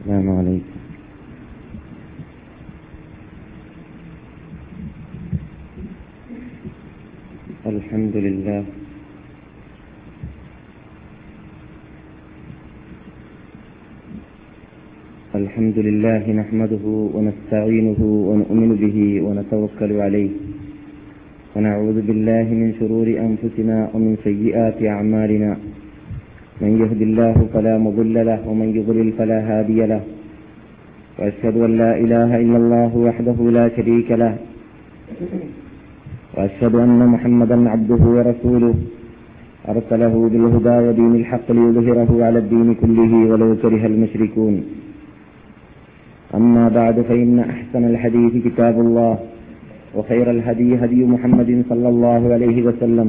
السلام عليكم. الحمد لله. الحمد لله نحمده ونستعينه ونؤمن به ونتوكل عليه. ونعوذ بالله من شرور أنفسنا ومن سيئات أعمالنا. من يهد الله فلا مضل له ومن يضلل فلا هادي له. وأشهد أن لا إله إلا الله وحده لا شريك له. وأشهد أن محمدا عبده ورسوله. أرسله بالهدى ودين الحق ليظهره على الدين كله ولو كره المشركون. أما بعد فإن أحسن الحديث كتاب الله وخير الهدي هدي محمد صلى الله عليه وسلم.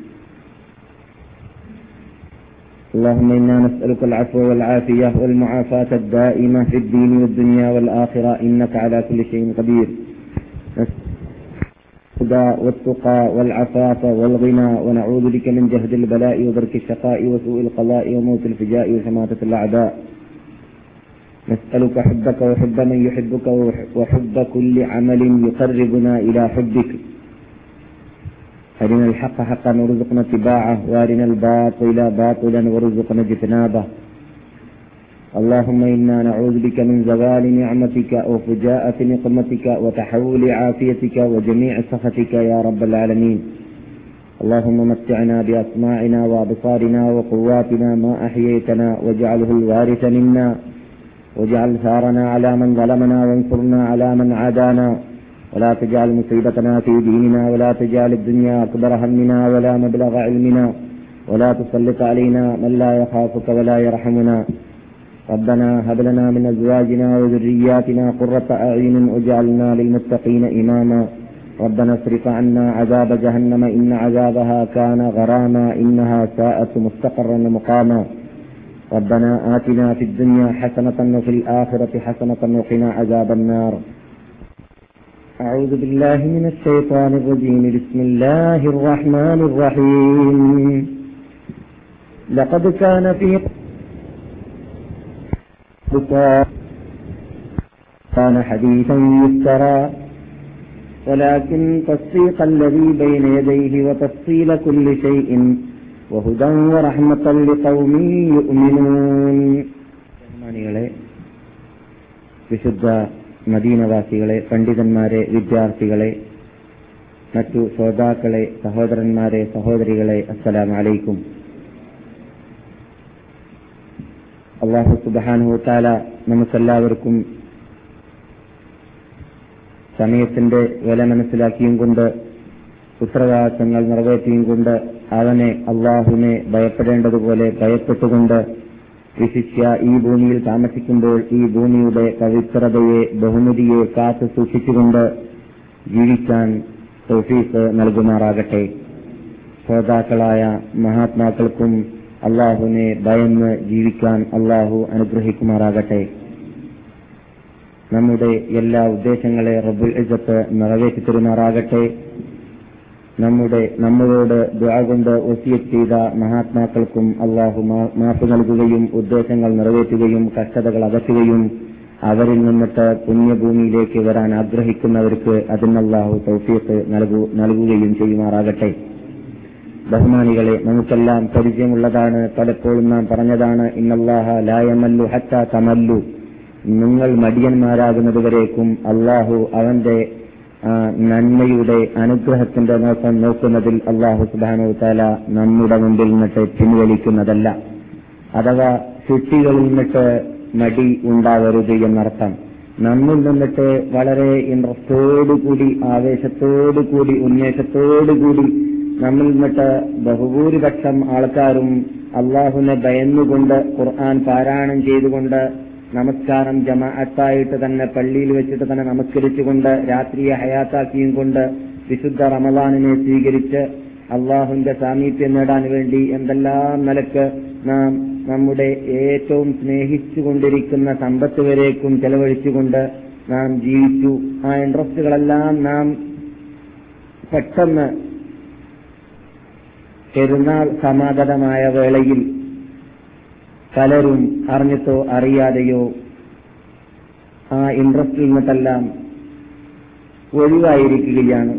اللهم إنا نسألك العفو والعافية والمعافاة الدائمة في الدين والدنيا والآخرة. إنك على كل شيء قدير. الهدى والتقى والعفاف والغنى. ونعوذ بك من جهد البلاء ودرك الشقاء وسوء القضاء وموت الفجاء وشماتة الأعداء. نسألك حبك وحب من يحبك وحب كل عمل يقربنا إلى حبك. أرنا الحق حقا وارزقنا اتباعه وأرنا الباطل باطلا وارزقنا اجتنابه. اللهم إنا نعوذ بك من زوال نعمتك وفجاءة نقمتك وتحول عافيتك وجميع سخطك يا رب العالمين. اللهم متعنا بأسماعنا وأبصارنا وقواتنا ما أحييتنا واجعله الوارث منا واجعل ثارنا على من ظلمنا وانصرنا على من عادانا. ولا تجعل مصيبتنا في ديننا ولا تجعل الدنيا أكبر همنا ولا مبلغ علمنا ولا تسلط علينا من لا يخافك ولا يرحمنا. ربنا هب لنا من أزواجنا وذرياتنا قرة أعين واجعلنا للمتقين إماما. ربنا اصرف عنا عذاب جهنم إن عذابها كان غراما إنها ساءت مستقرا ومقاما. ربنا آتنا في الدنيا حسنة وفي الآخرة حسنة وقنا عذاب النار. أعوذ بالله من الشيطان الرجيم بسم الله الرحمن الرحيم لقد كان في كان حديثا يفترى ولكن تصديق الذي بين يديه وتفصيل كل شيء وهدى ورحمة لقوم يؤمنون വിശുദ്ധ മദീനവാസികളെ പണ്ഡിതന്മാരെ വിദ്യാർത്ഥികളെ മറ്റു ശ്രോതാക്കളെ സഹോദരന്മാരെ സഹോദരികളെ അസ്സലാം അലൈക്കും അള്ളാഹു സുബാനുഹുത്താല നമുക്കെല്ലാവർക്കും സമയത്തിന്റെ വില മനസ്സിലാക്കിയും കൊണ്ട് ഉത്തരവാദിത്തങ്ങൾ നിറവേറ്റിയും കൊണ്ട് അവനെ അള്ളാഹുവിനെ ഭയപ്പെടേണ്ടതുപോലെ ഭയപ്പെട്ടുകൊണ്ട് വിശിഷ്യ ഈ ഭൂമിയിൽ താമസിക്കുമ്പോൾ ഈ ഭൂമിയുടെ പവിത്രതയെ ബഹുമതിയെ കാത്തു സൂക്ഷിച്ചുകൊണ്ട് ജീവിക്കാൻ തൗഫീസ് നൽകുമാറാകട്ടെ. ശ്രോതാക്കളായ മഹാത്മാക്കൾക്കും അള്ളാഹുവിനെ ഭയന്ന് ജീവിക്കാൻ അള്ളാഹു അനുഗ്രഹിക്കുമാറാകട്ടെ. നമ്മുടെ എല്ലാ ഉദ്ദേശങ്ങളെ റബ്ബുൽ ഇജത്ത് നിറവേറ്റി തരുമാറാകട്ടെ നമ്മുടെ നമ്മളോട് ദുആ കൊണ്ട് ഒസിയത്ത് ചെയ്ത മഹാത്മാക്കൾക്കും അള്ളാഹു മാപ്പ് നൽകുകയും ഉദ്ദേശങ്ങൾ നിറവേറ്റുകയും കഷ്ടതകൾ അകറ്റുകയും അവരിൽ നിന്നിട്ട് പുണ്യഭൂമിയിലേക്ക് വരാൻ ആഗ്രഹിക്കുന്നവർക്ക് അതിനല്ലാഹു തൗഫീഖ് നൽകുകയും ചെയ്യുമാറാകട്ടെ. ബഹുമാനികളെ നമുക്കെല്ലാം പരിചയമുള്ളതാണ്. പലപ്പോഴും നാം പറഞ്ഞതാണ് ഇന്നല്ലാഹ ലായമല്ലു ഹത്ത തമല്ലു. നിങ്ങൾ മടിയന്മാരാകുന്നതുവരേക്കും അള്ളാഹു അവന്റെ നന്മയുടെ അനുഗ്രഹത്തിന്റെ നോക്കം നോക്കുന്നതിൽ അള്ളാഹു സുബാനു താല നമ്മുടെ മുമ്പിൽ നിന്നിട്ട് പിൻവലിക്കുന്നതല്ല. അഥവാ സൃഷ്ടികളിൽ നിന്നിട്ട് മടി ഉണ്ടാവരുത് എന്നർത്ഥം. നമ്മിൽ നിന്നിട്ട് വളരെ ഇൻട്രസ്റ്റോടുകൂടി ആവേശത്തോടുകൂടി ഉന്മേഷത്തോടുകൂടി നമ്മിൽ നിന്നിട്ട് ബഹുഭൂരിപക്ഷം ആൾക്കാരും അള്ളാഹുവിനെ ഭയന്നുകൊണ്ട് ഖുർആൻ പാരായണം ചെയ്തുകൊണ്ട് നമസ്കാരം ജമാഅത്തായിട്ട് തന്നെ പള്ളിയിൽ വെച്ചിട്ട് തന്നെ നമസ്കരിച്ചുകൊണ്ട് രാത്രിയെ ഹയാത്താക്കിയും കൊണ്ട് വിശുദ്ധ റമദാനിനെ സ്വീകരിച്ച് അള്ളാഹുവിന്റെ സാമീപ്യം നേടാൻ വേണ്ടി എന്തെല്ലാം നിലയ്ക്ക് നാം നമ്മുടെ ഏറ്റവും സ്നേഹിച്ചുകൊണ്ടിരിക്കുന്ന സമ്പത്ത് വരേക്കും ചെലവഴിച്ചുകൊണ്ട് നാം ജീവിച്ചു. ആ ഇൻട്രസ്റ്റുകളെല്ലാം നാം പെട്ടെന്ന് പെരുന്നാൾ സമാഗതമായ വേളയിൽ പലരും അറിഞ്ഞിട്ടോ അറിയാതെയോ ആ ഇൻട്രസ്റ്റിൽ നിന്നിട്ടെല്ലാം ഒഴിവായിരിക്കുകയാണ്.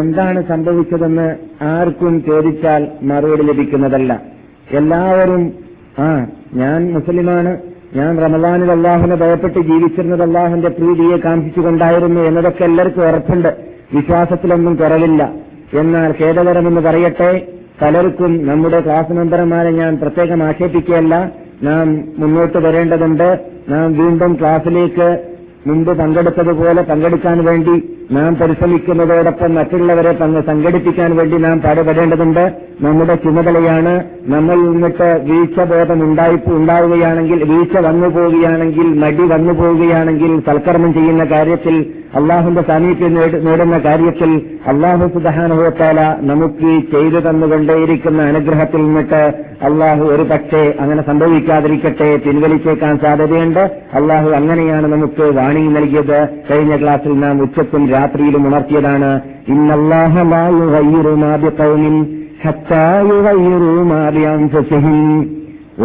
എന്താണ് സംഭവിച്ചതെന്ന് ആർക്കും ചോദിച്ചാൽ മറുപടി ലഭിക്കുന്നതല്ല. എല്ലാവരും ആ ഞാൻ മുസ്ലിമാണ് ഞാൻ റമദാനിൽ അള്ളാഹുനെ ഭയപ്പെട്ട് ജീവിച്ചിരുന്നത് അള്ളാഹുന്റെ പ്രീതിയെ കാണിച്ചുകൊണ്ടായിരുന്നു എന്നതൊക്കെ എല്ലാവർക്കും ഉറപ്പുണ്ട്. വിശ്വാസത്തിലൊന്നും കുറവില്ല. എന്നാൽ ഖേദകരമെന്ന് പറയട്ടെ പലർക്കും നമ്മുടെ ക്ലാസ് മെമ്പർമാരെ ഞാൻ പ്രത്യേകം ആക്ഷേപിക്കുകയല്ല. നാം മുന്നോട്ട് വരേണ്ടതുണ്ട്. നാം വീണ്ടും ക്ലാസിലേക്ക് മുമ്പ് പങ്കെടുത്തതുപോലെ പങ്കെടുക്കാൻ വേണ്ടി നാം പരിശ്രമിക്കുന്നതോടൊപ്പം മറ്റുള്ളവരെ തന്നെ സംഘടിപ്പിക്കാൻ വേണ്ടി നാം പാടുപെടേണ്ടതുണ്ട്. നമ്മുടെ ചുമതലയാണ് നമ്മൾ നിന്നിട്ട് വീഴ്ച ബോധം ഉണ്ടായി ഉണ്ടാവുകയാണെങ്കിൽ വീഴ്ച വന്നു പോവുകയാണെങ്കിൽ മടി വന്നു പോവുകയാണെങ്കിൽ സൽക്കർമ്മം ചെയ്യുന്ന കാര്യത്തിൽ അള്ളാഹുന്റെ സാമീപ്യം നേടുന്ന കാര്യത്തിൽ അള്ളാഹു സുധാനുഭവത്താല നമുക്ക് ചെയ്തു തന്നുകൊണ്ടേയിരിക്കുന്ന അനുഗ്രഹത്തിൽ നിന്നിട്ട് അള്ളാഹു ഒരു പക്ഷേ അങ്ങനെ സംഭവിക്കാതിരിക്കട്ടെ പിൻവലിച്ചേക്കാൻ സാധ്യതയുണ്ട്. അള്ളാഹു അങ്ങനെയാണ് നമുക്ക് വാണി നൽകിയത്. കഴിഞ്ഞ ക്ലാസ്സിൽ നാം ഉച്ചക്കും രാത്രിയിലും ഉണർത്തിയതാണ്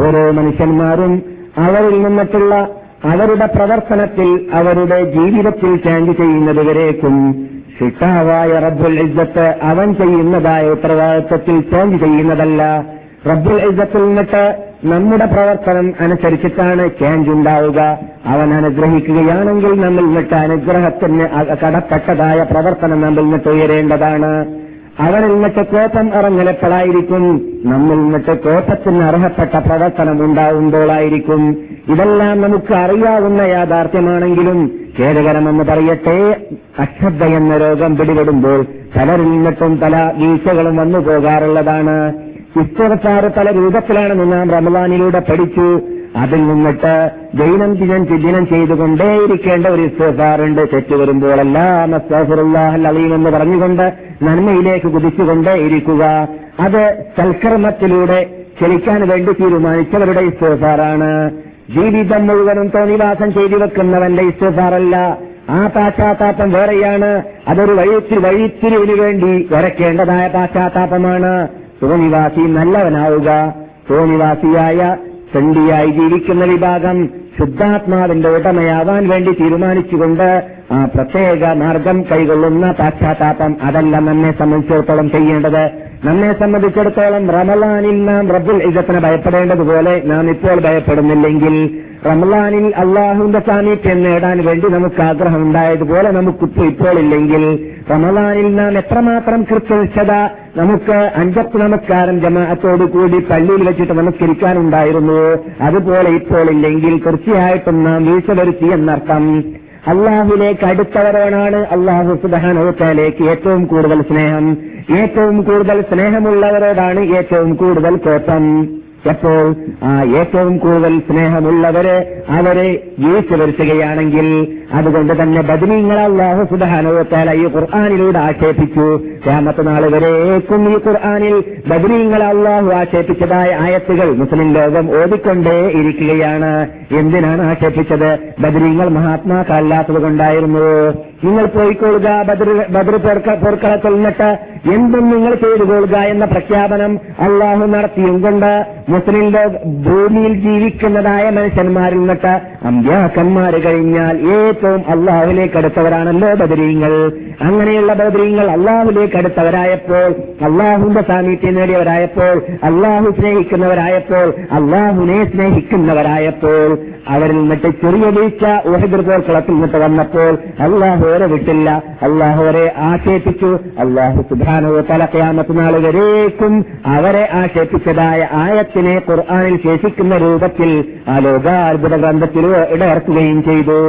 ഓരോ മനുഷ്യന്മാരും അവരിൽ നിന്നിട്ടുള്ള അവരുടെ പ്രവർത്തനത്തിൽ അവരുടെ ജീവിതത്തിൽ ചേഞ്ച് ചെയ്യുന്നതുവരേക്കും ഷിട്ടാവായ റബ്ബുൽ ഇജ്ജത്ത് അവൻ ചെയ്യുന്നതായ ഉത്തരവാദിത്വത്തിൽ ചേഞ്ച് ചെയ്യുന്നതല്ല. റബ്ബുൽ ഇസത്തിൽ നിന്നിട്ട് നമ്മുടെ പ്രവർത്തനം അനുസരിച്ചിട്ടാണ് ചേഞ്ച് ഉണ്ടാവുക. അവൻ അനുഗ്രഹിക്കുകയാണെങ്കിൽ നമ്മൾ നിന്നിട്ട് അനുഗ്രഹത്തിന് കടപ്പെട്ടതായ പ്രവർത്തനം നമ്മൾ നിന്നിട്ട് ഉയരേണ്ടതാണ്. അവനിൽ നിന്നിട്ട് കോപം ഇറങ്ങലപ്പോഴായിരിക്കും നമ്മിൽ നിന്നിട്ട് കോപത്തിന് അർഹപ്പെട്ട പ്രവർത്തനം ഉണ്ടാവുമ്പോഴായിരിക്കും ഇതെല്ലാം നമുക്ക് അറിയാവുന്ന യാഥാർത്ഥ്യമാണെങ്കിലും ഖേദകരമെന്ന് പറയട്ടെ അശ്രദ്ധ എന്ന രോഗം പിടിപെടുമ്പോൾ പലരിൽ നിന്നിട്ടും പല വീഴ്ചകളും വന്നു പോകാറുള്ളതാണ് ഇസ്തവസാറ് പല രൂപത്തിലാണ് നാം റമദാനിലൂടെ പഠിച്ചു. അതിൽ നിന്നിട്ട് ദൈനംദിനം ചിദിനം ചെയ്തുകൊണ്ടേയിരിക്കേണ്ട ഒരു ഇസ്തഫാറുണ്ട്. തെറ്റ് വരുമ്പോഴെല്ലാം അലീമെന്ന് എന്ന് പറഞ്ഞുകൊണ്ട് നന്മയിലേക്ക് കുതിച്ചുകൊണ്ടേ ഇരിക്കുക അത് സൽക്കർമ്മത്തിലൂടെ ചലിക്കാൻ വേണ്ടി തീരുമാനിച്ചവരുടെ ഇസ്തഫാറാണ്. ജീവിതം മുഴുവനും തോന്നിവാസം ചെയ്തു വെക്കുന്നവന്റെ ഇസ്തഫാറല്ല. ആ പാശ്ചാത്താപം വേറെയാണ്. അതൊരു വഴിത്തിരി വഴിത്തിരിവിന് വേണ്ടി വരയ്ക്കേണ്ടതായ പാശ്ചാത്താപമാണ്. തോന്നിവാസി നല്ലവനാവുക. സുഖനിവാസിയായ ചണ്ഡിയായി ജീവിക്കുന്ന വിഭാഗം ശുദ്ധാത്മാവിന്റെ ഉടമയാവാൻ വേണ്ടി തീരുമാനിച്ചുകൊണ്ട് ആ പ്രത്യേക മാർഗം കൈകൊള്ളുന്ന പാശ്ചാത്താപം അതല്ല നമ്മെ സംബന്ധിച്ചിടത്തോളം ചെയ്യേണ്ടത്. നമ്മെ സംബന്ധിച്ചിടത്തോളം റമലാനിൽ നാം റബ്ബുൽ ഇജത്തിനെ ഭയപ്പെടേണ്ടതുപോലെ നാം ഇപ്പോൾ ഭയപ്പെടുന്നില്ലെങ്കിൽ റമലാനിൽ അള്ളാഹുവിന്റെ സാമീപ്യം നേടാൻ വേണ്ടി നമുക്ക് ആഗ്രഹം ഉണ്ടായതുപോലെ നമുക്കിപ്പോ ഇപ്പോൾ ഇല്ലെങ്കിൽ റമലാനിൽ നാം എത്രമാത്രം കൃത്യനിഷ്ഠത നമുക്ക് അഞ്ചത്ത് നമസ്കാരം ജമാഅത്തോടു കൂടി പള്ളിയിൽ വെച്ചിട്ട് നമസ്കരിക്കാനുണ്ടായിരുന്നു. അതുപോലെ ഇപ്പോൾ ഇല്ലെങ്കിൽ തീർച്ചയായിട്ടും നാം വീഴ്ച വരുത്തി എന്നർത്ഥം അള്ളാഹുലേക്ക് അടുത്തവരോടാണ് അള്ളാഹു സുബാനോത്തേലേക്ക് ഏറ്റവും കൂടുതൽ സ്നേഹം. ഏറ്റവും കൂടുതൽ സ്നേഹമുള്ളവരോടാണ് ഏറ്റവും കൂടുതൽ കോപ്പം എപ്പോൾ ആ ഏറ്റവും കൂടുതൽ സ്നേഹമുള്ളവര് അവരെ ജീവിച്ചു വരുത്തുകയാണെങ്കിൽ അതുകൊണ്ട് തന്നെ ബദരീങ്ങൾ അള്ളാഹു സുബാനോത്താല ഈ ഖുർആാനിലൂടെ ആക്ഷേപിച്ചു. രാമത്തെ നാൾ വരേക്കും ഈ ഖുർആാനിൽ ബദരീങ്ങൾ അള്ളാഹു ആക്ഷേപിച്ചതായ ആയത്തുകൾ മുസ്ലിം ലോകം ഓടിക്കൊണ്ടേ ഇരിക്കുകയാണ്. എന്തിനാണ് ആക്ഷേപിച്ചത്? ബദരീങ്ങൾ മഹാത്മാക്കല്ലാത്തത് കൊണ്ടായിരുന്നു. നിങ്ങൾ പോയിക്കൊള്ളുക ബദർ ബദർ പോർക്കളത്തിൽ നിന്നിട്ട് എന്തും നിങ്ങൾ ചെയ്തു കൊള്ളുക എന്ന പ്രഖ്യാപനം അള്ളാഹു നടത്തിയും കൊണ്ട് മുസ്ലിം ലോക ഭൂമിയിൽ ജീവിക്കുന്നതായ മനുഷ്യന്മാരിൽ നിന്നിട്ട് അമ്പ്യാക്കന്മാര് കഴിഞ്ഞാൽ ഏറ്റവും അള്ളാഹുലേക്ക് അടുത്തവരാണല്ലോ ബദരീങ്ങൾ. അങ്ങനെയുള്ള ബദരീങ്ങൾ അള്ളാഹുലേക്ക് അടുത്തവരായപ്പോൾ അള്ളാഹുവിന്റെ സാമീപ്യം നേടിയവരായപ്പോൾ അള്ളാഹു സ്നേഹിക്കുന്നവരായപ്പോൾ അള്ളാഹുവിനെ സ്നേഹിക്കുന്നവരായപ്പോൾ അവരിൽ നിന്നിട്ട് ചെറിയ വീഴ്ച ഉഹദർ പോർക്കളത്തിൽ നിന്നിട്ട് വന്നപ്പോൾ അള്ളാഹു വരെ വിട്ടില്ല. അള്ളാഹു വരെ ആക്ഷേപിച്ചു. അള്ളാഹു സുധാനോ തലക്കയാമത്തെ നാൾ വരേക്കും അവരെ ആക്ഷേപിച്ചതായ ആയത്തിനെ ഖുർആാനിൽ ശേഷിക്കുന്ന രൂപത്തിൽ ആ ലോകാത്ഭുത ഗ്രന്ഥത്തിൽ ഇടവർത്തുകയും ചെയ്തു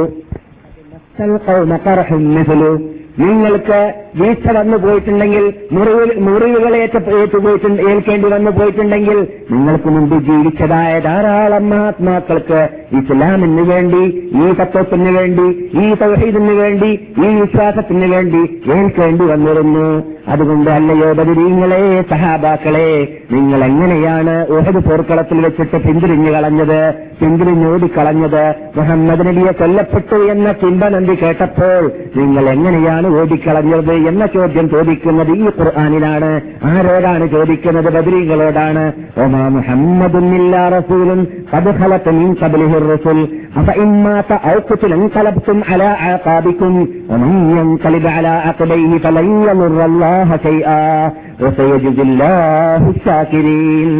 നിങ്ങൾക്ക് വീഴ്ച വന്നു പോയിട്ടുണ്ടെങ്കിൽ മുറിവ് മുറിവുകൾ ഏറ്റ ഏറ്റുപോയിട്ടുണ്ട് ഏൽക്കേണ്ടി വന്നു പോയിട്ടുണ്ടെങ്കിൽ നിങ്ങൾക്ക് മുമ്പ് ജീവിച്ചതായ ധാരാളം മഹാത്മാക്കൾക്ക് ഇസ്ലാമിന് വേണ്ടി ഈ തത്വത്തിന് വേണ്ടി ഈ തൗഹീദിന് വേണ്ടി ഈ വിശ്വാസത്തിന് വേണ്ടി ഏൽക്കേണ്ടി വന്നിരുന്നു. അതുകൊണ്ട് അല്ലയോ ബദരീങ്ങളെ സഹാബാക്കളെ നിങ്ങൾ എങ്ങനെയാണ് ഉഹദ് പോർക്കളത്തിൽ വെച്ചിട്ട് പിന്തിരിഞ്ഞു കളഞ്ഞത് പിന്തിരിഞ്ഞോടിക്കളഞ്ഞത് മുഹമ്മദ് നബിയെ കൊല്ലപ്പെട്ടു എന്ന ചിന്ത നന്ദി കേട്ടപ്പോൾ നിങ്ങൾ എങ്ങനെയാണ് ഓടിക്കളഞ്ഞത് എന്ന ചോദ്യം ചോദിക്കുന്നത് ഈ ഖുർആാനിലാണ് ആരോടാണ് ചോദിക്കുന്നത് ബദരീങ്ങളോടാണ് ഒമാ മുഹമ്മദുന്നില്ല റസൂലും قد خلت من قبله الرسل أفإن مات أو قتل انقلبتم على أعقابكم ومن ينقلب على عقبيه فلن يضر الله شيئا وسيجزي الله الشاكرين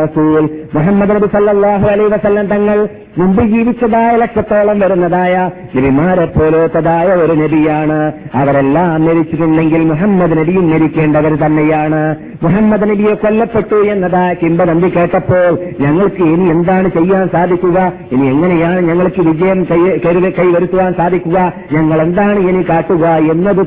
റസൂൽ. മുഹമ്മദ് നബി സല്ലാഹു അലൈ വസല്ലം തങ്ങൾ മുമ്പ് ജീവിച്ചതായ ലക്ഷത്തോളം വരുന്നതായ നബിമാരെ പോലത്തതായ ഒരു നബിയാണ്. അവരെല്ലാം മരിച്ചിട്ടുണ്ടെങ്കിൽ മുഹമ്മദ് നബിയും മരിക്കേണ്ടവർ തന്നെയാണ്. മുഹമ്മദ് നബിയെ കൊല്ലപ്പെട്ടു എന്നതായ കിംബദന്തി കേട്ടപ്പോൾ ഞങ്ങൾക്ക് ഇനി എന്താണ് ചെയ്യാൻ സാധിക്കുക? ഇനി എങ്ങനെയാണ് ഞങ്ങൾക്ക് വിജയം കൈവരുത്തുവാൻ സാധിക്കുക? ഞങ്ങൾ എന്താണ് ഇനി കാട്ടുക എന്നത്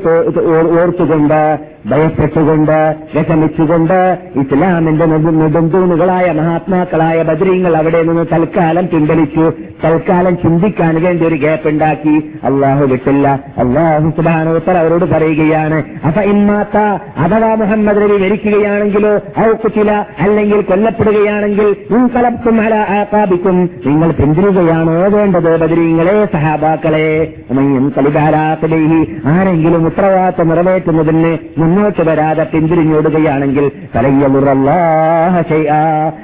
ഓർത്തുകൊണ്ട് ഭയപ്പെട്ടുകൊണ്ട് വിഷമിച്ചുകൊണ്ട് ഇസ്ലാമിൽ ഇസ്ലാമിന്റെ നെടു- നെടുന്തൂണുകളായ മഹാത്മാക്കളായ ബദ്രീങ്ങൾ അവിടെ നിന്ന് തൽക്കാലം പിൻവലിച്ചു. തൽക്കാലം ചിന്തിക്കാൻ വേണ്ടി ഒരു ഗ്യാപ്പ് ഉണ്ടാക്കി. അള്ളാഹു വിട്ടില്ല. അള്ളാഹു സുബാനോത്തർ അവരോട് പറയുകയാണ് അഫ ഇമ്മാത്ത അഥവാ മുഹമ്മദ് നബി മരിക്കുകയാണെങ്കിലോ ഔക്കുച്ചില അല്ലെങ്കിൽ കൊല്ലപ്പെടുകയാണെങ്കിൽ ഉൾക്കലപ്പും അല ആപാപിക്കും നിങ്ങൾ പിന്തിരികയാണോ വേണ്ടത് ബദരീങ്ങളെ സഹാബാക്കളെ? കലിബാലാക്കലേഹി ആരെങ്കിലും ഉത്തരവാദിത്തം നിറവേറ്റുന്നതിന് മുന്നോട്ട് വരാതെ പിന്തിരിഞ്ഞോടുകയാണെങ്കിൽ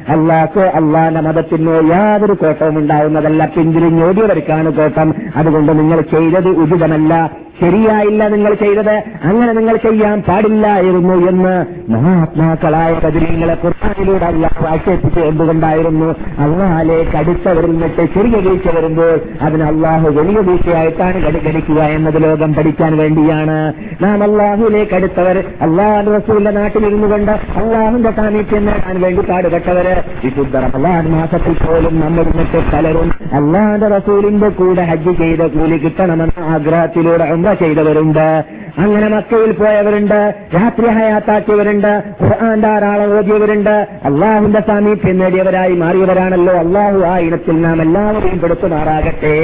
അള്ളാഹ് അള്ളാന്റെ മതത്തിനോ യാതൊരു കോട്ടവും ഉണ്ടാവുന്നതല്ല. പിന്തിരിഞ്ഞോടിയവർക്കാണ് കോട്ടം. അതുകൊണ്ട് നിങ്ങൾ ചെയ്തത് ഉചിതമല്ല. ശരിയായില്ല നിങ്ങൾ ചെയ്തത് അങ്ങനെ നിങ്ങൾ ചെയ്യാൻ പാടില്ലായിരുന്നു എന്ന് മഹാത്മാക്കളായ കതിരീങ്ങളെ ഖുർആാനിലൂടെ അല്ല ആക്ഷേപിച്ച് എന്തുകൊണ്ടായിരുന്നു? അള്ളാഹിലേക്ക് അടുത്തവരിൽ നിന്നിട്ട് ചെറിയ വീഴ്ച വരുമ്പോൾ അതിന് അള്ളാഹു വലിയ വീഴ്ചയായിട്ടാണ് ഗണിക്കുക എന്നത് ലോകം പഠിക്കാൻ വേണ്ടിയാണ്. നാം അള്ളാഹുലേക്ക് അടുത്തവർ അള്ളാഹു റസൂലിന്റെ നാട്ടിലിരുന്നു കൊണ്ട് അള്ളാഹുന്റെ സാമീപ്യം നേടാൻ വേണ്ടി പാടുപെട്ടവര് വിശുദ്ധ റമലാൻ മാസത്തിൽ പോലും നമ്മൾ നിന്നിട്ട് പലരും അള്ളാഹുന്റെ റസൂലിന്റെ കൂടെ ഹജ്ജ് ചെയ്ത കൂലി കിട്ടണമെന്ന ആഗ്രഹത്തിലൂടെ ഉംറ ചെയ്തവരുണ്ട്? അങ്ങനെ മക്കയിൽ പോയവരുണ്ട് രാത്രി ഹയാത്താക്കിയവരുണ്ട് ധാരാളം ഓടിയവരുണ്ട് അള്ളാഹുന്റെ സാമീപ്യം നേടിയവരായി മാറിയവരാണല്ലോ. അള്ളാഹു ആ ഇനത്തിൽ നാം എല്ലാവരെയും പെടുത്തുമാറാകട്ടെ.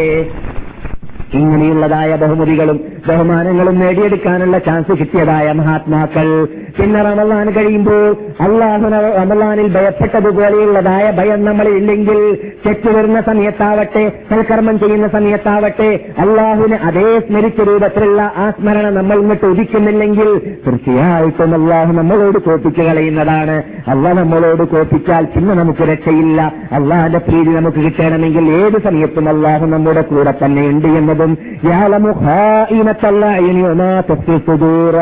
ഇങ്ങനെയുള്ളതായ ബഹുമതികളും ബഹുമാനങ്ങളും നേടിയെടുക്കാനുള്ള ചാൻസ് കിട്ടിയതായ മഹാത്മാക്കൾ പിന്നെ റമലാൻ കഴിയുമ്പോൾ അള്ളാഹു റമലാനിൽ ഭയപ്പെട്ടതുപോലെയുള്ളതായ ഭയം നമ്മളിൽ ഇല്ലെങ്കിൽ തെറ്റ് വരുന്ന സമയത്താവട്ടെ സൽക്കർമ്മം ചെയ്യുന്ന സമയത്താവട്ടെ അള്ളാഹുവിന് അതേ സ്മരിച്ച രൂപത്തിലുള്ള ആ സ്മരണ നമ്മൾ ഇങ്ങോട്ട് ഉദിക്കുന്നില്ലെങ്കിൽ തീർച്ചയായിട്ടും അള്ളാഹു നമ്മളോട് കോപ്പിച്ച് കളയുന്നതാണ് അല്ല നമ്മളോട് കോപ്പിച്ചാൽ പിന്നെ നമുക്ക് രക്ഷയില്ല അള്ളാഹിന്റെ പ്രീതി നമുക്ക് കിട്ടണമെങ്കിൽ ഏത് സമയത്തും അള്ളാഹു നമ്മുടെ കൂടെ തന്നെയുണ്ട് എന്നതും യാലമു ഖായിനത്തല്ല ഇനിയൊമാ തഫ്സി സുദൂറ.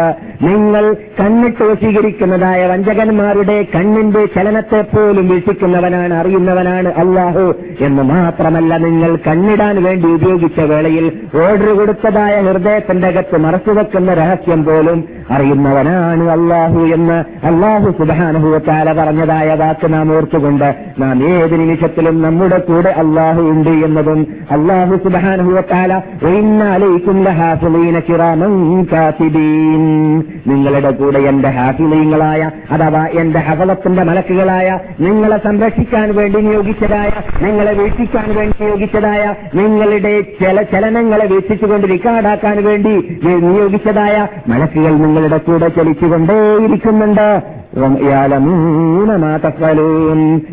നിങ്ങൾ കണ്ണിട്ട് വശീകരിക്കുന്നതായ വഞ്ചകന്മാരുടെ കണ്ണിന്റെ ചലനത്തെ പോലും വീക്ഷിക്കുന്നവനാണ് അറിയുന്നവനാണ് അള്ളാഹു എന്ന് മാത്രമല്ല നിങ്ങൾ കണ്ണിടാൻ വേണ്ടി ഉപയോഗിച്ച വേളയിൽ ഓർഡർ കൊടുത്തതായ ഹൃദയത്തിന്റെ അകത്ത് മറച്ചുവെക്കുന്ന രഹസ്യം പോലും അറിയുന്നവനാണ് അള്ളാഹു എന്ന് അള്ളാഹു സുബാനുഭവത്താല പറഞ്ഞതായ വാക്ക് നാം ഓർത്തുകൊണ്ട് നാം ഏത് നിമിഷത്തിലും നമ്മുടെ കൂടെ അള്ളാഹു ഉണ്ട് എന്നതും അള്ളാഹു സുബാനുഭവത്താല നിങ്ങളുടെ കൂടെ എന്റെ ഹാഫിലീങ്ങളായ അഥവാ എന്റെ ഹഫലത്തിന്റെ മലക്കുകളായ നിങ്ങളെ സംരക്ഷിക്കാൻ വേണ്ടി നിയോഗിച്ചതായ നിങ്ങളെ വീക്ഷിക്കാൻ വേണ്ടി നിയോഗിച്ചതായ നിങ്ങളുടെ ചില ചലനങ്ങളെ വീക്ഷിച്ചുകൊണ്ട് റിക്കാർഡാക്കാൻ വേണ്ടി നിയോഗിച്ചതായ മലക്കുകൾ നിങ്ങളുടെ കൂടെ ചലിച്ചുകൊണ്ടേയിരിക്കുന്നുണ്ട്.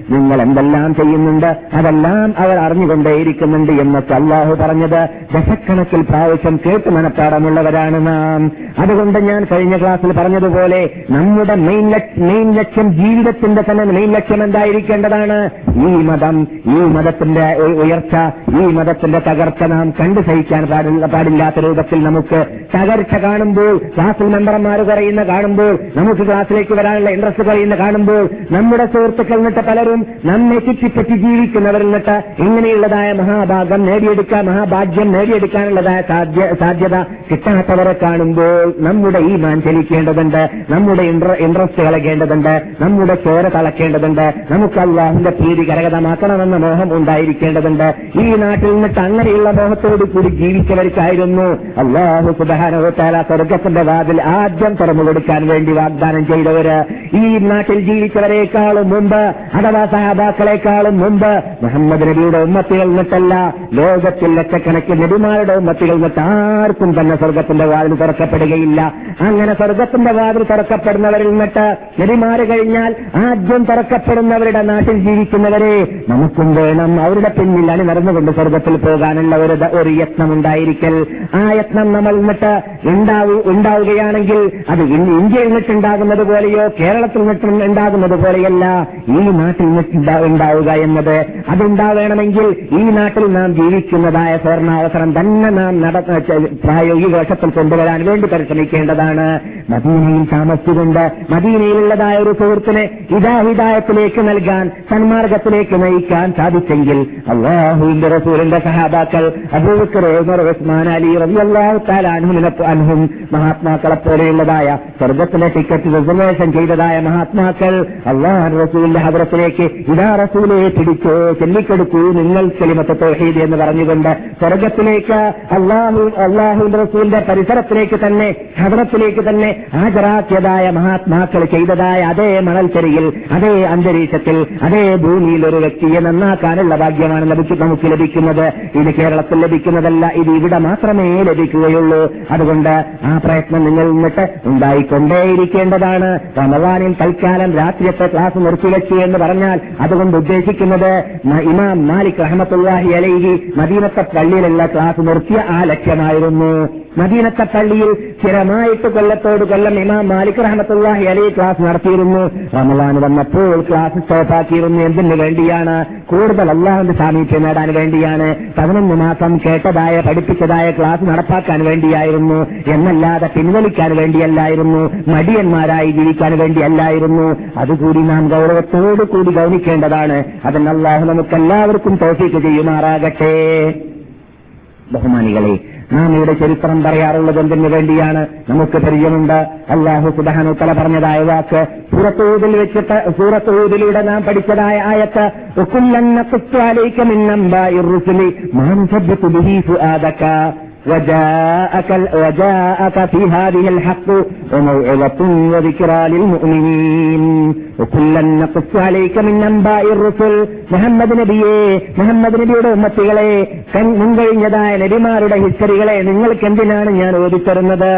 നിങ്ങൾ എന്തെല്ലാം ചെയ്യുന്നുണ്ട്? അതെല്ലാം അവർ അറിഞ്ഞുകൊണ്ടേയിരിക്കുന്നുണ്ട് എന്നൊക്കെ അള്ളാഹു പറഞ്ഞത് ദശക്കണക്കിൽ പ്രാവശ്യം കേട്ട് മനപ്പാടമുള്ളവരാണ് നാം. അതുകൊണ്ട് ഞാൻ കഴിഞ്ഞ ക്ലാസ്സിൽ പറഞ്ഞതുപോലെ നമ്മുടെ മെയിൻ മെയിൻ ലക്ഷ്യം ജീവിതത്തിന്റെ തന്നെ മെയിൻ ലക്ഷ്യം എന്തായിരിക്കേണ്ടതാണ്? ഈ മതം ഈ മതത്തിന്റെ ഉയർച്ച ഈ മതത്തിന്റെ തകർച്ച നാം കണ്ടു സഹിക്കാൻ പാടില്ലാത്ത രൂപത്തിൽ നമുക്ക് തകർച്ച കാണുമ്പോൾ ക്ലാസ്സിൽ മെമ്പർമാർ കുറയുന്ന കാണുമ്പോൾ നമുക്ക് ക്ലാസ്സിലേക്ക് വരാനുള്ള ഇൻട്രസ്റ്റുകൾ ഇന്ന് കാണുമ്പോൾ നമ്മുടെ സുഹൃത്തുക്കൾ എന്നിട്ട് പലരും നമ്മെ ചുറ്റിപ്പറ്റി ജീവിക്കുന്നവരിൽ നിന്നിട്ട് ഇങ്ങനെയുള്ളതായ മഹാഭാഗം നേടിയെടുക്കാൻ മഹാഭാഗ്യം നേടിയെടുക്കാനുള്ളതായ സാധ്യ- സാധ്യത കിട്ടാത്തവരെ കാണുമ്പോൾ നമ്മുടെ ഈ മാൻ ചലിക്കേണ്ടതുണ്ട് നമ്മുടെ ഇൻട്രസ്റ്റ് കളകേണ്ടതുണ്ട് നമ്മുടെ ചോര തളക്കേണ്ടതുണ്ട് നമുക്ക് അള്ളാഹുന്റെ പ്രീതി കരകതമാക്കണമെന്ന മോഹം ഉണ്ടായിരിക്കേണ്ടതുണ്ട്. ഈ നാട്ടിൽ നിന്നിട്ട് അങ്ങനെയുള്ള മോഹത്തോടു കൂടി ജീവിച്ചവർക്കായിരുന്നു അള്ളാഹു സുബാനോത്താല സ്വർഗത്തിന്റെ വാതിൽ ആദ്യം തുറന്നു കൊടുക്കാൻ വേണ്ടി വാഗ്ദാനം ചെയ്തവര് ഈ നാട്ടിൽ ജീവിച്ചവരെക്കാളും മുമ്പ് അഥവാ സഹാബാക്കളെക്കാളും മുമ്പ് മുഹമ്മദ് നബിയുടെ ഉമ്മത്തികൾ നിട്ടല്ല ലോകത്തിൽ ലക്ഷക്കണക്കിന് നബിമാരുടെ ഉമ്മത്തികൾ നിട്ട് ആർക്കും തന്നെ സ്വർഗത്തിന്റെ വാതിൽ തുറക്കപ്പെടുകയില്ല. അങ്ങനെ സ്വർഗത്തിന്റെ വാതിൽ തുറക്കപ്പെടുന്നവരിൽ നിന്നിട്ട് നബിമാര് കഴിഞ്ഞാൽ ആദ്യം തുറക്കപ്പെടുന്നവരുടെ നാട്ടിൽ ജീവിക്കുന്നവരെ നമുക്കും വേണം. അവരുടെ പിന്നിൽ അണിനിറന്നുകൊണ്ട് സ്വർഗത്തിൽ പോകാനുള്ള ഒരു ഒരു യത്നം ഉണ്ടായിരിക്കൽ ആ യത്നം നമ്മൾ നിട്ട് ഉണ്ടാവു ഉണ്ടാവുകയാണെങ്കിൽ അത് ഇന്ത്യയിൽ നിട്ടുണ്ടാകുന്നത് പോലെയോ കേരളത്തിൽ നിന്നും ഉണ്ടാകുന്നത് പോലെയല്ല ഈ നാട്ടിൽ ഉണ്ടാവുക എന്നത്. അതുണ്ടാവണമെങ്കിൽ ഈ നാട്ടിൽ നാം ജീവിക്കുന്നതായ സ്വർണാവസരം തന്നെ നാം നട പ്രായോഗിക വശത്തിൽ കൊണ്ടുവരാൻ വേണ്ടി പരിശ്രമിക്കേണ്ടതാണ്. മദീനയിൽ താമസിച്ചുകൊണ്ട് മദീനയിലുള്ളതായ ഒരു സുഹൃത്തിനെ ഹിതാഹിതായത്തിലേക്ക് നൽകാൻ സന്മാർഗത്തിലേക്ക് നയിക്കാൻ സാധിച്ചെങ്കിൽ അള്ളാഹുവിന്റെ റസൂലിന്റെ സഹാബാക്കൾ അബൂബക്കർ ഉസ്മാൻ അലി റബി അൻഹുമിനെ അൻഹും മഹാത്മാക്കളെ പോലെയുള്ളതായ സ്വർഗത്തിലെ ടിക്കറ്റ് റിസർവേഷൻ ചെയ്തതായ മഹാത്മാക്കൾ അള്ളാഹ് റസൂലിന്റെ ഹദ്രത്തിലേക്ക് ഇതാ റസൂലെ പിടിച്ചോ ചെല്ലിക്കെടുത്തു നിങ്ങൾ കലിമത്ത് തൗഹീദ് എന്ന് പറഞ്ഞുകൊണ്ട് സ്വർഗത്തിലേക്ക് അള്ളാഹു അള്ളാഹു റസൂലിന്റെ പരിസരത്തിലേക്ക് തന്നെ ഹദ്രത്തിലേക്ക് തന്നെ ഹാജരാക്കിയതായ മഹാത്മാക്കൾ ചെയ്തതായ അതേ മണൽച്ചെരിയിൽ അതേ അന്തരീക്ഷത്തിൽ അതേ ഭൂമിയിൽ ഒരു വ്യക്തിയെ നന്നാക്കാനുള്ള ഭാഗ്യമാണ് നമുക്ക് ലഭിക്കുന്നത്. ഇത് കേരളത്തിൽ ലഭിക്കുന്നതല്ല ഇത് ഇവിടെ മാത്രമേ ലഭിക്കുകയുള്ളൂ. അതുകൊണ്ട് ആ പ്രയത്നം നിങ്ങൾ നിന്നിട്ട് ഉണ്ടായിക്കൊണ്ടേയിരിക്കേണ്ടതാണ്. റമവാനിൽ തൽക്കാലം രാത്രിയത്തെ ക്ലാസ് നിർത്തിവെച്ചു എന്ന് പറഞ്ഞാൽ അതുകൊണ്ട് ഉദ്ദേശിക്കുന്നത് ഇമാം മാലിക് റഹമത്തുല്ലാഹി അലൈഹി മദീനത്തെ പള്ളിയിലുള്ള ക്ലാസ് നിർത്തിയ ആ ലക്ഷ്യമായിരുന്നു. മദീനത്തെ പള്ളിയിൽ സ്ഥിരമായിട്ട് കൊല്ലത്തോട് കൊല്ലം ഇമാം മാലിക് റഹമത്തുല്ലാഹി അലൈഹി ക്ലാസ് നടത്തിയിരുന്നു. റമലാൻ വന്നപ്പോൾ ക്ലാസ് സ്റ്റോപ്പാക്കിയിരുന്നു എന്തിനു വേണ്ടിയാണ്? കൂടുതൽ അള്ളാഹുന്റെ സാമീപ്യം നേടാൻ വേണ്ടിയാണ്. പതിനൊന്ന് മാസം കേട്ടതായ പഠിപ്പിച്ചതായ ക്ലാസ് നടപ്പാക്കാൻ വേണ്ടിയായിരുന്നു. എന്നല്ലാതെ പിൻവലിക്കാൻ വേണ്ടിയല്ലായിരുന്നു. മടിയന്മാരായി ജീവിക്കാൻ വേണ്ടിയല്ലായിരുന്നു അതുകൂടി നാം ഗൗരവത്തോടു കൂടി ഗൗനിക്കേണ്ടതാണ്. അതിന് അള്ളാഹു നമുക്കെല്ലാവർക്കും തോഫീക്ക് ചെയ്യുമാറാകട്ടെ. ബഹുമാനികളെ നാം ഇവിടെ ചരിത്രം പറയാറുള്ളത് എന്തിനു വേണ്ടിയാണ്? നമുക്ക് പരിചയമുണ്ട്. അള്ളാഹു സുബാനു തല പറഞ്ഞതായ വാക്ക് സൂറത്തൂതിൽ വെച്ചിട്ട് സൂറത്തൂതിലൂടെ നാം പഠിച്ചതായ ആയത്ത് وجاءك وجاءك في هذه الحق وموعظة وذكرى للمؤمنين وكلا نقص عليك من أنباء الرسل മുഹമ്മദ് നബിയെ മുഹമ്മദ് നബിയുടെ ഉമ്മത്തികളെ കൺ- മുൻകഴിഞ്ഞതായ നബിമാരുടെ ഹിസ്റ്ററികളെ നിങ്ങൾക്ക് എന്തിനാണ് ഞാൻ ഓടിത്തരുന്നത്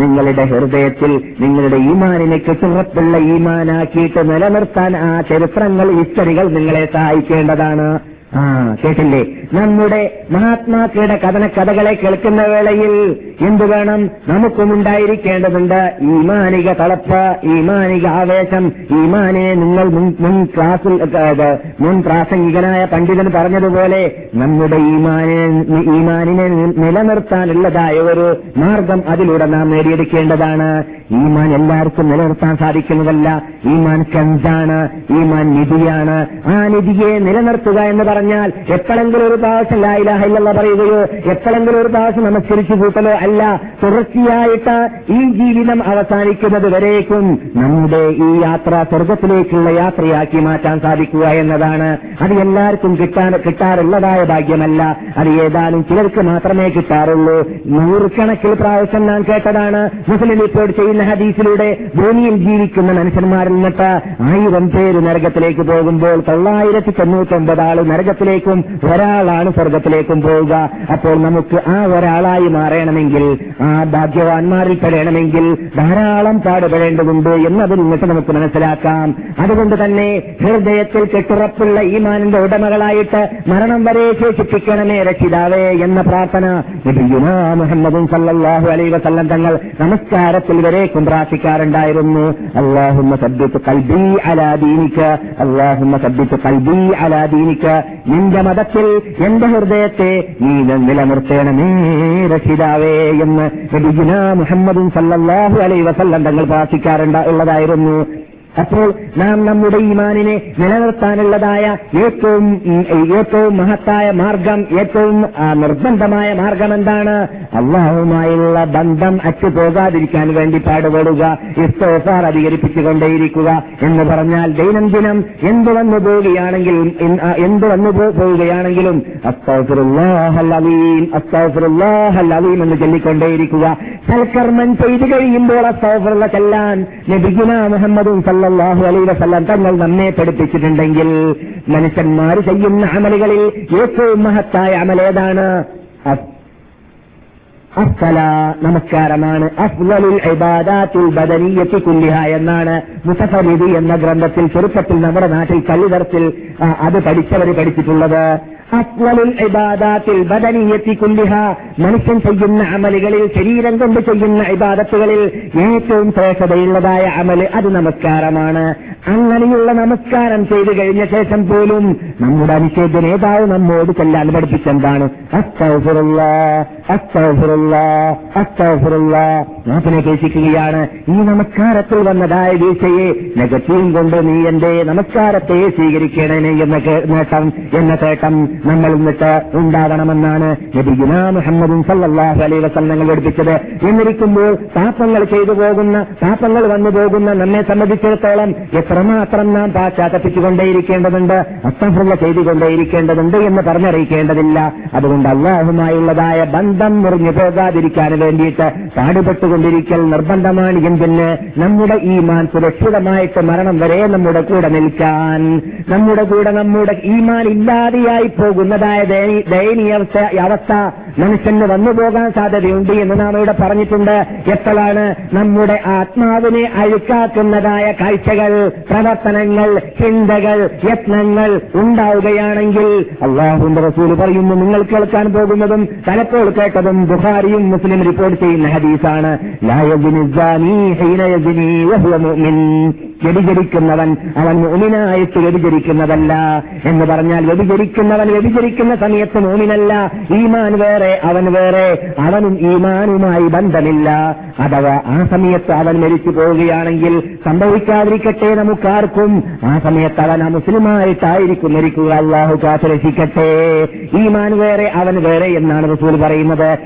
നിങ്ങളുടെ ഹൃദയത്തിൽ നിങ്ങളുടെ ഈമാനിനെ കെട്ടുറപ്പുള്ള ഈമാനാക്കിയിട്ട് നിലനിർത്താൻ ആ ചരിത്രങ്ങൾ ഹിസ്റ്ററികൾ നിങ്ങളെ സഹായിക്കേണ്ടതാണ് ആ കേട്ടില്ലേ നമ്മുടെ മഹാത്മാക്കളുടെ കഥന കഥകളെ കേൾക്കുന്ന വേളയിൽ എന്തു വേണം? നമുക്കും ഉണ്ടായിരിക്കേണ്ടതുണ്ട് ഈമാനിക തളപ്പ് ഈമാനിക ആവേശം. ഈമാനെ നിങ്ങൾ മുൻ ക്ലാസ്സിൽ മുൻ പ്രാസംഗികനായ പണ്ഡിതൻ പറഞ്ഞതുപോലെ നമ്മുടെ ഈമാനെ മാനിനെ നിലനിർത്താനുള്ളതായ ഒരു മാർഗം അതിലൂടെ നാം നേടിയെടുക്കേണ്ടതാണ്. ഈമാൻ എല്ലാവർക്കും നിലനിർത്താൻ സാധിക്കുന്നതല്ല. ഈമാൻ കഞ്ചാണ് ഈമാൻ നിധിയാണ്. ആ നിധിയെ നിലനിർത്തുക എന്ന് പറഞ്ഞാൽ എപ്പോഴെങ്കിലും ഒരു പ്രാവശ്യം ലായിലാഹ ഇല്ലല്ല പറയുകയോ എപ്പോഴെങ്കിലും ഒരു പ്രാവശ്യം നമസ്കരിച്ചു കൂട്ടലോ അല്ല തുടർച്ചയായിട്ട് ഈ ജീവിതം അവസാനിക്കുന്നത് വരേക്കും നമ്മുടെ ഈ യാത്ര സ്വർഗത്തിലേക്കുള്ള യാത്രയാക്കി മാറ്റാൻ സാധിക്കുക എന്നതാണ്. അത് എല്ലാവർക്കും കിട്ടാൻ കിട്ടാറുള്ളതായ ഭാഗ്യമല്ല. അത് ഏതാനും ചിലർക്ക് മാത്രമേ കിട്ടാറുള്ളൂ. നൂറുകണക്കിൽ പ്രാവശ്യം ഞാൻ കേട്ടതാണ് മുസ്ലിം റിപ്പോർട്ട് ചെയ്യുന്ന ഹദീസിലൂടെ ഭൂമിയിൽ ജീവിക്കുന്ന മനുഷ്യന്മാരിൽ നിന്നിട്ട് ആയിരം പേര് നരകത്തിലേക്ക് പോകുമ്പോൾ തൊള്ളായിരത്തി തൊണ്ണൂറ്റൊമ്പത് ആൾ നരകത്തിലേക്കും ഒരാളാണ് സ്വർഗത്തിലേക്കും പോവുക. അപ്പോൾ നമുക്ക് ആ ഒരാളായി മാറണമെങ്കിൽ ആ ഭാഗ്യവാന്മാരിൽ പെടണമെങ്കിൽ ധാരാളം പാടുപെടേണ്ടതുണ്ട് എന്നതിൽ നിന്നിട്ട് നമുക്ക് മനസ്സിലാക്കാം. അതുകൊണ്ട് തന്നെ ഹൃദയത്തിൽ കെട്ടുറപ്പുള്ള ഈമാനിന്റെ ഉടമകളായിട്ട് മരണം വരെ ശേഷിപ്പിക്കണമേ രക്ഷിതാവേ എന്ന പ്രാർത്ഥന മുഹമ്മദും സല്ലാഹു അലൈ വസല്ലം തങ്ങൾ നമസ്കാരത്തിൽ വരേക്കും പ്രാർത്ഥിക്കാറുണ്ടായിരുന്നു. അള്ളാഹുമ്മ സബ്ദിത്ത് കൽബി അലാ ദീനിക അള്ളാഹുമ്മ സബ്ദിത്ത് കൽബി അലാ ദീനിക നിന്റെ മതത്തിൽ എന്റെ ഹൃദയത്തെ നീ നിലനിർത്തേണമേ രക്ഷിതാവേ എന്ന് മുഹമ്മദും സല്ലാഹു അലൈ വസല്ലം തങ്ങൾ പ്രാർത്ഥിക്കാറുണ്ട് ഉള്ളതായിരുന്നു. അപ്പോൾ നാം നമ്മുടെ ഈമാനിനെ നിലനിർത്താനുള്ളതായ ഏറ്റവും ഏറ്റവും മഹത്തായ മാർഗം ഏറ്റവും നിർബന്ധമായ മാർഗം എന്താണ് അള്ളാഹുമായുള്ള ബന്ധം അറ്റുപോകാതിരിക്കാൻ വേണ്ടി പാടുപെടുക ഇസ്തോഫാർ അധികരിപ്പിച്ചുകൊണ്ടേയിരിക്കുക എന്ന് പറഞ്ഞാൽ ദൈനംദിനം എന്ത് വന്നു പോവുകയാണെങ്കിലും എന്ത് വന്നു പോവുകയാണെങ്കിലും അലീം എന്ന് ചൊല്ലിക്കൊണ്ടേയിരിക്കുക. സൽക്കർമ്മം ചെയ്തു കഴിയുമ്പോൾ അസ്തൗഫിറുള്ള ചെല്ലാൻ നബിഗുന മുഹമ്മദും സല്ലല്ലാഹു അലൈ വസല്ലം തങ്ങൾ നമ്മെ പഠിപ്പിച്ചിട്ടുണ്ടെങ്കിൽ മനുഷ്യന്മാർ ചെയ്യുന്ന അമലുകളിൽ ഏറ്റവും മഹത്തായ അമലേതാണ് അഫ്ല നമസ്കാരമാണ്. അഫ്ലലുൽ ഇബാദാത്തുൽ ബദനിയത്തി കുല്ലിഹ എന്നാണ് മുസഫരിദി എന്ന ഗ്രന്ഥത്തിൽ ചെറുപ്പത്തിൽ നമ്മുടെ നാട്ടിൽ കല്ലിതർത്തിൽ അത് പഠിച്ചവർ പഠിച്ചിട്ടുള്ളത്. മനുഷ്യൻ ചെയ്യുന്ന അമലുകളിൽ ശരീരം കൊണ്ട് ചെയ്യുന്ന ഇബാദത്തുകളിൽ ഏറ്റവും ശ്രേഷ്ഠതയുള്ളതായ അമൽ അത് നമസ്കാരമാണ്. അങ്ങനെയുള്ള നമസ്കാരം ചെയ്തു കഴിഞ്ഞ ശേഷം പോലും നമ്മുടെ അനിഷേധ നേതാവ് നമ്മോട് ചെല്ലാൻ പഠിപ്പിച്ചെന്താണ്? നാഥനെ കേൾപ്പിക്കുകയാണ് ഈ നമസ്കാരത്തിൽ വന്നതായ വീഴ്ചയെ നെഗറ്റീവ് കൊണ്ട് നീ എന്റെ നമസ്കാരത്തെ സ്വീകരിക്കണേ എന്ന നേട്ടം എന്ന തേട്ടം നമ്മൾ എന്നിട്ട് ഉണ്ടാകണമെന്നാണ് നബിഗുന മുഹമ്മദും സല്ലല്ലാഹു അലൈഹി വസല്ലങ്ങൾ പഠിപ്പിച്ചത്. എന്നിരിക്കുമ്പോൾ പാപങ്ങൾ ചെയ്തു പോകുന്ന പാപങ്ങൾ വന്നു പോകുന്ന നമ്മെ സംബന്ധിച്ചിടത്തോളം എത്രമാത്രം നാം പാശ്ചാത്തപ്പിച്ചുകൊണ്ടേയിരിക്കേണ്ടതുണ്ട് അസ്തഫുള്ള ചെയ്തുകൊണ്ടേയിരിക്കേണ്ടതുണ്ട് എന്ന് പറഞ്ഞറിയിക്കേണ്ടതില്ല. അതുകൊണ്ട് അള്ളാഹുമായുള്ളതായ ബന്ധം മുറിഞ്ഞു പോകാതിരിക്കാൻ വേണ്ടിയിട്ട് പാടുപെട്ടുകൊണ്ടിരിക്കൽ നിർബന്ധമാണ് എന്തിന് നമ്മുടെ ഈ മാൻ സുരക്ഷിതമായിട്ട് മരണം വരെ നമ്മുടെ കൂടെ നിൽക്കാൻ. നമ്മുടെ കൂടെ നമ്മുടെ ഈമാൻ ഇല്ലാതെയായി പോകുന്നതായ ദയനീ- ദയനീയ അവസ്ഥ മനുഷ്യന് വന്നുപോകാൻ സാധ്യതയുണ്ട് എന്ന് നാം ഇവിടെ പറഞ്ഞിട്ടുണ്ട്. എത്രയാണ് നമ്മുടെ ആത്മാവിനെ അഴുക്കാക്കുന്നതായ കാഴ്ചകൾ പ്രവർത്തനങ്ങൾ ചിന്തകൾ യത്നങ്ങൾ ഉണ്ടാവുകയാണെങ്കിൽ അള്ളാഹുന്റെ റസൂൽ പറയുന്നു നിങ്ങൾ കേൾക്കാൻ പോകുന്നതും തലപ്പോൾ കേട്ടതും ബുഹാരിയും മുസ്ലിം റിപ്പോർട്ട് ചെയ്യുന്ന ഹദീസാണ്. വ്യഭിചരിക്കുന്നവൻ അവൻ മോമിനായിട്ട് വ്യഭിചരിക്കുന്നതല്ല എന്ന് പറഞ്ഞാൽ വ്യഭിചരിക്കുന്നവൻ വ്യഭിചരിക്കുന്ന സമയത്ത് മോമിനല്ല ഈമാൻ വേറെ അവൻ വേറെ അവനും ഈമാനുമായി ബന്ധമില്ല. അഥവാ ആ സമയത്ത് അവൻ മരിച്ചു പോവുകയാണെങ്കിൽ സംഭവിക്കാതിരിക്കട്ടെ നമുക്കാർക്കും. ആ സമയത്ത് അവൻ ആ മുസ്ലിമായിട്ടായിരിക്കും മരിക്കുക. അള്ളാഹു കാത്തുരക്ഷിക്കട്ടെ ഈമാൻ വേറെ അവൻ വേറെ എന്നാണ് റസൂൽ പറയുന്നത്.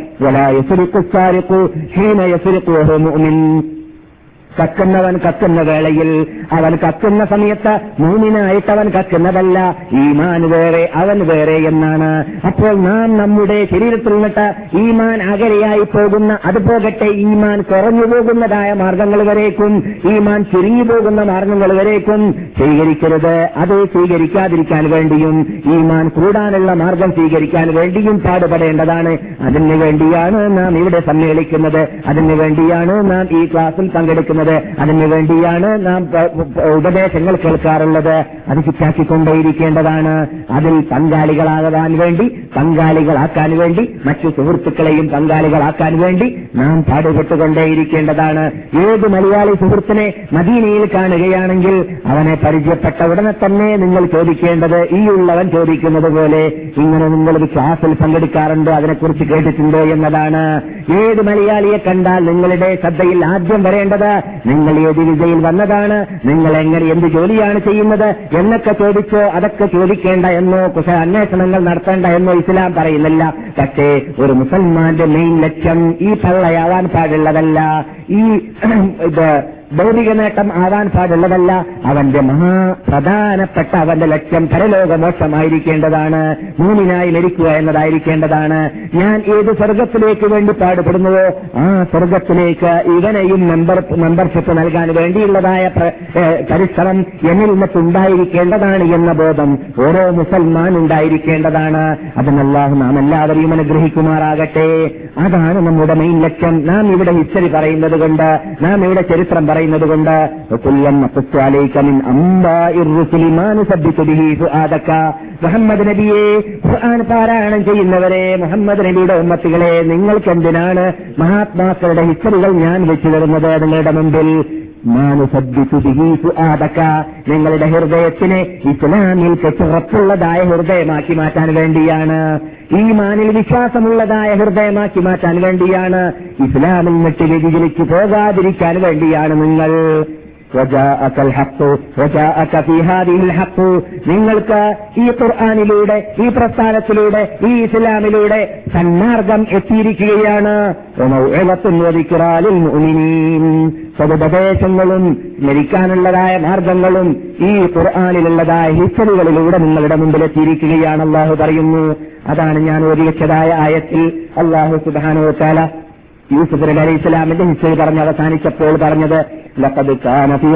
കക്കുന്നവൻ കക്കുന്ന വേളയിൽ അവൻ കക്കുന്ന സമയത്ത് മൂന്നിനായിട്ട് അവൻ കക്കുന്നതല്ല ഈമാൻ വേറെ അവൻ വേറെ എന്നാണ്. അപ്പോൾ നാം നമ്മുടെ ശരീരത്തിൽ നിന്നിട്ട് ഈമാൻ അകലെയായി പോകുന്ന അത് പോകട്ടെ ഈമാൻ കുറഞ്ഞു പോകുന്നതായ മാർഗങ്ങൾ വരേക്കും ഈമാൻ ചുരുങ്ങി പോകുന്ന മാർഗങ്ങൾ വരേക്കും. സ്വീകരിക്കരുത് അത് സ്വീകരിക്കാതിരിക്കാൻ വേണ്ടിയും ഈമാൻ കൂടാനുള്ള മാർഗം സ്വീകരിക്കാൻ വേണ്ടിയും പാടുപെടേണ്ടതാണ്. അതിനു വേണ്ടിയാണ് നാം ഇവിടെ സമ്മേളിക്കുന്നത്. അതിനു വേണ്ടിയാണ് നാം ഈ ക്ലാസ്സിൽ പങ്കെടുക്കുന്നത്. അതിനു വേണ്ടിയാണ് നാം ഉപദേശങ്ങൾ കേൾക്കാറുള്ളത്. അത് ചിറ്റാക്കിക്കൊണ്ടേയിരിക്കേണ്ടതാണ് അതിൽ പങ്കാളികളാകാൻ വേണ്ടി പങ്കാളികളാക്കാൻ വേണ്ടി മറ്റു സുഹൃത്തുക്കളെയും പങ്കാളികളാക്കാൻ വേണ്ടി നാം പാടുപെട്ടുകൊണ്ടേയിരിക്കേണ്ടതാണ്. ഏത് മലയാളി സുഹൃത്തിനെ മദീനയിൽ കാണുകയാണെങ്കിൽ അവനെ പരിചയപ്പെട്ട ഉടനെ തന്നെ നിങ്ങൾ ചോദിക്കേണ്ടത് ഈ ഉള്ളവൻ ചോദിക്കുന്നത് പോലെ ഇങ്ങനെ നിങ്ങൾ ഒരു ക്ലാസ്സിൽ പങ്കെടുക്കാറുണ്ട് അതിനെക്കുറിച്ച് കേട്ടിട്ടുണ്ടോ എന്നതാണ്. ഏത് മലയാളിയെ കണ്ടാൽ നിങ്ങളുടെ ശ്രദ്ധയിൽ ആദ്യം വരേണ്ടത് നിങ്ങൾ ഏത് വിജയിൽ വന്നതാണ്? നിങ്ങൾ എങ്ങനെ എന്ത് ജോലിയാണ് ചെയ്യുന്നത്? എന്നൊക്കെ ചോദിച്ചോ അതൊക്കെ ചോദിക്കേണ്ട എന്നോ കുശ അന്വേഷണങ്ങൾ നടത്തേണ്ട എന്നോ ഇസ്ലാം പറയുന്നില്ല. പക്ഷേ ഒരു മുസൽമാന്റെ മെയിൻ ലക്ഷ്യം ഈ പള്ളയാവാൻ പാടുള്ളതല്ല. ഈ ഇത് ഭൗതിക നേട്ടം ആവാൻ പാടുള്ളതല്ല അവന്റെ മഹാ പ്രധാനപ്പെട്ട അവന്റെ ലക്ഷ്യം പരലോകമോക്ഷമായിരിക്കേണ്ടതാണ് മൂന്നിനായി മരിക്കുക എന്നതായിരിക്കേണ്ടതാണ്. ഞാൻ ഏത് സ്വർഗത്തിലേക്ക് വേണ്ടി പാടുപെടുന്നുവോ ആ സ്വർഗത്തിലേക്ക് ഇവനെയും മെമ്പർ മെമ്പർഷിപ്പ് നൽകാൻ വേണ്ടിയുള്ളതായ പ്ര- പരിശ്രമം എന്നിൽ നിന്നുണ്ടായിരിക്കേണ്ടതാണ് എന്ന ബോധം ഓരോ മുസൽമാൻ ഉണ്ടായിരിക്കേണ്ടതാണ്. അതിനല്ലാഹു നാം എല്ലാവരെയും അനുഗ്രഹിക്കുമാറാകട്ടെ. അതാണ് നമ്മുടെ മെയിൻ ലക്ഷ്യം. നാം ഇവിടെ ഹിസ്റ്ററി പറയുന്നത് കൊണ്ട് നാം ഇവിടെ ചരിത്രം പറയുന്നത് കൊണ്ട് മുഹമ്മദ് നബിയെ പാരായണം ചെയ്യുന്നവരെ മുഹമ്മദ് നബിയുടെ ഉമ്മത്തികളെ നിങ്ങൾക്ക് എന്തിനാണ് മഹാത്മാക്കളുടെ ഹിസ്റ്ററികൾ ഞാൻ വെച്ചു തരുന്നത് നിങ്ങളുടെ മുമ്പിൽ? നിങ്ങളുടെ ഹൃദയത്തിനെ ഇസ്ലാമിൽ ചെറുപ്പുള്ളതായ ഹൃദയമാക്കി മാറ്റാൻ വേണ്ടിയാണ്. ഈ മാനിൽ വിശ്വാസമുള്ളതായ ഹൃദയമാക്കി മാറ്റാൻ വേണ്ടിയാണ്. ഇസ്ലാമിൽ നിട്ട് വ്യതിചലിച്ചു പോകാതിരിക്കാൻ വേണ്ടിയാണ് നിങ്ങൾ. നിങ്ങൾക്ക് ഈ ഖുർആാനിലൂടെ ഈ പ്രസ്ഥാനത്തിലൂടെ ഈ ഇസ്ലാമിലൂടെ സന്മാർഗം എത്തിയിരിക്കുകയാണ്. സ്വതുപദേശങ്ങളും ലഭിക്കാനുള്ളതായ മാർഗങ്ങളും ഈ ഖുർആാനിലുള്ളതായ ഹിസ്റ്ററികളിലൂടെ നിങ്ങളുടെ മുമ്പിലെത്തിയിരിക്കുകയാണ് അള്ളാഹു പറയുന്നു. അതാണ് ഞാൻ ഒരു ആയത്തിൽ അള്ളാഹു സുധാനോ ചാല യൂസുഫ് നബി അലൈഹി ഇസ്ലാമിന്റെ ഹിസ്റ്ററി പറഞ്ഞ് അവസാനിച്ചപ്പോൾ പറഞ്ഞത് ഫീ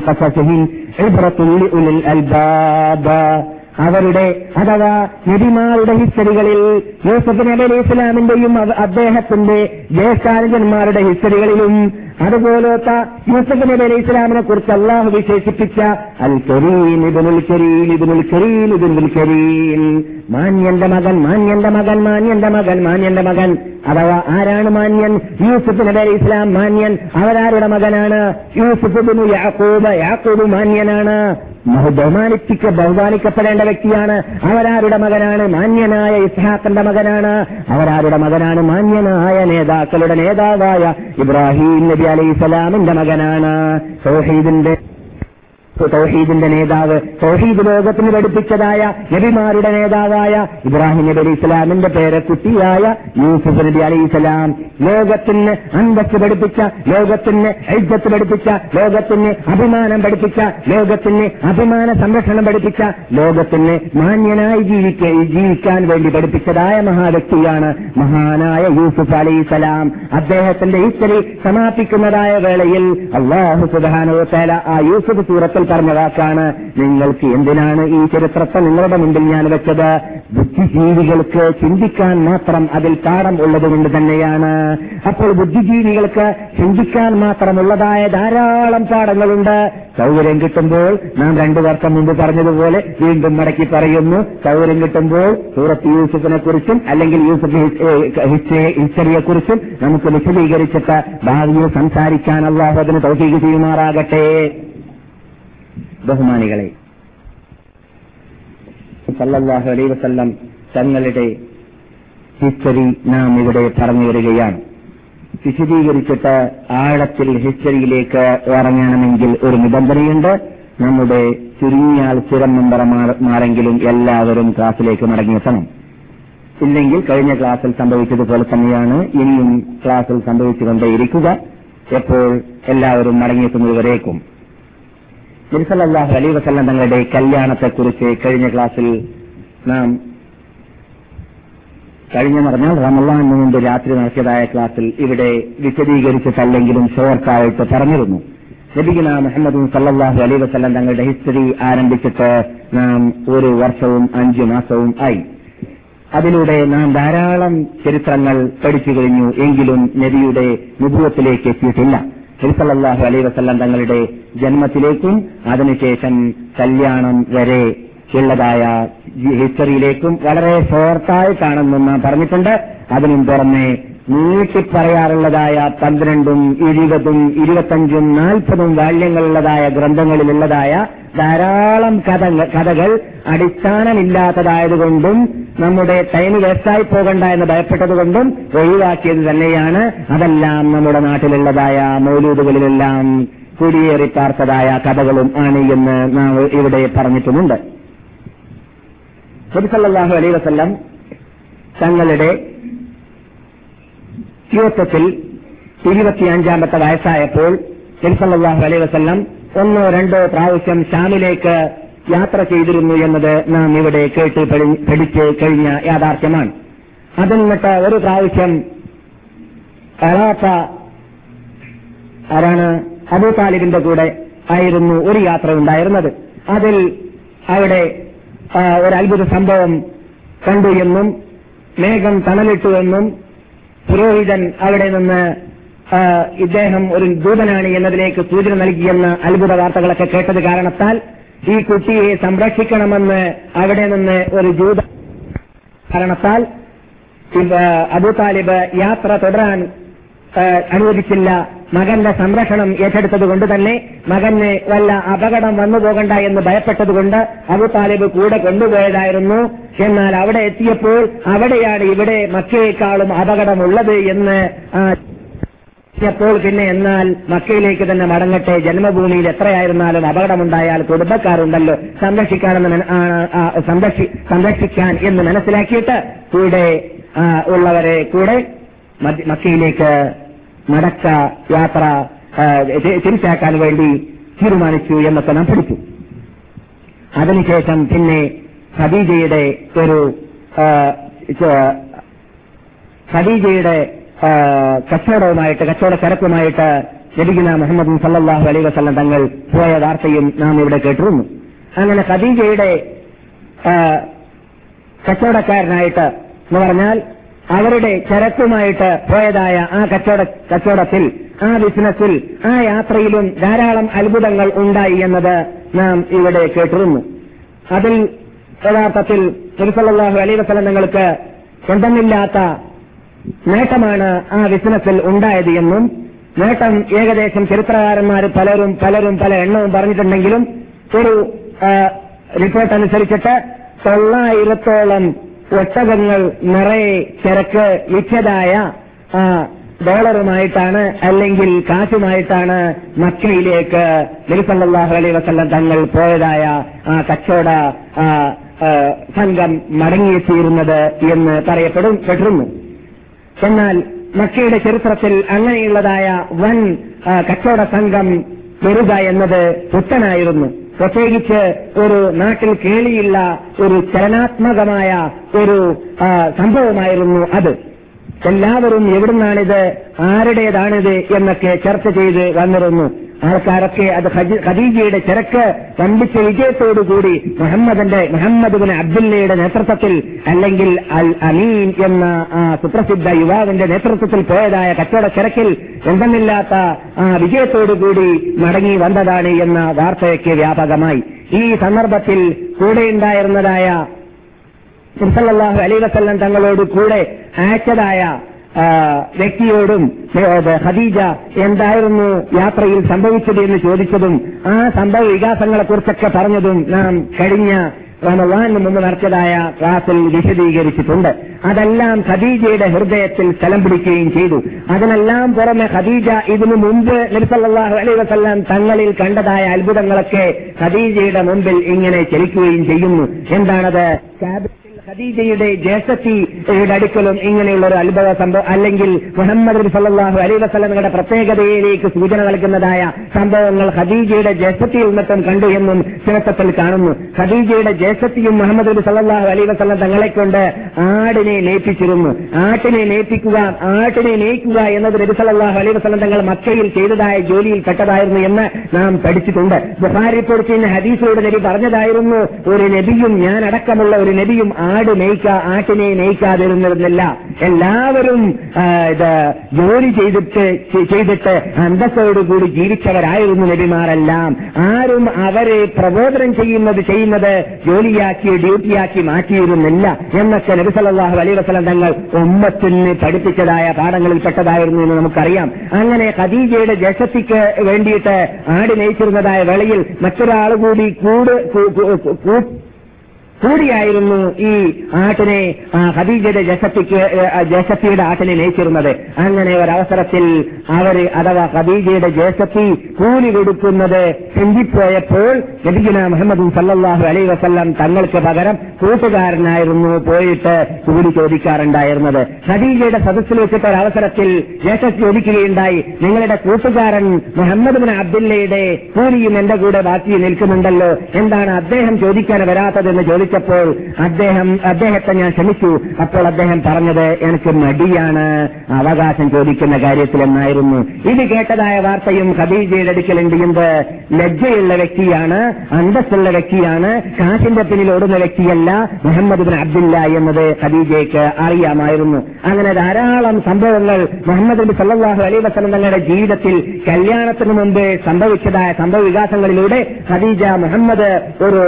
അവരുടെ അഥവാ നബിമാരുടെ ഹിസ്റ്ററികളിൽ യൂസഫ് നബി അലൈഹി ഇസ്ലാമിന്റെയും അദ്ദേഹത്തിന്റെ ജ്യേഷ്ഠാനുജന്മാരുടെ ഹിസ്റ്ററികളിലും അതുപോലത്തെ യൂസഫ് നബി അലൈഹി ഇസ്ലാമിനെ കുറിച്ച് അള്ളാഹു വിശേഷിപ്പിച്ച അൽ കരീം ഇബുൽ കരീം ഇബുൽ കരീം ഇബുൽ കരീം. മാന്യന്റെ മകൻ മാന്യന്റെ മകൻ മാന്യന്റെ മകൻ മാന്യന്റെ മകൻ. അഥവാ ആരാണ് മാന്യൻ? യൂസുഫ് നബി അലി ഇസ്ലാം മാന്യൻ? അവരാരുടെ മകനാണ്? യൂസുഫ് യാക്കൂബ് യാക്കൂബ് മാന്യനാണ്. ബഹുമാനിപ്പിക്ക ബഹുമാനിക്കപ്പെടേണ്ട വ്യക്തിയാണ്. അവരാരുടെ മകനാണ്? മാന്യനായ ഇസ്ഹാഖിന്റെ മകനാണ്. അവരാരുടെ മകനാണ് മാന്യനായ നേതാക്കളുടെ നേതാവായ ഇബ്രാഹിം നബി അലൈഹി സ്വലാമിന്റെ മകനാണ്. സൗഹീദിന്റെ തൗഹീദിന്റെ നേതാവ്. തൗഹീദ് ലോകത്തിന് പഠിപ്പിച്ചതായ നബിമാരുടെ നേതാവായ ഇബ്രാഹിം നബി അലി ഇസ്ലാമിന്റെ പേരക്കുട്ടിയായ യൂസുഫ് നബി അലി ഇസ്ലാം ലോകത്തിന് അന്തസ് പഠിപ്പിച്ച ലോകത്തിന് ഐജത്ത് പഠിപ്പിച്ച ലോകത്തിന് അഭിമാനം പഠിപ്പിച്ച ലോകത്തിന് അഭിമാന സംരക്ഷണം പഠിപ്പിച്ച ലോകത്തിന് മാന്യനായി ജീവിക്ക ജീവിക്കാൻ വേണ്ടി പഠിപ്പിച്ചതായ മഹാവ്യക്തിയാണ് മഹാനായ യൂസുഫ് അലി ഇസ്ലാം അദ്ദേഹത്തിന്റെ ഹിസ്റ്ററി സമാപിക്കുന്നതായ വേളയിൽ അള്ളാഹു സുബാനോ തേല ആ യൂസുഫ് സൂറത്തിൽ പറഞ്ഞ വാക്കാണ് നിങ്ങൾക്ക് എന്തിനാണ് ഈ ചരിത്രത്തെ നിങ്ങളുടെ മുമ്പിൽ ഞാൻ വെച്ചത്? ബുദ്ധിജീവികൾക്ക് ചിന്തിക്കാൻ മാത്രം അതിൽ പാഠം ഉള്ളതുകൊണ്ട് തന്നെയാണ്. അപ്പോൾ ബുദ്ധിജീവികൾക്ക് ചിന്തിക്കാൻ മാത്രമുള്ളതായ ധാരാളം പാഠങ്ങളുണ്ട്. സൗകര്യം കിട്ടുമ്പോൾ നാം രണ്ടു വർഷം മുമ്പ് പറഞ്ഞതുപോലെ വീണ്ടും മടക്കി പറയുന്നു. സൗകര്യം കിട്ടുമ്പോൾ സൂറത്ത് യൂസുഫിനെ കുറിച്ചും അല്ലെങ്കിൽ യൂസഫ് ഹിസ്റ്ററിയെ കുറിച്ചും നമുക്ക് വിശദീകരിച്ചിട്ട് ഭാവിയിൽ സംസാരിക്കാൻ അള്ളാഹു അതിന് തൗഫീക് ചെയ്യുമാറാകട്ടെ. ബഹുമാനികളെ സല്ലല്ലാഹു അലൈ വസല്ലം തങ്ങളുടെ ഹിസ്റ്ററി നാം ഇവിടെ പറഞ്ഞു വരികയാണ്. വിശദീകരിച്ചിട്ട് ആഴത്തിൽ ഹിസ്റ്ററിയിലേക്ക് ഇറങ്ങണമെങ്കിൽ ഒരു നിബന്ധനയുണ്ട്. നമ്മുടെ ചുരുങ്ങിയാൽ സ്ഥിരം മെമ്പർമാരെങ്കിലും എല്ലാവരും ക്ലാസ്സിലേക്ക് മടങ്ങിയെത്തണം. ഇല്ലെങ്കിൽ കഴിഞ്ഞ ക്ലാസ്സിൽ സംഭവിച്ചതുപോലെ തന്നെയാണ് ഇനിയും ക്ലാസ്സിൽ സംഭവിച്ചുകൊണ്ടേയിരിക്കുക. എപ്പോൾ എല്ലാവരും മടങ്ങിയെത്തുന്നതുവരേക്കും. നിർസലല്ലാഹു അലൈ വസല്ലം തങ്ങളുടെ കല്യാണത്തെക്കുറിച്ച് കഴിഞ്ഞ ക്ലാസ്സിൽ നാം കഴിഞ്ഞ പറഞ്ഞാൽ റമലാന് മുമ്പ് രാത്രി നടത്തിയതായ ക്ലാസ്സിൽ ഇവിടെ വിശദീകരിച്ചിട്ടല്ലെങ്കിലും ഷോർട്ടായിട്ട് പറഞ്ഞിരുന്നു. ലബിഗുന മുഹമ്മദ് സല്ലാഹു അലൈ വസല്ലം തങ്ങളുടെ ഹിസ്റ്ററി ആരംഭിച്ചിട്ട് നാം ഒരു വർഷവും അഞ്ചു മാസവും ആയി. അതിലൂടെ നാം ധാരാളം ചരിത്രങ്ങൾ പഠിച്ചു കഴിഞ്ഞു എങ്കിലും നബിയുടെ മുഖത്തിലേക്ക് എത്തിയിട്ടില്ല. ഹിൽസല്ലാഹു അലൈ വസല്ലം തങ്ങളുടെ ജന്മത്തിലേക്കും അതിനുശേഷം കല്യാണം വരെ ഉള്ളതായ ഹിസ്റ്ററിയിലേക്കും വളരെ ഷോർട്ടായിട്ടാണെന്ന് നാം പറഞ്ഞിട്ടുണ്ട്. അതിനും പുറമെ നീട്ടിപ്പറയാറുള്ളതായ പന്ത്രണ്ടും ഇരുപതും ഇരുപത്തഞ്ചും നാൽപ്പതും വാല്യങ്ങളുള്ളതായ ഗ്രന്ഥങ്ങളിലുള്ളതായ ധാരാളം കഥകൾ അടിസ്ഥാനമില്ലാത്തതായതുകൊണ്ടും നമ്മുടെ ടൈം വേസ്റ്റായി പോകണ്ട എന്ന് ഭയപ്പെട്ടതുകൊണ്ടും ഒഴിവാക്കിയത് തന്നെയാണ്. അതെല്ലാം നമ്മുടെ നാട്ടിലുള്ളതായ മൗലൂദുകളിലെല്ലാം കുടിയേറി പാർത്തതായ കഥകളും ആണ് എന്ന് നാം ഇവിടെ പറഞ്ഞിട്ടുമുണ്ട്. സല്ലാഹു അലൈ വസ്ല്ലം തങ്ങളുടെ യുവത്വത്തിൽ ഇരുപത്തിയഞ്ചാമത്തെ വയസ്സായപ്പോൾ സല്ലാഹു അലൈ വസ്ല്ലം ഒന്നോ രണ്ടോ പ്രാവശ്യം ഷാമിലേക്ക് യാത്ര ചെയ്തിരുന്നു എന്നത് നാം ഇവിടെ കേട്ട് പഠിച്ച് കഴിഞ്ഞ യാഥാർത്ഥ്യമാണ്. അതിൽ നിന്നിട്ട് ഒരു പ്രാവശ്യം കലാത്ത ആരാണ്? അബൂ താലിബിന്റെ കൂടെ ആയിരുന്നു ഒരു യാത്ര ഉണ്ടായിരുന്നത്. അതിൽ അവിടെ ഒരു അത്ഭുത സംഭവം കണ്ടു എന്നും മേഘം തണലിട്ടു എന്നും പുരോഹിതൻ അവിടെ നിന്ന് ഇദ്ദേഹം ഒരു ദൂതനാണ് എന്നതിലേക്ക് സൂചന നൽകിയെന്ന അത്ഭുത വാർത്തകളൊക്കെ കേട്ടത് കാരണത്താൽ ഈ കുട്ടിയെ സംരക്ഷിക്കണമെന്ന് അവിടെ നിന്ന് ഒരു ദൂത കാരണത്താൽ അബു താലിബ് യാത്ര തുടരാൻ അനുവദിച്ചില്ല. മകന്റെ സംരക്ഷണം ഏറ്റെടുത്തതുകൊണ്ട് തന്നെ മകന് വല്ല അപകടം വന്നു പോകണ്ട എന്ന് ഭയപ്പെട്ടതുകൊണ്ട് അബു താലിബ് കൂടെ കൊണ്ടുപോയതായിരുന്നു. എന്നാൽ അവിടെ എത്തിയപ്പോൾ അവിടെയാണ് ഇവിടെ മക്കയേക്കാളും അപകടമുള്ളത് എന്ന് പ്പോൾ പിന്നെ എന്നാൽ മക്കയിലേക്ക് തന്നെ മടങ്ങട്ടെ. ജന്മഭൂമിയിൽ എത്രയായിരുന്നാലും അപകടമുണ്ടായാൽ കുടുംബക്കാരുണ്ടല്ലോ. സംരക്ഷിക്കാനെന്ന് സംരക്ഷിക്കാൻ എന്ന് മനസ്സിലാക്കിയിട്ട് കൂടെ ഉള്ളവരെ കൂടെ മക്കയിലേക്ക് മടക്ക യാത്ര തിരിച്ചാക്കാൻ വേണ്ടി തീരുമാനിച്ചു എന്നൊക്കെ നാം പഠിച്ചു. അതിനുശേഷം പിന്നെ ഖദീജയുടെ ഒരു ഖദീജയുടെ കച്ചവടവുമായിട്ട് കച്ചവട ചരക്കുമായിട്ട് ലഭിക്കുന്ന മുഹമ്മദ് സല്ലാഹു അലൈ വസ്ലം തങ്ങൾ പോയ വാർത്തയും നാം ഇവിടെ കേട്ടിരുന്നു. അങ്ങനെ ഖദീജയുടെ കച്ചവടക്കാരനായിട്ട് എന്ന് പറഞ്ഞാൽ അവരുടെ ചരക്കുമായിട്ട് പോയതായ ആ കച്ചവട കച്ചവടത്തിൽ ആ ബിസിനസ്സിൽ ആ യാത്രയിലും ധാരാളം അത്ഭുതങ്ങൾ ഉണ്ടായി എന്നത് നാം ഇവിടെ കേട്ടിരുന്നു. അതിൽ യഥാർത്ഥത്തിൽ തിരുസല്ലാഹു അലൈ വസ്ലം നിങ്ങൾക്ക് സ്വന്തമില്ലാത്ത നേട്ടമാണ് ആ ബിസിനസ്സിൽ ഉണ്ടായത് എന്നും നേട്ടം ഏകദേശം ചരിത്രകാരന്മാർ പലരും പലരും പല എണ്ണവും പറഞ്ഞിട്ടുണ്ടെങ്കിലും ഒരു റിപ്പോർട്ട് അനുസരിച്ചിട്ട് തൊള്ളായിരത്തോളം ഒട്ടകങ്ങൾ നിറയെ ചരക്ക് വിറ്റതായ ഡോളറുമായിട്ടാണ് അല്ലെങ്കിൽ കാശുമായിട്ടാണ് മക്കയിലേക്ക് നിരുസല്ലാഹു അലൈ വസല്ലം തങ്ങൾ പോയതായ ആ കച്ചവട സംഘം മടങ്ങിയെത്തിയിരുന്നത് എന്ന് പറയപ്പെടും പെട്ടിരുന്നു. എന്നാൽ മക്കയുടെ ചരിത്രത്തിൽ അങ്ങനെയുള്ളതായ വൻ കച്ചവട സംഘം വരിക എന്നത് പുത്തനായിരുന്നു. പ്രത്യേകിച്ച് ഒരു നാട്ടിൽ കേളിയില്ല ഒരു ചലനാത്മകമായ ഒരു സംഭവമായിരുന്നു അത്. എല്ലാവരും എവിടുന്നാണിത്? ആരുടേതാണിത്? എന്നൊക്കെ ചർച്ച ചെയ്ത് വന്നിരുന്നു. ആൾക്കാരൊക്കെ അത് ഖദി- ഖദീജയുടെ തിരക്ക് വമ്പിച്ച വിജയത്തോടുകൂടി മുഹമ്മദിന്റെ മുഹമ്മദ് അബ്ദുല്ലയുടെ നേതൃത്വത്തിൽ അല്ലെങ്കിൽ അൽ അമീൻ എന്ന ആ സുപ്രസിദ്ധ യുവാവിന്റെ നേതൃത്വത്തിൽ പോയതായ കച്ചവട തിരക്കിൽ എന്തെന്നില്ലാത്ത ആ വിജയത്തോടുകൂടി മടങ്ങി വന്നതാണ് എന്ന വാർത്തയൊക്കെ വ്യാപകമായി. ഈ സന്ദർഭത്തിൽ കൂടെയുണ്ടായിരുന്നതായ അലി വസല്ലം തങ്ങളോട് കൂടെ അയച്ചതായ വ്യക്തിയോടും ഖദീജ എന്തായിരുന്നു യാത്രയിൽ സംഭവിച്ചത് എന്ന് ചോദിച്ചതും ആ സംഭവ വികാസങ്ങളെ കുറിച്ചൊക്കെ പറഞ്ഞതും നാം കഴിഞ്ഞ റമവാനിന് മുമ്പ് നടത്തിയതായ ക്ലാസിൽ വിശദീകരിച്ചിട്ടുണ്ട്. അതെല്ലാം ഖദീജയുടെ ഹൃദയത്തിൽ സ്ഥലം പിടിക്കുകയും ചെയ്തു. അതിനെല്ലാം പുറമെ ഖദീജ ഇതിനു മുമ്പ് നബിസല്ലാഹു അലൈ വസ്ല്ലാം തങ്ങളിൽ കണ്ടതായ അത്ഭുതങ്ങളൊക്കെ ഖദീജയുടെ മുമ്പിൽ ഇങ്ങനെ ചലിക്കുകയും ചെയ്യുന്നു. എന്താണത്? ഖദീജയുടെ ജ്യേഷ്ഠത്തിയുടെ അടുക്കലും ഇങ്ങനെയുള്ള ഒരു അത്ഭുത സംഭവം അല്ലെങ്കിൽ മുഹമ്മദ് സല്ലാഹു സല്ലല്ലാഹു അലൈഹി വസല്ലമയുടെ പ്രത്യേകതയിലേക്ക് സൂചന നൽകുന്നതായ സംഭവങ്ങൾ ഖദീജയുടെ ജ്യേഷ്ഠത്തിയിൽ നിന്നിട്ടും കണ്ടു എന്നും ചരിത്രത്തിൽ കാണുന്നു. ഖദീജയുടെ ജ്യേഷ്ഠത്തിയും മുഹമ്മദ് നബി സല്ലല്ലാഹു അലൈഹി വസല്ലം തങ്ങളെ കൊണ്ട് ആടിനെ നേപ്പിച്ചിരുന്നു ആട്ടിനെ നേപ്പിക്കുക ആട്ടിനെ നേക്കുക എന്നത് നബി സല്ലല്ലാഹു അലൈഹി വസല്ലം തങ്ങൾ മക്കയിൽ ചെയ്തതായ ജോലിയിൽ പെട്ടതായിരുന്നു എന്ന് നാം പഠിച്ചിട്ടുണ്ട്. ബുഹാരി ഹദീസിലൂടെ നബി പറഞ്ഞതായിരുന്നു ഒരു നബിയും ഞാൻ അടക്കമുള്ള ഒരു നബിയും മേയ്ക്ക ആട്ടിനെ മേയ്ക്കാതിരുന്നിരുന്നില്ല എല്ലാവരും ഇത് ജോലി ചെയ്തിട്ട് ചെയ്തിട്ട് അന്തസ്സോടുകൂടി ജീവിച്ചവരായിരുന്നു നബിമാരെല്ലാം. ആരും അവരെ പ്രബോധനം ചെയ്യുന്നത് ചെയ്യുന്നത് ജോലിയാക്കി ഡ്യൂട്ടിയാക്കി മാറ്റിയിരുന്നില്ല. എന്നൊക്കെ നബി സല്ലല്ലാഹു അലൈഹി വസല്ലം തങ്ങൾ ഉമ്മത്തിന് പഠിപ്പിച്ചതായ പാഠങ്ങളിൽ പെട്ടതായിരുന്നു എന്ന് നമുക്കറിയാം. അങ്ങനെ ഖദീജയുടെ ജസത്തിക്ക് വേണ്ടിയിട്ട് ആടി മേയിച്ചിരുന്നതായ വേളയിൽ മറ്റൊരാൾ കൂടി കൂട് കൂടിയായിരുന്നു ഈ ആട്ടിനെ ഹദീജയുടെ ജസത്തിക്ക് ജസത്തിയുടെ ആട്ടിനെ നയിച്ചിരുന്നത് അങ്ങനെ ഒരവസരത്തിൽ അവർ അഥവാ ഖദീജയുടെ ജസത്തി കൂലി കൊടുക്കുന്നത് ചിന്തിപ്പോയപ്പോൾ നബിഗുന മുഹമ്മദ് സല്ലാഹു അലൈ വസല്ലം തങ്ങൾക്ക് പകരം കൂട്ടുകാരനായിരുന്നു പോയിട്ട് കൂലി ചോദിക്കാറുണ്ടായിരുന്നത്. ഖദീജയുടെ സദസ്സിൽ വെച്ചിട്ട് ഒരവസരത്തിൽ ജേഷത്ത് ചോദിക്കുകയുണ്ടായി നിങ്ങളുടെ കൂട്ടുകാരൻ മുഹമ്മദ് ബിൻ അബ്ദുല്ലയുടെ കൂലിയും എന്റെ കൂടെ ബാക്കി നിൽക്കുന്നുണ്ടല്ലോ. എന്താണ് അദ്ദേഹം ചോദിക്കാൻ വരാത്തതെന്ന് ചോദിച്ചപ്പോൾ അദ്ദേഹം അദ്ദേഹത്തെ ഞാൻ ക്ഷമിച്ചു. അപ്പോൾ അദ്ദേഹം പറഞ്ഞത് എനിക്ക് മടിയാണ് അവകാശം ചോദിക്കുന്ന കാര്യത്തിൽ എന്നായിരുന്നു ഇത് കേട്ടതായ വാർത്തയും ഖദീജയുടെ അടുക്കലുണ്ട് ലജ്ജയുള്ള വ്യക്തിയാണ് അന്തസ്സുള്ള വ്യക്തിയാണ് കാശിന്റെ പിന്നിൽ ഓടുന്ന വ്യക്തിയല്ല മുഹമ്മദ് ബിൻ അബ്ദുല്ല എന്നത് ഖദീജയ്ക്ക് അറിയാമായിരുന്നു. അങ്ങനെ ധാരാളം സംഭവങ്ങൾ മുഹമ്മദ് നബി സല്ലാഹു അലൈ വസ്ലം തങ്ങളുടെ ജീവിതത്തിൽ കല്യാണത്തിന് മുമ്പ് സംഭവിച്ചതായ സംഭവ വികാസങ്ങളിലൂടെ ഖദീജ മുഹമ്മദ് ഒരു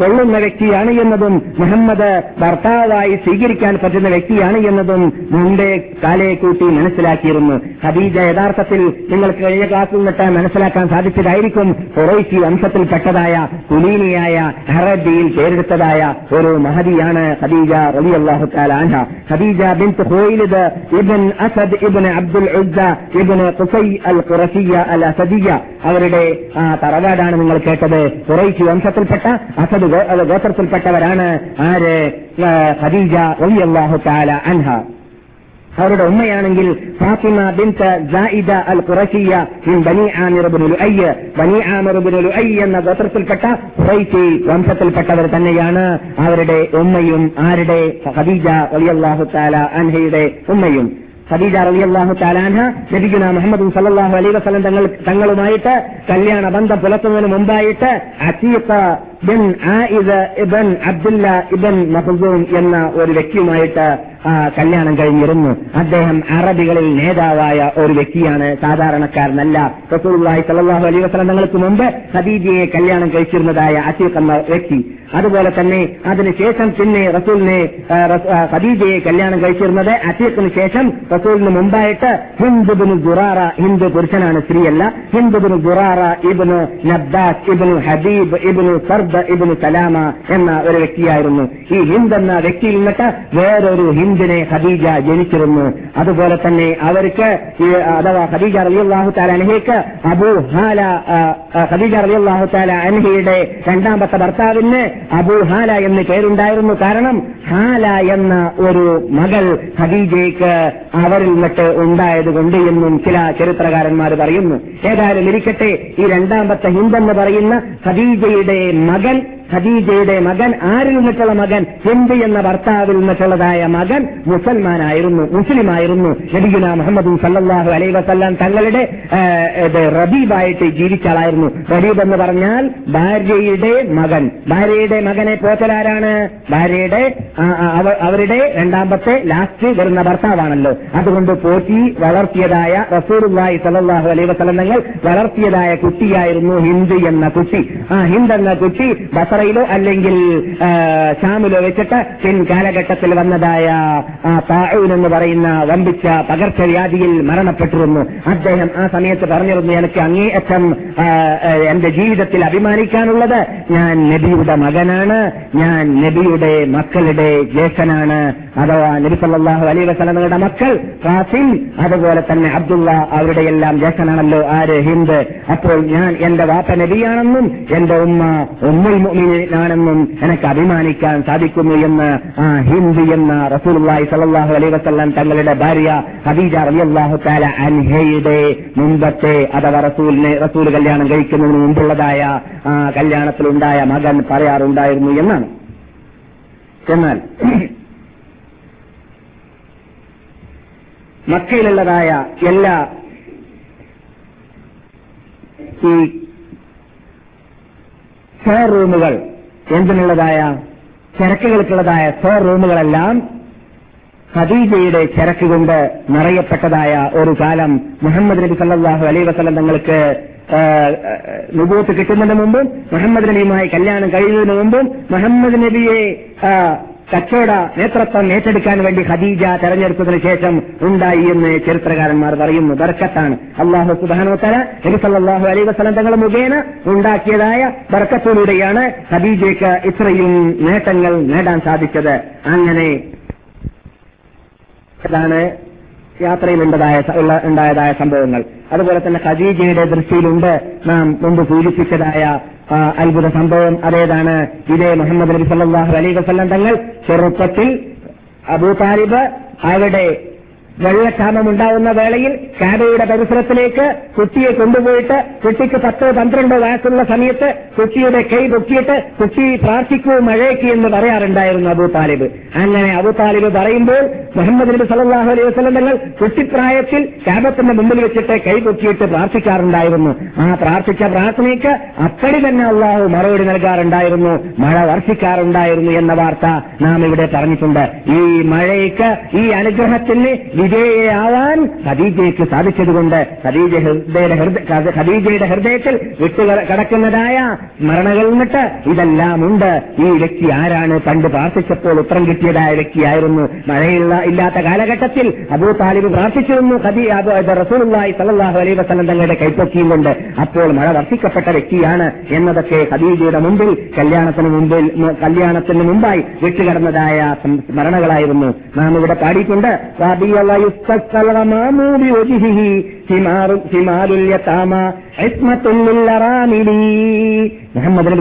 കൊള്ളുന്ന വ്യക്തിയാണ് എന്നതും മുഹമ്മദ് ഭർത്താവായി സ്വീകരിക്കാൻ പറ്റുന്ന വ്യക്തിയാണ് എന്നതും മുമ്പേ കാലയെ കൂട്ടി മനസ്സിലാക്കിയിരുന്നു. ഖദീജ യഥാർത്ഥത്തിൽ നിങ്ങൾക്ക് കഴിഞ്ഞ ക്ലാസ്സിൽ നിന്നിട്ട് മനസ്സിലാക്കാൻ സാധിച്ചതായിരിക്കും കുറേശി വംശത്തിൽപ്പെട്ടതായ കുലീനിയായ ഹറബിയിൽ പേരെടുത്തതായ ഒരു മഹദിയാണ് ഹദീജ റബി അള്ളാഹു കാലാൻഹ ഖദീജ ബിൻ ഹോയിലിദ് ഇബ്ൻ അസദ് ഇബ്ൻ അബ്ദുൽ ഉദ്ദ ഇബ്ൻ ഖുസൈ അൽ ഖുറസിയ അൽ അസദിയ അവരുടെ തറവാടാണ് നിങ്ങൾ കേട്ടത്. ഖുറൈശി വംശത്തിൽപ്പെട്ട അസദ് ഗോ- അത് ഗോത്രത്തിൽപ്പെട്ടവരാണ് ആര് ഖദീജ റളിയല്ലാഹു തആല അൻഹ. അവരുടെ ഉമ്മയാണെങ്കിൽ ഫാത്തിമ ബിൻത ജായിദ അൽ ഖുറശിയ മിൻ ബനി ആമിർ ഇബ്നു ബനി ആമിർ ഇബ്നു എന്ന ഗോത്രത്തിൽപ്പെട്ട ഖുറൈശി വംശത്തിൽപ്പെട്ടവർ തന്നെയാണ് അവരുടെ ഉമ്മയും ആരുടെ? ഖദീജ റളിയല്ലാഹു തആല അൻഹയുടെ ഉമ്മയും. ഖദീജ റളിയല്ലാഹു തആല അൻഹ നബിഗുന മുഹമ്മദ് സല്ലല്ലാഹു അലൈഹി വസല്ലം തങ്ങൾ തങ്ങളുമായിട്ട് കല്യാണ ബന്ധം പുലർത്തുന്നതിന് മുമ്പായിട്ട് അസീഖ ബിൻ ആയിദ് ഇബൻ അബ്ദുല്ല ഇബൻ മഹ്സൂം എന്ന ഒരു വ്യക്തിയുമായിട്ട് കല്യാണം കഴിഞ്ഞിരുന്നു. അദ്ദേഹം അറബികളിൽ നേതാവായ ഒരു വ്യക്തിയാണ്. സാധാരണക്കാരനല്ല. റസൂലുള്ളാഹി സലാഹു അലൈഹി വസല്ലം തങ്ങൾക്ക് മുമ്പ് ഹദീജിയെ കല്യാണം കഴിച്ചിരുന്നതായ അസീഖ് എന്ന വ്യക്തി. അതുപോലെ തന്നെ അതിനുശേഷം പിന്നെ റസൂലിനെ ഹദീജയെ കല്യാണം കഴിച്ചിരുന്നത് അസീഖിന് ശേഷം റസൂലിന് മുമ്പായിട്ട് ഹിന്ദുബിന് ദുറാറ ഹിന്ദു പുരുഷനാണ് സ്ത്രീയല്ല. ഹിന്ദുബിന് ദുറാറ ഇബിന് നബ്ദാസ് ഇബിന് ഹബീബ് ഇബിന് സർദ് ഇബിന് സലാമ എന്ന ഒരു വ്യക്തിയായിരുന്നു. ഈ ഹിന്ദ് എന്ന വ്യക്തിയിൽ നിന്നിട്ട് വേറൊരു ഹിന്ദിനെ ഖദീജ ജനിച്ചിരുന്നു. അതുപോലെ തന്നെ അവർക്ക് അഥവാ ഖദീജ റളിയല്ലാഹു താല അനഹയ്ക്ക് അബു ഹാല ഖദീജ റളിയല്ലാഹു താല അൻഹയുടെ രണ്ടാമത്തെ ഭർത്താവിന് അബു ഹാല എന്ന് പേരുണ്ടായിരുന്നു. കാരണം ഹാല എന്ന ഒരു മകൾ ഖദീജയ്ക്ക് അവരിൽ നിന്നിട്ട് ഉണ്ടായതുകൊണ്ട് എന്നും ചില ചരിത്രകാരന്മാർ പറയുന്നു. ഏതായാലും ഇരിക്കട്ടെ ഈ രണ്ടാമത്തെ ഹിന്ദെന്ന് പറയുന്ന ഖദീജയുടെ മകൻ ഖദീജയുടെ മകൻ ആരിൽ നിന്നിട്ടുള്ള മകൻ ഹിന്ദ് എന്ന ഭർത്താവിൽ നിന്നിട്ടുള്ളതായ മകൻ മുസൽമാനായിരുന്നു മുസ്ലിമായിരുന്നു. നബിഗുന മുഹമ്മദ് സല്ലാഹു അലൈ വസല്ലം തങ്ങളുടെ റബീബായിട്ട് ജീവിച്ച ആളായിരുന്നു. റബീബ് എന്ന് പറഞ്ഞാൽ ഭാര്യയുടെ മകൻ. ഭാര്യയുടെ മകനെ പോറ്റലാരാണ്? ഭാര്യയുടെ അവരുടെ രണ്ടാമത്തെ ലാസ്റ്റ് വരുന്ന ഭർത്താവാണല്ലോ. അതുകൊണ്ട് പോറ്റി വളർത്തിയതായ റസൂലുള്ളാഹി സല്ലല്ലാഹു അലൈഹി വസല്ലം തങ്ങൾ വളർത്തിയതായ കുട്ടിയായിരുന്നു ഹിന്ദ് എന്ന കുട്ടി. ആ ഹിന്ദ് എന്ന കുട്ടി ബസറയിലോ അല്ലെങ്കിൽ ഷാമിലോ വെച്ചിട്ട് പിൻ കാലഘട്ടത്തിൽ വന്നതായ ആ, എന്ന് പറയുന്ന വമ്പിച്ച പകർച്ചവ്യാധിയിൽ മരണപ്പെട്ടിരുന്നു. അദ്ദേഹം ആ സമയത്ത് പറഞ്ഞിരുന്നു എനിക്ക് അങ്ങേയറ്റം എന്റെ ജീവിതത്തിൽ അഭിമാനിക്കാനുള്ളത് ഞാൻ നബിയുടെ മകനാണ് ഞാൻ നബിയുടെ മക്കളുടെ ജ്യേഷ്ഠനാണ്. അഥവാ നബി സല്ലാഹു അലൈ വസല്ലമയുടെ മക്കൾ ഖാസിം അതുപോലെ തന്നെ അബ്ദുള്ള അവരുടെ എല്ലാം ജ്യേഷ്ഠനാണല്ലോ ആര്? ഹിന്ദ്. അപ്പോൾ ഞാൻ എന്റെ വാപ്പ നബിയാണെന്നും എന്റെ ഉമ്മ ഉമ്മുൽ മുഅ്മിനാണെന്നും എനിക്ക് അഭിമാനിക്കാൻ സാധിക്കുന്നു എന്ന് ആ ഹിന്ദി എന്ന റസൂലുള്ളാഹി സ്വല്ലല്ലാഹു അലൈഹി വസല്ലം തങ്ങളുടെ ഭാര്യ ഖദീജ റളിയല്ലാഹു തആല അൻഹയുടെ മുമ്പത്തെ അഥവാ റസൂലിനെ റസൂൽ കല്യാണം കഴിക്കുന്നതിന് മുമ്പുള്ളതായ ആ കല്യാണത്തിലുണ്ടായ മകൻ പറയാറുണ്ടായിരുന്നു എന്നാണ്. എന്നാൽ മക്കയിലുള്ളതായ എല്ലാ ഈ സ്റ്റോർ റൂമുകൾ എന്തിനുള്ളതായ? ചരക്കുകൾക്കുള്ളതായ സ്റ്റോർ റൂമുകളെല്ലാം ഖദീജയുടെ ചരക്ക് കൊണ്ട് നിറയപ്പെട്ടതായ ഒരു കാലം മുഹമ്മദ് നബി സല്ലാഹു അലൈ വസ്ലം തങ്ങൾക്ക് നുബൂത്ത് കിട്ടുന്നതിന് മുമ്പും മുഹമ്മദ് നബിയുമായി കല്യാണം കഴിയുന്നതിന് മുമ്പും മുഹമ്മദ് നബിയെ കച്ചവട നേതൃത്വം ഏറ്റെടുക്കാൻ വേണ്ടി ഖദീജ തെരഞ്ഞെടുത്തതിനു ശേഷം ഉണ്ടായി എന്ന് ചരിത്രകാരന്മാർ പറയുന്നു. ബർക്കത്താണ്. അള്ളാഹു സുബാനോത്തല നബി സല്ലല്ലാഹു അലൈഹി വസല്ലം തങ്ങൾ മുഖേന ഉണ്ടാക്കിയതായ ബർക്കത്തിലൂടെയാണ് ഖദീജയ്ക്ക് ഇത്രയും നേട്ടങ്ങൾ നേടാൻ സാധിച്ചത്. അങ്ങനെ ഇതാണ് യാത്രയിൽ ഉണ്ടായ ഉണ്ടായതായ സംഭവങ്ങൾ. അതുപോലെ തന്നെ ഖദീജയുടെ ദൃഷ്ടിയിലുണ്ട് നാം മുമ്പ് സൂചിപ്പിച്ചതായ അത്ഭുത സംഭവം. അതേതാണ് ഇതേ മുഹമ്മദ് നബി സല്ലാഹു അലൈഹി വസല്ലം തങ്ങൾ ചെറുപ്പത്തിൽ അബൂ താലിബ് അവിടെ വെള്ളക്ഷാമം ഉണ്ടാവുന്ന വേളയിൽ കാബയുടെ പരിസരത്തിലേക്ക് കുട്ടിയെ കൊണ്ടുപോയിട്ട് കുട്ടിക്ക് പത്തോ പന്ത്രണ്ടോ വയസ്സുള്ള സമയത്ത് കുട്ടിയുടെ കൈ പൊക്കിയിട്ട് കുട്ടി പ്രാർത്ഥിക്കൂ മഴയ്ക്ക് എന്ന് പറയാറുണ്ടായിരുന്നു അബൂ താലിബ്. അങ്ങനെ അബൂ താലിബ് പറയുമ്പോൾ മുഹമ്മദ് നബി സല്ലല്ലാഹു അലൈഹി വസ്ലം തങ്ങൾ കുട്ടിപ്രായത്തിൽ കാബത്തിന്റെ മുമ്പിൽ വെച്ചിട്ട് കൈ പൊക്കിയിട്ട് പ്രാർത്ഥിക്കാറുണ്ടായിരുന്നു. ആ പ്രാർത്ഥിച്ച പ്രാർത്ഥനയ്ക്ക് അപ്പടി തന്നെ അള്ളാഹു മറുപടി നൽകാറുണ്ടായിരുന്നു മഴ വർഷിക്കാറുണ്ടായിരുന്നു എന്ന വാർത്ത നാം ഇവിടെ പറഞ്ഞിട്ടുണ്ട്. ഈ മഴയ്ക്ക് ഈ അനുഗ്രഹത്തിന് വിജയയാവാൻ ഖദീജയ്ക്ക് സാധിച്ചതുകൊണ്ട് ഖദീജ ഹൃദയയുടെ ഹൃദയ ഖദീജയുടെ ഹൃദയത്തിൽ വിട്ടു കടക്കുന്നതായ സ്മരണകൾ നിന്നിട്ട് ഇതെല്ലാം ഉണ്ട് ഈ വ്യക്തി ആരാണ്? പണ്ട് പ്രാർത്ഥിച്ചപ്പോൾ ഉത്തരം കിട്ടിയതായ വ്യക്തിയായിരുന്നു. മഴയുള്ള ഇല്ലാത്ത കാലഘട്ടത്തിൽ അബൂ താലിബ് പ്രാർത്ഥിച്ചിരുന്നു. ഖദീ റസൂലുള്ളാഹി സല്ലല്ലാഹു അലൈഹി വസല്ലം തങ്ങളുടെ കൈപ്പൊക്കിയും കൊണ്ട് അപ്പോൾ മഴ വർഷിക്കപ്പെട്ട വ്യക്തിയാണ് എന്നതൊക്കെ ഖദീജയുടെ മുമ്പിൽ കല്യാണത്തിന് മുമ്പിൽ കല്യാണത്തിന് മുമ്പായി വിട്ടുകിടന്നതായ സ്മരണകളായിരുന്നു. നാം ഇവിടെ പാടിയിട്ടുണ്ട്. "വബിയല്ല യുസ്തസ്കൽ ഗമാമു ബിവജ്ഹിഹി സിമാറു- സിമാരുൽ യതാമ ഇസ്മത്തുൽ മുഹമ്മദ് നബി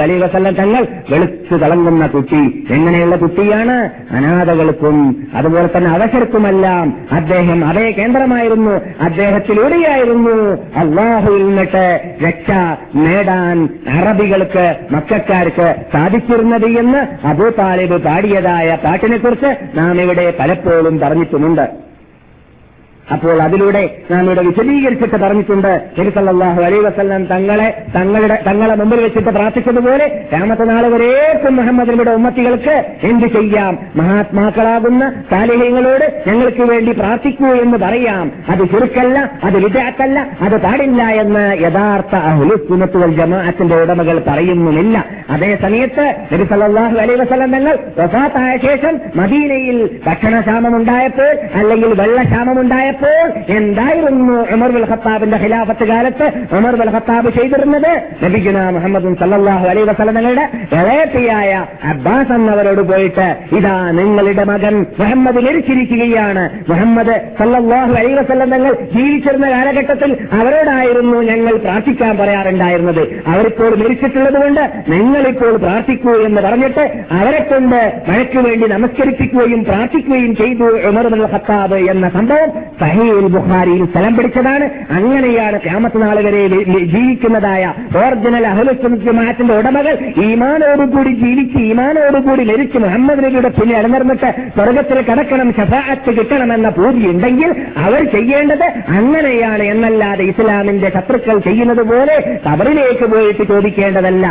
അലൈഹി വസല്ലം തങ്ങൾ വെളുത്തു കളങ്ങുന്ന കുട്ടി. എങ്ങനെയുള്ള കുട്ടിയാണ്? അനാഥകൾക്കും അതുപോലെ തന്നെ അവസരക്കുമെല്ലാം അദ്ദേഹം അതേ കേന്ദ്രമായിരുന്നു. അദ്ദേഹത്തിലൂടെയായിരുന്നു അള്ളാഹുവിൽ നിന്നിട്ട് രക്ഷ നേടാൻ അറബികൾക്ക് മക്കാർക്ക് സാധിച്ചിരുന്നത് എന്ന് അബൂ താലിബ് പാടിയതായ പാട്ടിനെക്കുറിച്ച് നാം ഇവിടെ പലപ്പോഴും പറഞ്ഞിട്ടുമുണ്ട്. അപ്പോൾ അതിലൂടെ നാം ഇവിടെ വിശദീകരിച്ചിട്ട് പറഞ്ഞിട്ടുണ്ട് നബിസല്ലാഹു അലൈ വസ്ലം തങ്ങളെ തങ്ങളുടെ തങ്ങളെ മുമ്പിൽ വെച്ചിട്ട് പ്രാർത്ഥിച്ചതുപോലെ രാമത്തെ നാൾ വരേക്കും മുഹമ്മദിന്റെ ഉമ്മത്തികൾക്ക് എന്ത് ചെയ്യാം? മഹാത്മാക്കളാകുന്ന സാലിഹ്യങ്ങളോട് ഞങ്ങൾക്ക് വേണ്ടി പ്രാർത്ഥിക്കൂ എന്ന് പറയാം. അത് ചുരുക്കല്ല അത് വിജാത്തല്ല അത് പാടില്ല എന്ന് യഥാർത്ഥ അഹുലുസുനത്തുവൽ ജമാഅത്തിന്റെ ഉടമകൾ പറയുന്നുമില്ല. അതേ സമയത്ത് നബി അലൈഹി വസല്ലം തങ്ങൾ വസാത്തായ ശേഷം മദീനയിൽ ഭക്ഷണക്ഷാമമുണ്ടായപ്പോൾ അല്ലെങ്കിൽ വെള്ളക്ഷാമമുണ്ടായപ്പോൾ എന്തായിരുന്നു ഉമർ ബുൽ ഖത്താബിന്റെ ഖിലാഫത്ത് കാലത്ത് ഉമർ ബുൽ ഖത്താബ് ചെയ്തിരുന്നത്? നബിഗുന മുഹമ്മദ് സല്ലാഹു അലൈ വസലങ്ങളുടെ ഇളയത്തിയായ അബ്ബാസ് എന്നവരോട് പോയിട്ട് ഇതാ നിങ്ങളുടെ മകൻ മുഹമ്മദ് മരിച്ചിരിക്കുകയാണ്. മുഹമ്മദ് സല്ലാഹു അലൈ വസല്ലം തങ്ങൾ ജീവിച്ചിരുന്ന കാലഘട്ടത്തിൽ അവരോടായിരുന്നു ഞങ്ങൾ പ്രാർത്ഥിക്കാൻ പറയാറുണ്ടായിരുന്നത്. അവരിപ്പോൾ മരിച്ചിട്ടുള്ളത് കൊണ്ട് നിങ്ങളിപ്പോൾ പ്രാർത്ഥിക്കൂ എന്ന് പറഞ്ഞിട്ട് അവരെ കൊണ്ട് മഴയ്ക്ക് വേണ്ടി നമസ്കരിപ്പിക്കുകയും പ്രാർത്ഥിക്കുകയും ചെയ്തു ഉമർ ബുൽ ഖത്താബ് എന്ന സംഭവം സഹീൽ ബുഖാരിയിൽ സ്ഥലം പിടിച്ചതാണ്. അങ്ങനെയാണ് ക്യാമത്ത് വരെ ജീവിക്കുന്നതായ ഓറിജിനൽ അഹലുസുമാറ്റിന്റെ ഉടമകൾ ഈമാനോടുകൂടി ജീവിച്ച് ഈമാനോടുകൂടി ലരിച്ച് മുഹമ്മദ് നബിയുടെ പിന്നിൽ അണിനിർന്നിട്ട് സ്വർഗത്തിൽ കടക്കണം ഷഫാഅത്ത് കിട്ടണമെന്ന പൂതി ഉണ്ടെങ്കിൽ അവർ ചെയ്യേണ്ടത് അങ്ങനെയാണ് എന്നല്ലാതെ ഇസ്ലാമിന്റെ ശത്രുക്കൾ ചെയ്യുന്നത് പോലെ കബറിലേക്ക് പോയിട്ട് ചോദിക്കേണ്ടതല്ല.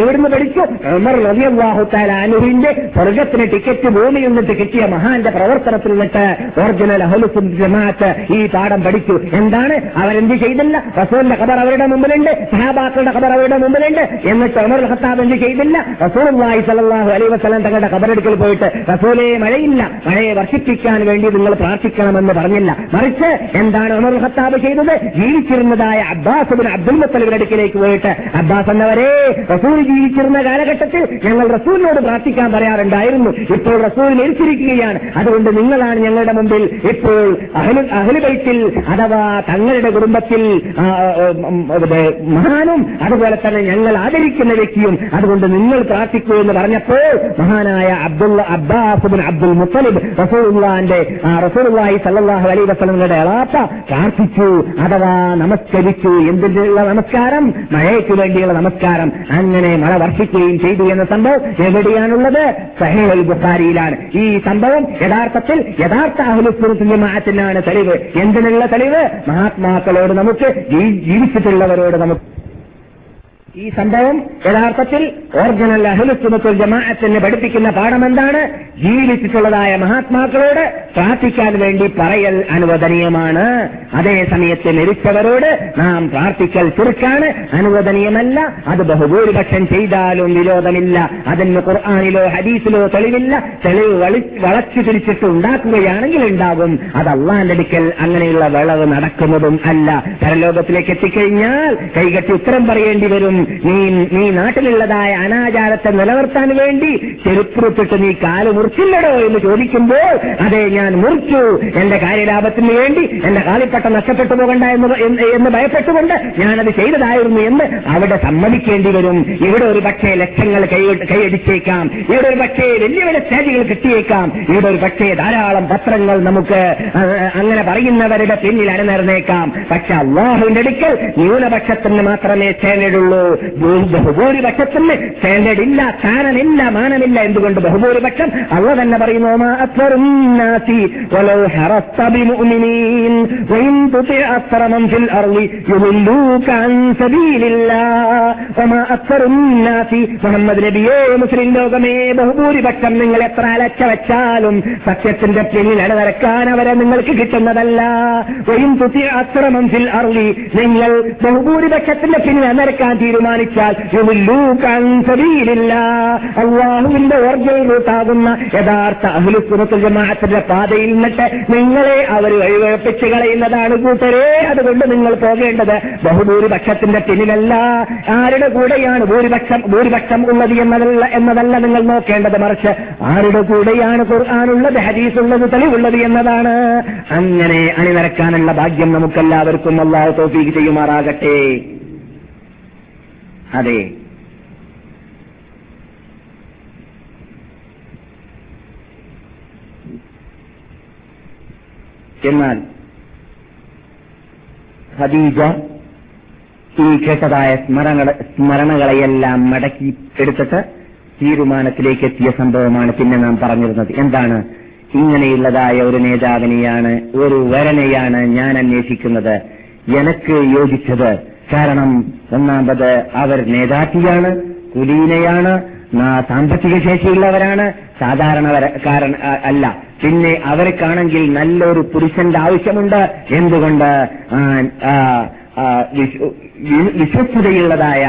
എവിടുന്ന് പഠിച്ചു? ഉമർ റളിയല്ലാഹു തആല അൻഹുവിന്റെ സ്വർഗത്തിന് ടിക്കറ്റ് ഭൂമിയിൽ നിന്നിട്ട് കിട്ടിയ മഹാന്റെ പ്രവർത്തനത്തിൽ നിന്നിട്ട് ഒറിജിനൽ അഹുലുസുൻ ജമാഅത്ത് ഈ പാഠം പഠിച്ചു. എന്താണ്? അവരെന്ത് ചെയ്തില്ല? റസൂലിന്റെ ഖബർ അവരുടെ മുമ്പിലുണ്ട്. സഹാബാക്കളുടെ ഖബർ അവരുടെ മുമ്പിലുണ്ട്. എന്നിട്ട് ഉമർ ഖത്താബ് എന്ത് ചെയ്തില്ല? റസൂലുള്ളാഹി സ്വല്ലല്ലാഹു അലൈ വസല്ലം തങ്ങളുടെ ഖബറെടുക്കൽ പോയിട്ട് റസൂലെ മഴയില്ല. മഴയെ വർഷിപ്പിക്കാൻ വേണ്ടി നിങ്ങൾ പ്രാർത്ഥിക്കണമെന്ന് പറഞ്ഞില്ല. മറിച്ച് എന്താണ് ഉമർ ഖത്താബ് ചെയ്തത്? ജീവിച്ചിരുന്നതായ അബ്ബാസ് ബിൻ അബ്ദുൽ മുത്തലിബിന്റെ അടുക്കിലേക്ക് പോയിട്ട് അബ്ബാസ് എന്നവരെ റസൂൽ ജീവിച്ചിരുന്ന കാലഘട്ടത്തിൽ ഞങ്ങൾ റസൂലിനോട് പ്രാർത്ഥിക്കാൻ പറയാറുണ്ടായിരുന്നു. ഇപ്പോൾ റസൂൽ മരിച്ചിരിക്കുകയാണ്. അതുകൊണ്ട് നിങ്ങളാണ് ഞങ്ങളുടെ മുമ്പിൽ ഇപ്പോൾ അഹ്ലു- അഹ്ലുബൈത്തിൽ അഥവാ തങ്ങളുടെ കുടുംബത്തിൽ മഹാനും അതുപോലെ തന്നെ ഞങ്ങൾ ആദരിക്കുന്ന വ്യക്തിയും അതുകൊണ്ട് നിങ്ങൾ പ്രാർത്ഥിക്കൂ എന്ന് പറഞ്ഞപ്പോൾ മഹാനായ Abdullah Abbas bin Abdul Muttalib റസൂലുള്ളാന്റെ ആ, റസൂലുള്ളാഹി അലൈ വസ്ലങ്ങളുടെ അളാപ്പ പ്രാർത്ഥിച്ചു അഥവാ നമസ്കരിച്ചു എന്തിനുള്ള നമസ്കാരം? മഴയ്ക്ക് വേണ്ടിയുള്ള നമസ്കാരം. അങ്ങനെ മഴ വർഷിക്കുകയും ചെയ്തു എന്ന സംഭവം എവിടെയാണുള്ളത്? സഹേൽ ബുഖാരിയിലാണ്. ഈ സംഭവം യഥാർത്ഥത്തിൽ യഥാർത്ഥ അഹലുസ്ഥിന്റെ ജമാഅത്തിനാണ്. തെളിവ്. എന്തിനുള്ള തെളിവ്? മഹാത്മാക്കളോട് നമുക്ക് ജീവിച്ചിട്ടുള്ളവരോട് നമുക്ക് ഈ സംഭവം യഥാർത്ഥത്തിൽ ഓർജിനൽ അഹ്ലുസുന്നത്തുൽ ജമാഅത്തിനെ പഠിപ്പിക്കുന്ന പാഠം എന്താണ് ജീവിച്ചിട്ടുള്ളതായ മഹാത്മാക്കളോട് പ്രാർത്ഥിക്കാൻ വേണ്ടി പറയൽ അനുവദനീയമാണ്. അതേ സമയത്ത് മരിച്ചവരോട് നാം പ്രാർത്ഥിക്കൽ ചുരുക്കാണ് അനുവദനീയമല്ല. അത് ബഹുഭൂരിപക്ഷം ചെയ്താലും വിരോധമില്ല. അതിന് ഖുർആാനിലോ ഹദീസിലോ തെളിവില്ല. തെളിവ് വളി വളച്ചു തിരിച്ചിട്ട് ഉണ്ടാക്കുകയാണെങ്കിൽ ഉണ്ടാകും. അത് അള്ളാന്റെ അടുക്കൽ അങ്ങനെയുള്ള വിളവ് നടക്കുന്നതും അല്ല. പരലോകത്തിലേക്ക് എത്തിക്കഴിഞ്ഞാൽ കൈകെട്ടി ഉത്തരം പറയേണ്ടി വരും. നീ നീ നാട്ടിലുള്ളതായ അനാചാരത്തെ നിലനിർത്താൻ വേണ്ടി ചെരുപ്പുറത്തിട്ട് നീ കാൽ മുറിച്ചില്ലടോ എന്ന് ചോദിക്കുമ്പോൾ അതെ ഞാൻ മുറിച്ചു. എന്റെ കാര്യലാഭത്തിന് വേണ്ടി എന്റെ കാലിപ്പട്ട നഷ്ടപ്പെട്ടു പോകണ്ട എന്ന് എന്ന് ഭയപ്പെട്ടുകൊണ്ട് ഞാനത് ചെയ്തതായിരുന്നു എന്ന് അവിടെ സമ്മതിക്കേണ്ടി വരും. ഇവിടെ ഒരു പക്ഷേ ലക്ഷങ്ങൾ കൈയടിച്ചേക്കാം. ഇവിടെ ഒരു പക്ഷേ വലിയ വലിയ സ്റ്റേജുകൾ കിട്ടിയേക്കാം. ഇവിടെ ഒരു പക്ഷേ ധാരാളം പത്രങ്ങൾ നമുക്ക് അങ്ങനെ പറയുന്നവരുടെ പിന്നിൽ അരനേർന്നേക്കാം. പക്ഷെ അള്ളാഹുവിന്റെ അടുക്കൽ ന്യൂനപക്ഷത്തിന് മാത്രമേ ഭൂ- ജോലിന്റെ ബഹുഭൂരിപക്ഷത്തിന് സ്റ്റാൻഡേർഡ് ഇല്ല ചാനലില്ല മാനമില്ല എന്തുകൊണ്ട് ബഹുഭൂരിപക്ഷം അള്ള തന്നെ പറയുന്നു മുഹമ്മദ് നബിയേ മുസ്ലിം ലോകമേ ബഹുഭൂരിപക്ഷം നിങ്ങൾ എത്ര അലച്ച വെച്ചാലും സത്യത്തിന്റെ പിന്നിൽ അണിനിരക്കാൻ അവരെ നിങ്ങൾക്ക് കിട്ടുന്നതല്ല. വയും തുത്തി അക്രമം ഫിൽ അറുളി നിങ്ങൾ ബഹുഭൂരിപക്ഷത്തിന്റെ പിന്നിൽ അണിനിരക്കാൻ തീരുമാനം തീരുമാനിച്ചാൽ അള്ളാഹുവിന്റെ ഒറിജിനൽ റൂട്ടാകുന്ന യഥാർത്ഥ അഹുലു ജമാഅത്തിന്റെ പാതയിൽ നിന്നിട്ട് നിങ്ങളെ അവർ വഴിവഴപ്പിച്ച് കളയുന്നതാണ് കൂട്ടരെ. അതുകൊണ്ട് നിങ്ങൾ പോകേണ്ടത് ബഹുഭൂരിപക്ഷത്തിന്റെ പിന്നിലല്ല. ആരുടെ കൂടെയാണ് ഭൂരിപക്ഷം ഭൂരിപക്ഷം ഉള്ളത് എന്നതല്ല എന്നതല്ല നിങ്ങൾ നോക്കേണ്ടത് മറിച്ച് ആരുടെ കൂടെയാണ് ഖുർആാനുള്ളത് ഹരീസ് ഉള്ളത് തെളിവുള്ളത് എന്നതാണ്. അങ്ങനെ അണിനിരക്കാനുള്ള ഭാഗ്യം നമുക്കെല്ലാവർക്കും അള്ളാഹു തോഫീക്ക് ചെയ്യുമാറാകട്ടെ. അതെ. എന്നാൽ ഖദീജ ഈ കേട്ടതായ സ്മരണ സ്മരണകളെയെല്ലാം മടക്കി എടുത്തിട്ട് തീരുമാനത്തിലേക്ക് എത്തിയ സംഭവമാണ് പിന്നെ നാം പറഞ്ഞിരുന്നത്. എന്താണ്? ഇങ്ങനെയുള്ളതായ ഒരു നേതാവിനെയാണ് ഒരു വരനെയാണ് ഞാൻ അന്വേഷിക്കുന്നത്. എനക്ക് യോജിച്ചത് കാരണം ഒന്നാമത് അവർ നേതാക്കിയാണ് കുലീനയാണ് സാമ്പത്തിക ശേഷിയുള്ളവരാണ് സാധാരണക്കാരൻ അല്ല. പിന്നെ അവർക്കാണെങ്കിൽ നല്ലൊരു പുരുഷന്റെ ആവശ്യമുണ്ട്. എന്തുകൊണ്ട്? വിശ്വസ്തതയുള്ളതായ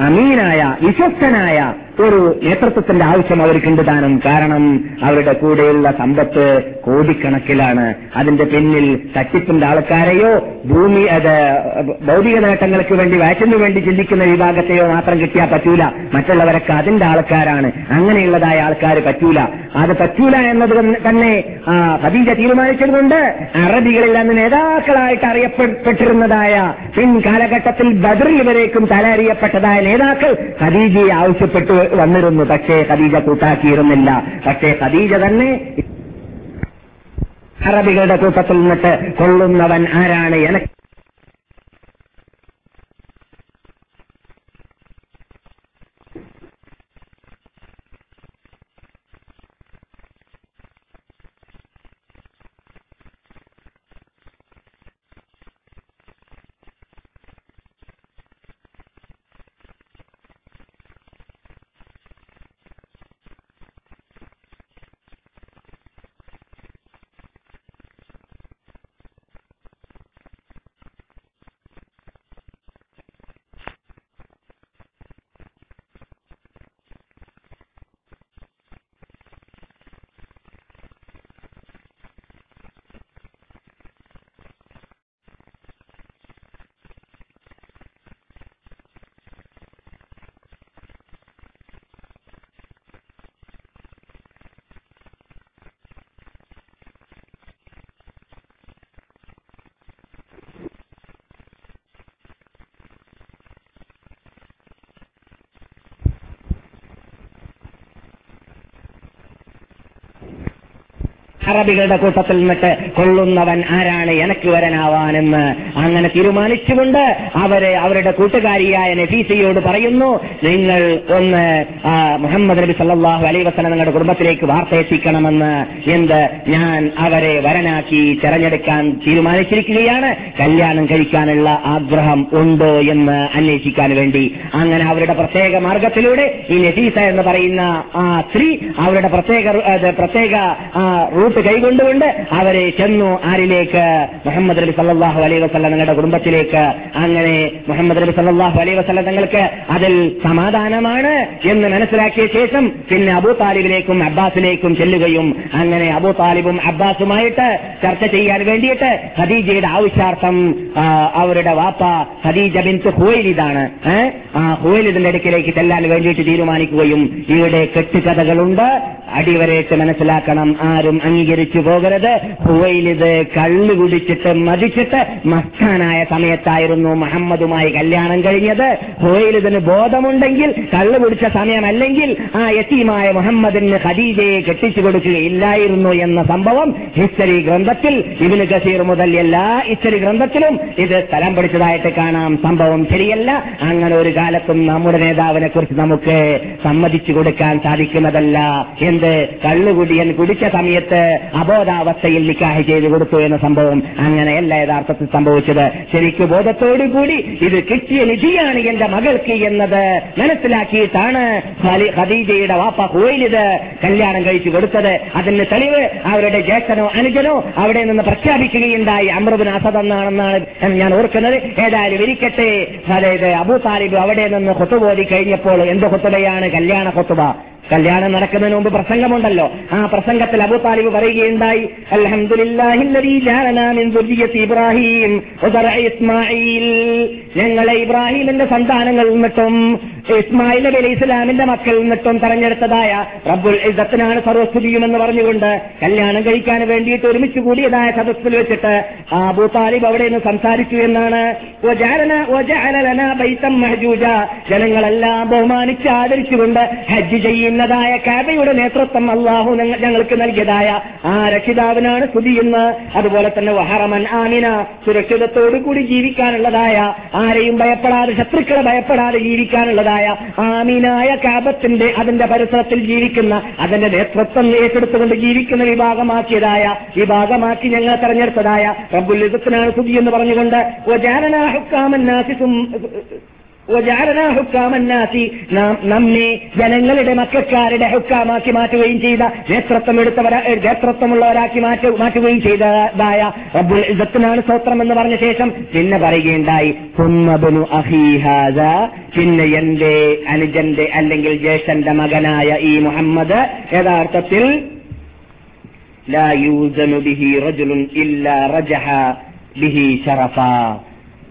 അമീനായ വിശ്വസ്തനായ ഒരു നേതൃത്വത്തിന്റെ ആവശ്യം അവർക്കുണ്ട് താനും. കാരണം അവരുടെ കൂടെയുള്ള സമ്പത്ത് കോടിക്കണക്കിലാണ്. അതിന്റെ പിന്നിൽ തട്ടിപ്പിന്റെ ആൾക്കാരെയോ ഭൂമി അത് ഭൗതിക നേട്ടങ്ങൾക്ക് വേണ്ടി വാറ്റിനു വേണ്ടി ചിന്തിക്കുന്ന വിഭാഗത്തെയോ മാത്രം കിട്ടിയാൽ പറ്റൂല. മറ്റുള്ളവരൊക്കെ അതിന്റെ ആൾക്കാരാണ്. അങ്ങനെയുള്ളതായ ആൾക്കാർ പറ്റൂല. അത് പറ്റൂല എന്നത് തന്നെ ഖദീജ തീരുമാനിച്ചതുകൊണ്ട് അറബികളിൽ അന്ന് നേതാക്കളായിട്ട് അറിയപ്പെട്ടിരുന്നതായ പിൻ കാലഘട്ടത്തിൽ ബദറിൽ വരേക്കും തലറിയപ്പെട്ടതായ നേതാക്കൾ ഖദീജയെ ആവശ്യപ്പെട്ടു വന്നിരുന്നു. പക്ഷേ ഖദീജ കൂട്ടാക്കിയിരുന്നില്ല. പക്ഷേ ഖദീജ തന്നെ അറബികളുടെ കൂട്ടത്തിൽ നിന്നിട്ട് കൊള്ളുന്നവൻ ആരാണ്? എനിക്ക് അറബികളുടെ കൂട്ടത്തിൽ നിന്നിട്ട് കൊള്ളുന്നവൻ ആരാണ്? എനക്ക് വരനാവാനെന്ന് അങ്ങനെ തീരുമാനിച്ചുകൊണ്ട് അവരെ അവരുടെ കൂട്ടുകാരിയായ നഫീസയോട് പറയുന്നു നിങ്ങൾ ഒന്ന് മുഹമ്മദ് നബി സല്ലാഹു അലൈ വസ്ലം നിങ്ങളുടെ കുടുംബത്തിലേക്ക് വാർത്ത എത്തിക്കണമെന്ന് എന്ത് ഞാൻ അവരെ വരനാക്കി തെരഞ്ഞെടുക്കാൻ തീരുമാനിച്ചിരിക്കുകയാണ്. കല്യാണം കഴിക്കാനുള്ള ആഗ്രഹം ഉണ്ട് എന്ന് അന്വേഷിക്കാൻ വേണ്ടി. അങ്ങനെ അവരുടെ പ്രത്യേക മാർഗത്തിലൂടെ ഈ നഫീസ എന്ന് പറയുന്ന ആ സ്ത്രീ അവരുടെ പ്രത്യേക പ്രത്യേക റൂട്ട് കൈകൊണ്ടുകൊണ്ട് അവരെ ചെന്നു ആരിലേക്ക്? മുഹമ്മദ് നബി സല്ലാഹു അലൈ വസ്ലം തങ്ങളുടെ കുടുംബത്തിലേക്ക്. അങ്ങനെ മുഹമ്മദ് നബി സല്ലാഹു അലൈ വസ്ലം തങ്ങൾക്ക് അതിൽ സമാധാനമാണ് എന്ന് മനസ്സിലാക്കിയ ശേഷം പിന്നെ അബൂ താലിബിലേക്കും അബ്ബാസിലേക്കും ചെല്ലുകയും അങ്ങനെ അബൂ താലിബും അബ്ബാസുമായിട്ട് ചർച്ച ചെയ്യാൻ വേണ്ടിയിട്ട് ഖദീജയുടെ ആവശ്യാർത്ഥം അവരുടെ വാപ്പ ഖദീജ ബിൻ ഹുവൈലിദാണ്. ഹുവൈലിദിന്റെ അടുക്കിലേക്ക് ചെല്ലാൻ വേണ്ടിയിട്ട് തീരുമാനിക്കുകയും ഇവിടെ കെട്ടുകഥകളുണ്ട്. അടിവരയിട്ട് മനസ്സിലാക്കണം ആരും അംഗീകരിച്ചു പോകരുത്. ഹുവൈലിത് കള്ളു കുടിച്ചിട്ട് മതിച്ചിട്ട് മസ്താനായ സമയത്തായിരുന്നു മുഹമ്മദുമായി കല്യാണം കഴിഞ്ഞത്. ഹുവൈലിദിന് ബോധമുണ്ടെങ്കിൽ കള്ളു കുടിച്ച സമയമല്ലെങ്കിൽ ആ യത്തീമായ മുഹമ്മദിന് ഖദീജയെ കെട്ടിച്ചു കൊടുക്കുകയില്ലായിരുന്നു എന്ന സംഭവം ഹിസ്റ്ററി ഗ്രന്ഥത്തിൽ ഇബിന് ഗസീർ മുതൽ എല്ലാ ഹിസ്റ്ററി ഗ്രന്ഥത്തിലും ഇത് സ്ഥലം പിടിച്ചതായിട്ട് കാണാം. സംഭവം ശരിയല്ല. അങ്ങനെ ഒരു കാലത്തും നമ്മുടെ നേതാവിനെ കുറിച്ച് നമുക്ക് സമ്മതിച്ചു കൊടുക്കാൻ സാധിക്കുന്നതല്ല. എന്ത് കള്ളുകുടിയൻ കുടിച്ച സമയത്ത് അബോധാവസ്ഥയിൽ നിക്കാഹ് ചെയ്തു കൊടുത്തു എന്ന സംഭവം അങ്ങനെയല്ല യഥാർത്ഥത്തിൽ സംഭവിച്ചത്. ശരിക്ക് ബോധത്തോടുകൂടി ഇത് കിട്ടിയ നിധിയാണ് എന്റെ മകൾക്ക് എന്നത് മനസ്സിലാക്കിയിട്ടാണ് ഖദീജയുടെ വാപ്പ കോയിലിത് കല്യാണം കഴിച്ചു കൊടുത്തത്. അതിന് തെളിവ് അവരുടെ ജ്യേഷ്ഠനോ അനുജനോ അവിടെ നിന്ന് പ്രഖ്യാപിക്കുകയുണ്ടായി. അമൃബിൻ അസദ് ഞാൻ ഓർക്കുന്നത്. ഏതായാലും ഇരിക്കട്ടെ. അതായത് അബൂ താലിബ് അവിടെ നിന്ന് കൊത്തുപോലി കഴിഞ്ഞപ്പോൾ എന്ത് കൊത്തുബയാണ് കല്യാണ കൊത്തുബ കല്യാണം നടക്കുന്നതിന് മുമ്പ് പ്രസംഗമുണ്ടല്ലോ. ആ പ്രസംഗത്തിൽ അബു താലിബ് പറയുകയുണ്ടായി ഇബ്രാഹിം ഇസ്മാഈൽ. ഞങ്ങളെ ഇബ്രാഹിമിന്റെ സന്താനങ്ങളിൽ നിന്നിട്ടും ഇസ്മായിൽ നബി അലൈഹി ഇസ്ലാമിന്റെ മക്കളിൽ നിന്നിട്ടും തെരഞ്ഞെടുത്തതായ റബ്ബുൽ സർവസ്തുതിയും എന്ന് പറഞ്ഞുകൊണ്ട് കല്യാണം കഴിക്കാൻ വേണ്ടിയിട്ട് ഒരുമിച്ച് കൂടിയതായ സദസ്സിൽ വെച്ചിട്ട് ആ അബൂ താലിബ് അവിടെ നിന്ന് സംസാരിച്ചു എന്നാണ്. ജനങ്ങളെല്ലാം ബഹുമാനിച്ച് ആദരിച്ചുകൊണ്ട് ഹജ്ജ് ചെയ്യുന്നതായ കാബയുടെ നേതൃത്വം അള്ളാഹു ഞങ്ങൾക്ക് നൽകിയതായ ആ രക്ഷിതാവിനാണ് സ്തുതിയെന്ന് അതുപോലെ തന്നെ വഹറമൻ ആമിന സുരക്ഷിതത്തോടുകൂടി ജീവിക്കാനുള്ളതായ ആരെയും ഭയപ്പെടാതെ ശത്രുക്കളെ ഭയപ്പെടാതെ ജീവിക്കാനുള്ളതായ ആമിനായ കാബത്തിന്റെ അതിന്റെ പരിസരത്തിൽ ജീവിക്കുന്ന അതിന്റെ നേതൃത്വം ഏറ്റെടുത്തുകൊണ്ട് ജീവിക്കുന്ന വിഭാഗമാക്കിയതായ വിഭാഗമാക്കി ഞങ്ങൾ തെരഞ്ഞെടുത്തതായ റബ്ബുൽ യുദ്ധത്തിനാണ് സ്തുതി എന്ന് പറഞ്ഞുകൊണ്ട് നമ്മെ ജനങ്ങളുടെ മക്കാരുടെ ഹുക്കാമാക്കി മാറ്റുകയും ചെയ്ത നേതൃത്വം എടുത്തവരാ നേതൃത്വമുള്ളവരാക്കി മാറ്റുകയും ചെയ്തതായ റബ്ബുൽ ഇസത്തിനാണ് സ്തോത്രം എന്ന് പറഞ്ഞ ശേഷം പിന്നെ പറയുകയുണ്ടായി. കുന്നബനു അഹീഹാദ പിന്നെ എന്റെ അനുജന്റെ അല്ലെങ്കിൽ ജ്യേഷന്റെ മകനായ ഈ മുഹമ്മദ് യഥാർത്ഥത്തിൽ ലാ ബിഹി റജുലുൻ ഇല്ല റജഹ ബിഹി ഷറഫ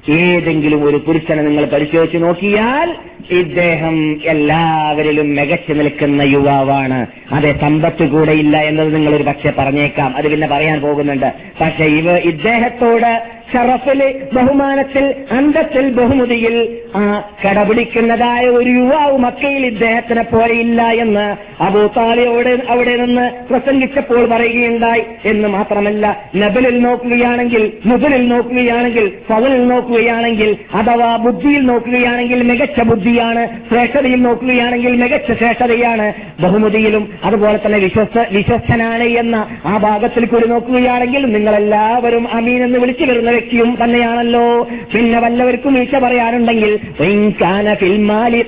ഏതെങ്കിലും ഒരു പുരുഷനെ നിങ്ങൾ പരിശോധിച്ച് നോക്കിയാൽ ഇദ്ദേഹം എല്ലാവരിലും മികച്ചു നിൽക്കുന്ന യുവാവാണ്. അതെ സമ്പത്ത് കൂടെയില്ല എന്നത് നിങ്ങൾ ഒരു പക്ഷെ പറഞ്ഞേക്കാം. അത് പിന്നെ പറയാൻ പോകുന്നുണ്ട്. പക്ഷെ ഇവ ഇദ്ദേഹത്തോട് ഷറഫിൽ ബഹുമാനത്തിൽ അന്തത്തിൽ ബഹുമതിയിൽ ആ കടപിടിക്കുന്നതായ ഒരു യുവാവ് മക്കയിൽ ഇദ്ദേഹത്തിനെ പോലെയില്ല എന്ന് അബൂ താലിയോട് അവിടെ നിന്ന് പ്രസംഗിച്ചപ്പോൾ പറയുകയുണ്ടായി എന്ന് മാത്രമല്ല നബലിൽ നോക്കുകയാണെങ്കിൽ മുതലിൽ നോക്കുകയാണെങ്കിൽ ഫവലിൽ നോക്കുകയാണെങ്കിൽ അഥവാ ബുദ്ധിയിൽ നോക്കുകയാണെങ്കിൽ മികച്ച ബുദ്ധിയാണ് ശ്രേഷ്ഠതയിൽ നോക്കുകയാണെങ്കിൽ മികച്ച ശ്രേഷ്ഠതയാണ് ബഹുമതിയിലും അതുപോലെ തന്നെ വിശ്വസ്ത വിശ്വസ്തനാണ് എന്ന ആ ഭാഗത്തിൽ കൂടി നോക്കുകയാണെങ്കിൽ നിങ്ങളെല്ലാവരും അമീൻ എന്ന് വിളിച്ചു വ്യക്തിയും തന്നെയാണല്ലോ പിന്നെ വല്ലവർക്കും ഈശ പറയാനുണ്ടെങ്കിൽ "വഇൻ കാന ഫിൽ മാലി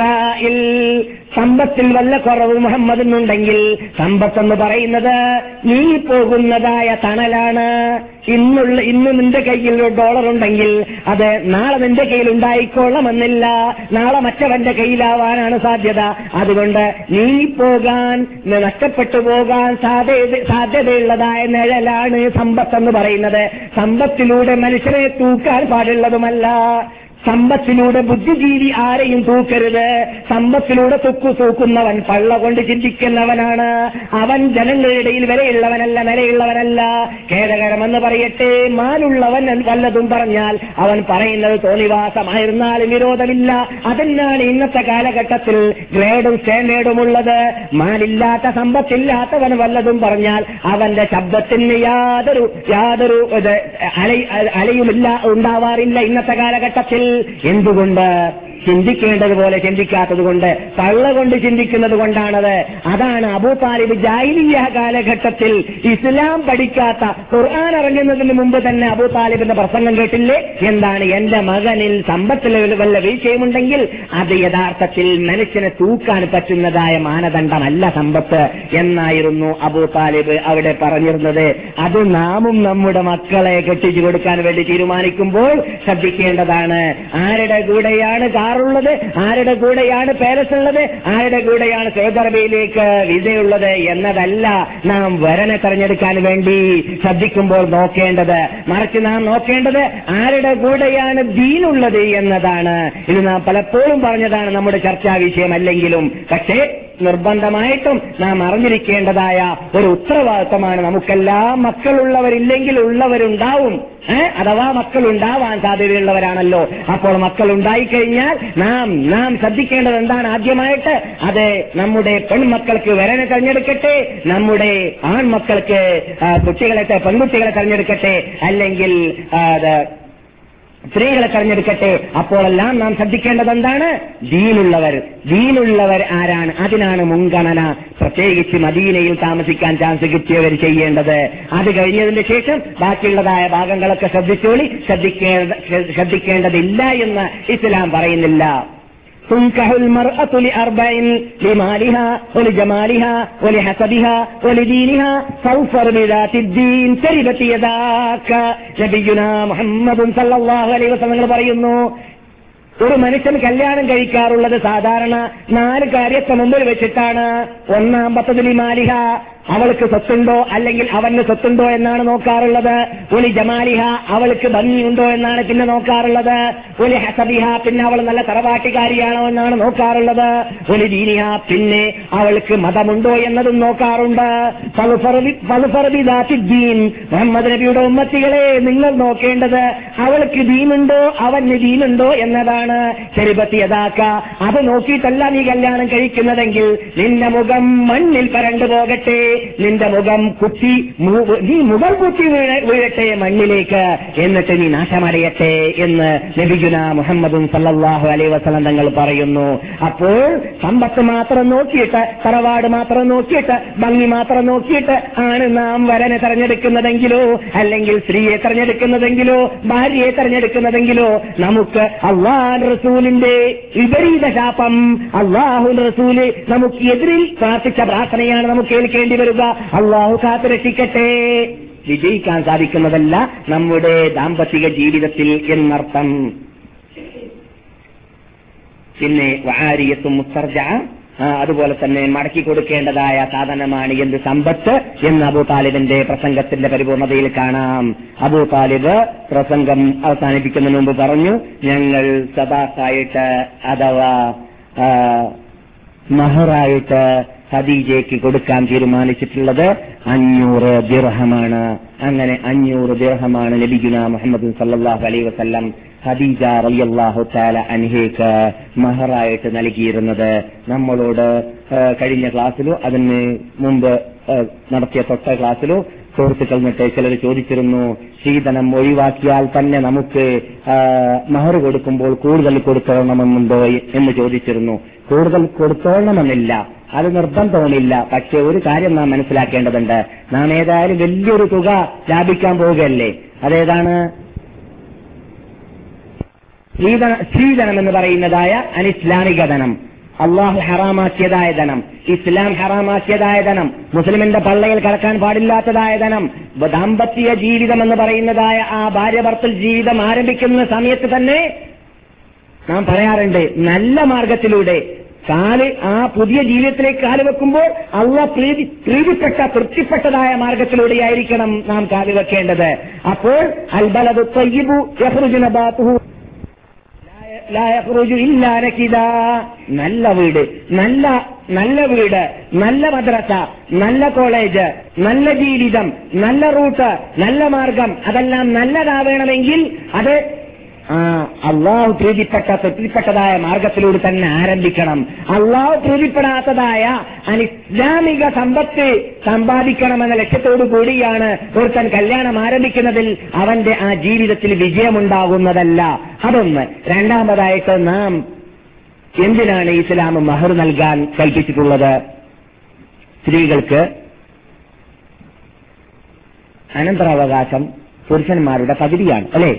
ദാഇൽ." സമ്പത്തിൽ വല്ല കുറവ് മുഹമ്മദിനുണ്ടെങ്കിൽ സമ്പത്തെന്ന് പറയുന്നത് നീ പോകുന്നതായ തണലാണ്. ഇന്നുള്ള ഇന്ന് നിന്റെ കയ്യിൽ ഡോളർ ഉണ്ടെങ്കിൽ അത് നാളെ നിന്റെ കയ്യിൽ ഉണ്ടായിക്കൊള്ളണമെന്നില്ല. നാളെ മറ്റവന്റെ കയ്യിലാവാനാണ് സാധ്യത. അതുകൊണ്ട് നീ പോകാൻ നഷ്ടപ്പെട്ടു പോകാൻ സാധ്യത സാധ്യതയുള്ളതായ നിഴലാണ് സമ്പത്ത് എന്ന് പറയുന്നത്. സമ്പത്തിലൂടെ മനുഷ്യരെ തൂക്കാൻ പാടുള്ളതുമല്ല. സമ്പത്തിലൂടെ ബുദ്ധിജീവി ആരെയും തൂക്കരുത്. സമ്പത്തിലൂടെ തുക്കു തൂക്കുന്നവൻ പള്ള കൊണ്ട് ചിന്തിക്കുന്നവനാണ്. അവൻ ജനങ്ങളുടെ ഇടയിൽ വിലയുള്ളവനല്ല നിലയുള്ളവനല്ല ഖേദകരമെന്ന് പറയട്ടെ മാലുള്ളവൻ എന്ന് വല്ലതും പറഞ്ഞാൽ അവൻ പറയുന്നത് തോന്നിവാസമായിരുന്നാലും വിരോധമില്ല. അതെന്നാണ് ഇന്നത്തെ കാലഘട്ടത്തിൽ ഗ്രേഡും സ്റ്റാൻഡേർഡും ഉള്ളത്. മാലില്ലാത്ത സമ്പത്തില്ലാത്തവൻ വല്ലതും പറഞ്ഞാൽ അവന്റെ ശബ്ദത്തിന് യാതൊരു യാതൊരു അലയുമില്ല ഉണ്ടാവാറില്ല ഇന്നത്തെ കാലഘട്ടത്തിൽ. എന്തുകൊണ്ട് ചിന്തിക്കേണ്ടതുപോലെ ചിന്തിക്കാത്തത് കൊണ്ട് തള്ള കൊണ്ട് ചിന്തിക്കുന്നത് കൊണ്ടാണത് അതാണ് അബൂ താലിബ് ജാഹിലിയ കാലഘട്ടത്തിൽ ഇസ്ലാം പഠിക്കാത്ത ഖുർആൻ ഇറങ്ങുന്നതിന് മുമ്പ് തന്നെ അബൂ താലിബിന്റെ പ്രസംഗം കേട്ടില്ലേ? എന്താണ് എന്റെ മകനിൽ സമ്പത്തിൽ വല്ല വീഴ്ചയുമുണ്ടെങ്കിൽ അത് യഥാർത്ഥത്തിൽ മനുഷ്യനെ തൂക്കാൻ പറ്റുന്നതായ മാനദണ്ഡമല്ല സമ്പത്ത് എന്നായിരുന്നു അബൂ താലിബ് അവിടെ പറഞ്ഞിരുന്നത്. അത് നാമും നമ്മുടെ മക്കളെ കെട്ടിച്ചു കൊടുക്കാൻ വേണ്ടി തീരുമാനിക്കുമ്പോൾ ശ്രദ്ധിക്കേണ്ടതാണ്. ആരുടെ കൂടെയാണ് കാറുള്ളത് ആരുടെ കൂടെയാണ് പാലസ് ഉള്ളത്? ആരുടെ കൂടെയാണ് സൗദി അറേബ്യയിലേക്ക് വിസയുള്ളത് എന്നതല്ല നാം വരനെ തെരഞ്ഞെടുക്കാൻ വേണ്ടി ശ്രദ്ധിക്കുമ്പോൾ നോക്കേണ്ടത്. മറിച്ച് നാം നോക്കേണ്ടത് ആരുടെ കൂടെയാണ് ദീനുള്ളത് എന്നതാണ്. ഇത് നാം പലപ്പോഴും പറഞ്ഞതാണ് നമ്മുടെ ചർച്ചാ വിഷയമല്ലെങ്കിലും. പക്ഷേ നിർബന്ധമായിട്ടും നാം അറിഞ്ഞിരിക്കേണ്ടതായ ഒരു ഉത്തരവാദിത്തമാണ്. നമുക്കെല്ലാ മക്കളുള്ളവരില്ലെങ്കിൽ ഉള്ളവരുണ്ടാവും? അഥവാ മക്കൾ ഉണ്ടാവാൻ സാധ്യതയുള്ളവരാണല്ലോ. അപ്പോൾ മക്കൾ ഉണ്ടായിക്കഴിഞ്ഞാൽ നാം നാം ശ്രദ്ധിക്കേണ്ടത് എന്താണ് ആദ്യമായിട്ട്? അത് നമ്മുടെ പെൺമക്കൾക്ക് വരനെ തെരഞ്ഞെടുക്കട്ടെ നമ്മുടെ ആൺമക്കൾക്ക് കുട്ടികളെ പെൺകുട്ടികളെ തെരഞ്ഞെടുക്കട്ടെ അല്ലെങ്കിൽ സ്ത്രീകളെ തെരഞ്ഞെടുക്കട്ടെ. അപ്പോഴെല്ലാം നാം ശ്രദ്ധിക്കേണ്ടത് എന്താണ് ദീനുള്ളവർ. ദീനുള്ളവർ ആരാണ്? അതിനാണ് മുൻഗണന. പ്രത്യേകിച്ച് മദീനയിൽ താമസിക്കാൻ ചാൻസ് കിട്ടിയവർ ചെയ്യേണ്ടത്. അത് കഴിഞ്ഞതിന് ശേഷം ബാക്കിയുള്ളതായ ഭാഗങ്ങളൊക്കെ ശ്രദ്ധിച്ചോളി. ശ്രദ്ധിക്കേണ്ട ശ്രദ്ധിക്കേണ്ടതില്ല എന്ന് ഇസ്ലാം പറയുന്നില്ല. تنكح المرأة لأربع لمالها ولجمالها ولحسبها ولدينها فاظفر بذات الدين تربت يداك നബിയുനാ മുഹമ്മദ് സല്ലല്ലാഹു അലൈഹി വസല്ലം പറയുന്നു ഒരു മനുഷ്യൻ കല്യാണം കഴിക്കാറുള്ളത് സാധാരണ നാല് കാര്യത്തെ മുമ്പിൽ വെച്ചിട്ടാണ് ഒന്നാമ്പത്തതിൽ മാലിഹ അവൾക്ക് സ്വത്തുണ്ടോ അല്ലെങ്കിൽ അവന് സ്വത്തുണ്ടോ എന്നാണ് നോക്കാറുള്ളത്. ഒലി ജമാലിഹ അവൾക്ക് ഭംഗിയുണ്ടോ എന്നാണ് പിന്നെ നോക്കാറുള്ളത്. ഒലി ഹസബിഹ പിന്നെ അവൾ നല്ല തറവാട്ടുകാരിയാണോ എന്നാണ് നോക്കാറുള്ളത്. ഒലി ദീനിഹ പിന്നെ അവൾക്ക് മതമുണ്ടോ എന്നതും നോക്കാറുണ്ട്. മുഹമ്മദ് നബിയുടെ ഉമ്മത്തികളെ നിങ്ങൾ നോക്കേണ്ടത് അവൾക്ക് ദീനുണ്ടോ അവന് ദീനുണ്ടോ എന്നതാണ്. ചെരുപത്തിയതാക്ക അത് നോക്കിയിട്ടല്ല നീ കല്യാണം കഴിക്കുന്നതെങ്കിൽ നിന്റെ മുഖം മണ്ണിൽ പരണ്ടു പോകട്ടെ നിന്റെ മുഖം കുത്തി നീ മുഖം കുത്തി വീഴ- വീഴട്ടെ മണ്ണിലേക്ക്. എന്നിട്ട് നീ നാശമടയട്ടെ എന്ന് നബിജുന മുഹമ്മദും സല്ലാഹു അലൈ വസല്ലം തങ്ങൾ പറയുന്നു. അപ്പോൾ സമ്പത്ത് മാത്രം നോക്കിയിട്ട് തറവാട് മാത്രം നോക്കിയിട്ട് ഭംഗി മാത്രം നോക്കിയിട്ട് ആണ് നാം വരനെ തെരഞ്ഞെടുക്കുന്നതെങ്കിലോ അല്ലെങ്കിൽ സ്ത്രീയെ തെരഞ്ഞെടുക്കുന്നതെങ്കിലോ ഭാര്യയെ തെരഞ്ഞെടുക്കുന്നതെങ്കിലോ നമുക്ക് അള്ളാഹ് റസൂലിന്റെ വിപരീത ശാപം അള്ളാഹു റസൂൽ നമുക്ക് എതിരിൽ പ്രാർത്ഥിച്ച പ്രാർത്ഥനയാണ് നമുക്ക് കേൾക്കേണ്ടി വരിക അള്ളാഹു കാത്തുരക്ഷിക്കട്ടെ. വിജയിക്കാൻ സാധിക്കുന്നതല്ല നമ്മുടെ ദാമ്പത്തിക ജീവിതത്തിൽ എന്നർത്ഥം. പിന്നെ വാരിയത്തും മുസ്തർജ ആ, അതുപോലെ തന്നെ മടക്കി കൊടുക്കേണ്ടതായ സാധനമാണ് എന്ത്? സമ്പത്ത് എന്ന് അബൂ താലിബിന്റെ പ്രസംഗത്തിന്റെ പരിപൂർണതയിൽ കാണാം. അബൂ താലിബ് പ്രസംഗം അവസാനിപ്പിക്കുന്നതിന് മുമ്പ് പറഞ്ഞു ഞങ്ങൾ സദാസായിട്ട് അഥവാ മഹറായിട്ട് ഖദീജയ്ക്ക് കൊടുക്കാൻ തീരുമാനിച്ചിട്ടുള്ളത് അഞ്ഞൂറ് ദിർഹമാണ്. അങ്ങനെ അഞ്ഞൂറ് ദിർഹമാണ് ലഭിക്കുന്ന മുഹമ്മദ് സല്ലാഹു അലൈ വസല്ലം ഖദീജ റളിയല്ലാഹു താല അൻഹേക്ക് മഹറായിട്ട് നൽകിയിരുന്നത്. നമ്മളോട് കഴിഞ്ഞ ക്ലാസ്സിലോ അതിന് മുമ്പ് നടത്തിയ തൊട്ട ക്ലാസ്സിലോ സുഹൃത്തുക്കൾ നിട്ട് ചിലർ ചോദിച്ചിരുന്നു ശീതനം ഒഴിവാക്കിയാൽ തന്നെ നമുക്ക് മഹർ കൊടുക്കുമ്പോൾ കൂടുതൽ കൊടുത്തോളണമെന്നുണ്ടോ എന്ന് ചോദിച്ചിരുന്നു. കൂടുതൽ കൊടുത്തോളണമെന്നില്ല. അത് നിർബന്ധവുമില്ല. പക്ഷെ ഒരു കാര്യം നാം മനസ്സിലാക്കേണ്ടതുണ്ട്. നാം ഏതായാലും വലിയൊരു തുക ലാഭിക്കാൻ പോവുകയല്ലേ? അതേതാണ്? സ്ത്രീധന എന്ന് പറയുന്നതായ അനിസ്ലാമിക ധനം. അള്ളാഹു ഹറാമാക്കിയതായ ധനം. ഇസ്ലാം ഹറാമാക്കിയതായ ധനം. മുസ്ലിമിന്റെ പള്ളയിൽ കടക്കാൻ പാടില്ലാത്തതായ ധനം. ദാമ്പത്യ ജീവിതം എന്ന് പറയുന്നതായ ആ ഭാര്യ ഭർത്തൽ ജീവിതം ആരംഭിക്കുന്ന സമയത്ത് തന്നെ നാം പറയാറുണ്ട് നല്ല മാർഗത്തിലൂടെ കാൽ ആ പുതിയ ജീവിതത്തിലേക്ക് കാൽ വെക്കുമ്പോൾ അള്ള പ്രീതി പ്രീതിപ്പെട്ട തൃപ്തിപ്പെട്ടതായ മാർഗത്തിലൂടെയായിരിക്കണം നാം കാൽ വെക്കേണ്ടത് അപ്പോൾ അൽബലതു തയ്യിബു നകിദാ. നല്ല വീട് നല്ല നല്ല വീട് നല്ല മദ്രസ നല്ല കോളേജ് നല്ല ജീവിതം നല്ല റൂട്ട് നല്ല മാർഗം അതെല്ലാം നല്ലതാവേണമെങ്കിൽ അത് അള്ളാഹു പ്രീതിപ്പെട്ട തെറ്റിൽപ്പെട്ടതായ മാർഗത്തിലൂടെ തന്നെ ആരംഭിക്കണം. അള്ളാഹു പ്രീതിപ്പെടാത്തതായ അനിസ്ലാമിക സമ്പത്ത് സമ്പാദിക്കണമെന്ന ലക്ഷ്യത്തോടു കൂടിയാണ് ഒരുത്തൻ കല്യാണം ആരംഭിക്കുന്നതിൽ അവന്റെ ആ ജീവിതത്തിൽ വിജയമുണ്ടാകുന്നതല്ല. അതൊന്ന്. രണ്ടാമതായിട്ട് നാം എന്തിനാണ് ഇസ്ലാം മഹർ നൽകാൻ കൽപ്പിച്ചിട്ടുള്ളത്? സ്ത്രീകൾക്ക് അനന്തരാവകാശം പുരുഷന്മാരുടെ പകുതിയാണ് അല്ലെ?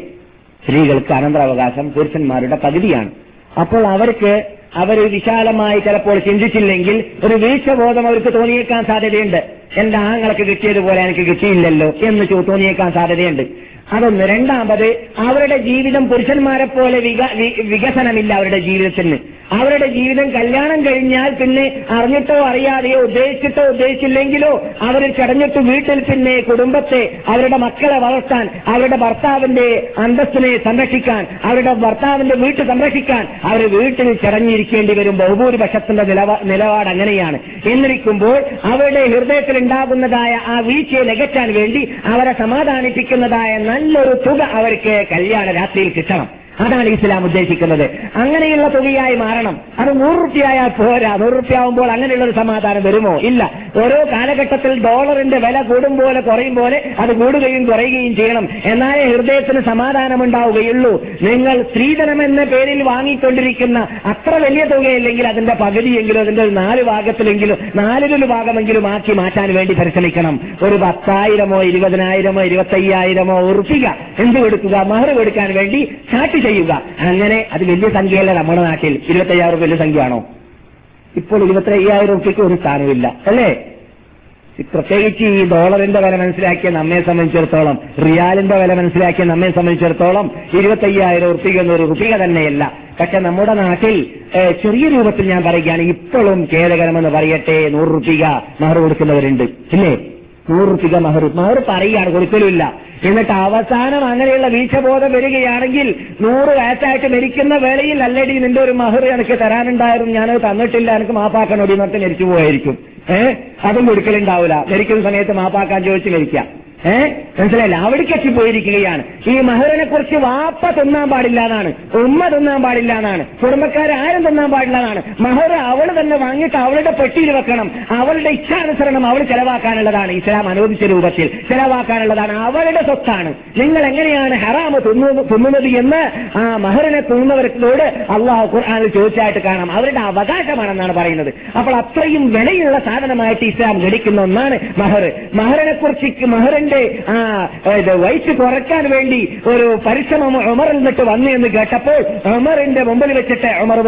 സ്ത്രീകൾക്ക് അനന്തരാവകാശം പുരുഷന്മാരുടെ പകുതിയാണ്. അപ്പോൾ അവർക്ക് അവർ വിശാലമായി ചിലപ്പോൾ ചിന്തിച്ചില്ലെങ്കിൽ ഒരു വീഴ്ചബോധം അവർക്ക് തോന്നിയേക്കാൻ സാധ്യതയുണ്ട്. എന്റെ ആങ്ങൾക്ക് കിട്ടിയതുപോലെ എനിക്ക് കിട്ടിയില്ലല്ലോ എന്ന് തോന്നിയേക്കാൻ സാധ്യതയുണ്ട്. അതൊന്ന്. രണ്ടാമത് അവരുടെ ജീവിതം പുരുഷന്മാരെ പോലെ വികസനമില്ല അവരുടെ ജീവിതത്തിന്. അവരുടെ ജീവിതം കല്യാണം കഴിഞ്ഞാൽ പിന്നെ അറിഞ്ഞിട്ടോ അറിയാതെയോ ഉദ്ദേശിച്ചിട്ടോ ഉദ്ദേശിച്ചില്ലെങ്കിലോ അവർ ചടഞ്ഞിട്ട് വീട്ടിൽ പിന്നെ കുടുംബത്തെ അവരുടെ മക്കളെ വളർത്താൻ അവരുടെ ഭർത്താവിന്റെ അന്തസ്സിനെ സംരക്ഷിക്കാൻ അവരുടെ ഭർത്താവിന്റെ വീട്ട് സംരക്ഷിക്കാൻ അവർ വീട്ടിൽ ചടഞ്ഞിരിക്കേണ്ടി വരും. ബഹുഭൂരിപക്ഷത്തിന്റെ നിലപാട് അങ്ങനെയാണ്. എന്നിരിക്കുമ്പോൾ അവരുടെ ഹൃദയത്തിൽ ഉണ്ടാകുന്നതായ ആ വീഴ്ചയെ നികറ്റാൻ വേണ്ടി അവരെ സമാധാനിപ്പിക്കുന്നതായ നല്ലൊരു തുക അവർക്ക് കല്യാണ രാത്രിയിൽ കിട്ടണം. അതാണ് ഇസ്ലാം ഉദ്ദേശിക്കുന്നത്. അങ്ങനെയുള്ള തുകയായി മാറണം. അത് നൂറ് റുപ്യായാൽ പോരാ. നൂറ് റുപ്യ ആവുമ്പോൾ അങ്ങനെയുള്ള ഒരു സമാധാനം വരുമോ? ഇല്ല. ഓരോ കാലഘട്ടത്തിൽ ഡോളറിന്റെ വില കൂടും പോലെ കുറയും പോലെ അത് കൂടുകയും കുറയുകയും ചെയ്യണം. എന്നാലേ ഹൃദയത്തിന് സമാധാനമുണ്ടാവുകയുള്ളൂ. നിങ്ങൾ സ്ത്രീധനം എന്ന പേരിൽ വാങ്ങിക്കൊണ്ടിരിക്കുന്ന അത്ര വലിയ തുകയില്ലെങ്കിൽ അതിന്റെ പകുതിയെങ്കിലും അതിന്റെ ഒരു നാല് ഭാഗത്തിലെങ്കിലും നാലിലൊരു ഭാഗമെങ്കിലും ആക്കി മാറ്റാൻ വേണ്ടി പരിശ്രമിക്കണം. ഒരു പത്തായിരമോ ഇരുപതിനായിരമോ ഇരുപത്തയ്യായിരമോ ഉറുപ്പിക എന്ത് കൊടുക്കുക മഹർ കൊടുക്കാൻ വേണ്ടി സ്റ്റാർട്ട് ചെയ്യുക. അങ്ങനെ അത് വലിയ സംഖ്യയല്ല നമ്മുടെ നാട്ടിൽ. ഇരുപത്തയ്യായിരം വലിയ സംഖ്യയാണോ? ഇപ്പോൾ ഇരുപത്തി അയ്യായിരം റുപ്യക്ക് ഒരു സ്ഥാനമില്ല. അല്ലേ? പ്രത്യേകിച്ച് ഈ ഡോളറിന്റെ വില മനസ്സിലാക്കിയ നമ്മെ സംബന്ധിച്ചിടത്തോളം റിയാലിന്റെ വില മനസ്സിലാക്കിയ നമ്മെ സംബന്ധിച്ചിടത്തോളം ഇരുപത്തയ്യായിരം റുപ്യ എന്നൊരു റുപ്യ തന്നെയല്ല. പക്ഷെ നമ്മുടെ നാട്ടിൽ ചെറിയ രൂപത്തിൽ ഞാൻ പറയുകയാണ് ഇപ്പോഴും ഖേദകരമെന്ന് പറയട്ടെ നൂറ് റുപ്പിക മഹർ കൊടുക്കുന്നവരുണ്ട് ഇല്ലേ? നൂറ് മഹർ മഹർ പറയുകയാണ് കൊടുക്കലുമില്ല എന്നിട്ട് അവസാനം അങ്ങനെയുള്ള വീഴ്ചബോധം വരികയാണെങ്കിൽ നൂറ് വയസ്സായിട്ട് മരിക്കുന്ന വേളയിൽ അല്ലടി നിന്റെ ഒരു മഹർ എനിക്ക് തരാനുണ്ടായിരുന്നു. ഞാനത് തന്നിട്ടില്ല. എനിക്ക് മാപ്പാക്കണോടി എന്നിട്ട് മരിച്ചു പോയായിരിക്കും ഏഹ് അതും കൊടുക്കലുണ്ടാവില്ല മരിക്കുന്ന സമയത്ത് മാപ്പാക്കാൻ ചോദിച്ച് മരിക്കാം. ഏ? മനസ്സിലായില്ല? അവിടേക്ക് പോയിരിക്കുകയാണ് ഈ മഹറിനെ കുറിച്ച് വാപ്പ തിന്നാൻ പാടില്ല എന്നാണ്. ഉമ്മ തിന്നാൻ പാടില്ല എന്നാണ്. കുടുംബക്കാർ ആരും തിന്നാൻ പാടില്ല എന്നാണ്. മഹർ അവൾ തന്നെ വാങ്ങിയിട്ട് അവളുടെ പെട്ടിയിൽ വെക്കണം. അവളുടെ ഇച്ഛാനുസരണം അവൾ ചെലവാക്കാനുള്ളതാണ്. ഇസ്ലാം അനുവദിച്ച രൂപത്തിൽ ചെലവാക്കാനുള്ളതാണ്. അവളുടെ സ്വത്താണ്. നിങ്ങൾ എങ്ങനെയാണ് ഹറാമ് തിന്നു- തിന്നുന്നത് എന്ന് ആ മഹറിനെ തിന്നവരോട് അള്ളാഹു ഖുർആാനിൽ ചോദിച്ചായിട്ട് കാണാം. അവരുടെ അവകാശമാണെന്നാണ് പറയുന്നത്. അപ്പോൾ അത്രയും വിലയുള്ള സാധനമായിട്ട് ഇസ്ലാം ഗണിക്കുന്ന ഒന്നാണ് മഹർ മഹറിനെ കുറിച്ച് മഹറിന്റെ ആ ഇത് വയസ്സ് കുറയ്ക്കാൻ വേണ്ടി ഒരു പരിശ്രമം ഉമറിൽ നിന്നിട്ട് വന്നു എന്ന് കേട്ടപ്പോൾ ഉമറിന്റെ മുമ്പിൽ വെച്ചിട്ട് ഉമർ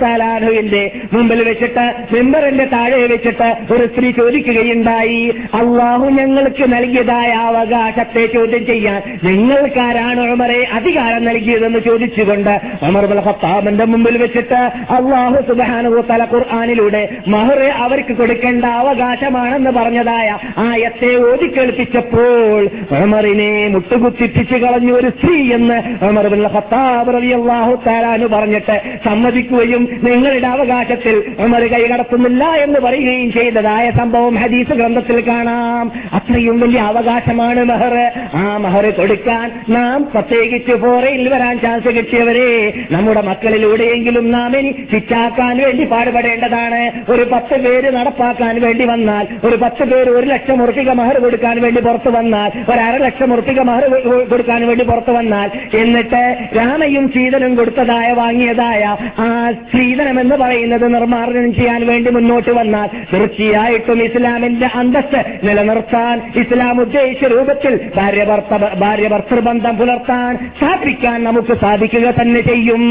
തആലാനുവിന്റെ മുമ്പിൽ വെച്ചിട്ട് മെമ്പറിന്റെ താഴെ വെച്ചിട്ട് ഒരു സ്ത്രീ ചോദിക്കുകയുണ്ടായി അള്ളാഹു ഞങ്ങൾക്ക് നൽകിയതായ അവകാശത്തെ ചോദ്യം ചെയ്യാൻ നിങ്ങൾക്കാരാണ് ഉമറെ അധികാരം നൽകിയതെന്ന് ചോദിച്ചുകൊണ്ട് ഉമർ ഹത്താബിന്റെ മുമ്പിൽ വെച്ചിട്ട് അള്ളാഹു സുബാനു തല ഖുർആനിലൂടെ മഹർ അവർക്ക് കൊടുക്കേണ്ട അവകാശമാണെന്ന് പറഞ്ഞതായ ആയത്തെ ഓതിക്കേൾപ്പിച്ചപ്പോൾ അമറിനെ മുട്ടുകുത്തിപ്പിച്ച് കളഞ്ഞ ഒരു സ്ത്രീ എന്ന് ഉമർ ബിൻ ഖത്താബ് റളിയല്ലാഹു തആലാനു പറഞ്ഞിട്ട് സമ്മതിക്കുകയും നിങ്ങളുടെ അവകാശത്തിൽ ഉമർ കൈകടത്തുന്നില്ല എന്ന് പറയുകയും ചെയ്തതായ സംഭവം ഹദീസ് ഗ്രന്ഥത്തിൽ കാണാം. അത്രയും വലിയ അവകാശമാണ് മെഹർ. ആ മെഹർ കൊടുക്കാൻ നാം പ്രത്യേകിച്ച് ഫോറയിൽ വരാൻ ചാൻസ് കിട്ടിയവരെ നമ്മുടെ മക്കളിലൂടെയെങ്കിലും നാം ഇനി ശിക്ഷാക്കാൻ വേണ്ടി പാടുപെടേണ്ടതാണ്. ഒരു പത്ത് പേര് നടപ്പാക്കാൻ വേണ്ടി വന്നാൽ ഒരു പത്ത് പേര് ഒരു ലക്ഷം ഉറുപ്പിക മഹർ കൊടുക്കാൻ വേണ്ടി പുറത്തു വന്നാൽ ഒരു അര ലക്ഷം ഉറുപ്പിക മഹർ കൊടുക്കാൻ വേണ്ടി പുറത്തു വന്നാൽ എന്നിട്ട് രാമയും സീതനും കൊടുത്തതായ വാങ്ങിയതായ ആ സ്ത്രീധനം എന്ന് പറയുന്നത് നിർമ്മാർജനം ചെയ്യാൻ വേണ്ടി മുന്നോട്ട് വന്നാൽ തീർച്ചയായിട്ടും ഇസ്ലാമിന്റെ അന്തസ്ത് നിലനിർത്താൻ ഇസ്ലാം ഉദ്ദേശിച്ച രൂപത്തിൽ ഭാര്യ ഭർത്ത ഭാര്യ ഭർത്തൃബന്ധം പുലർത്താൻ സ്ഥാപിക്കാൻ നമുക്ക് സാധിക്കുക തന്നെ ചെയ്യും.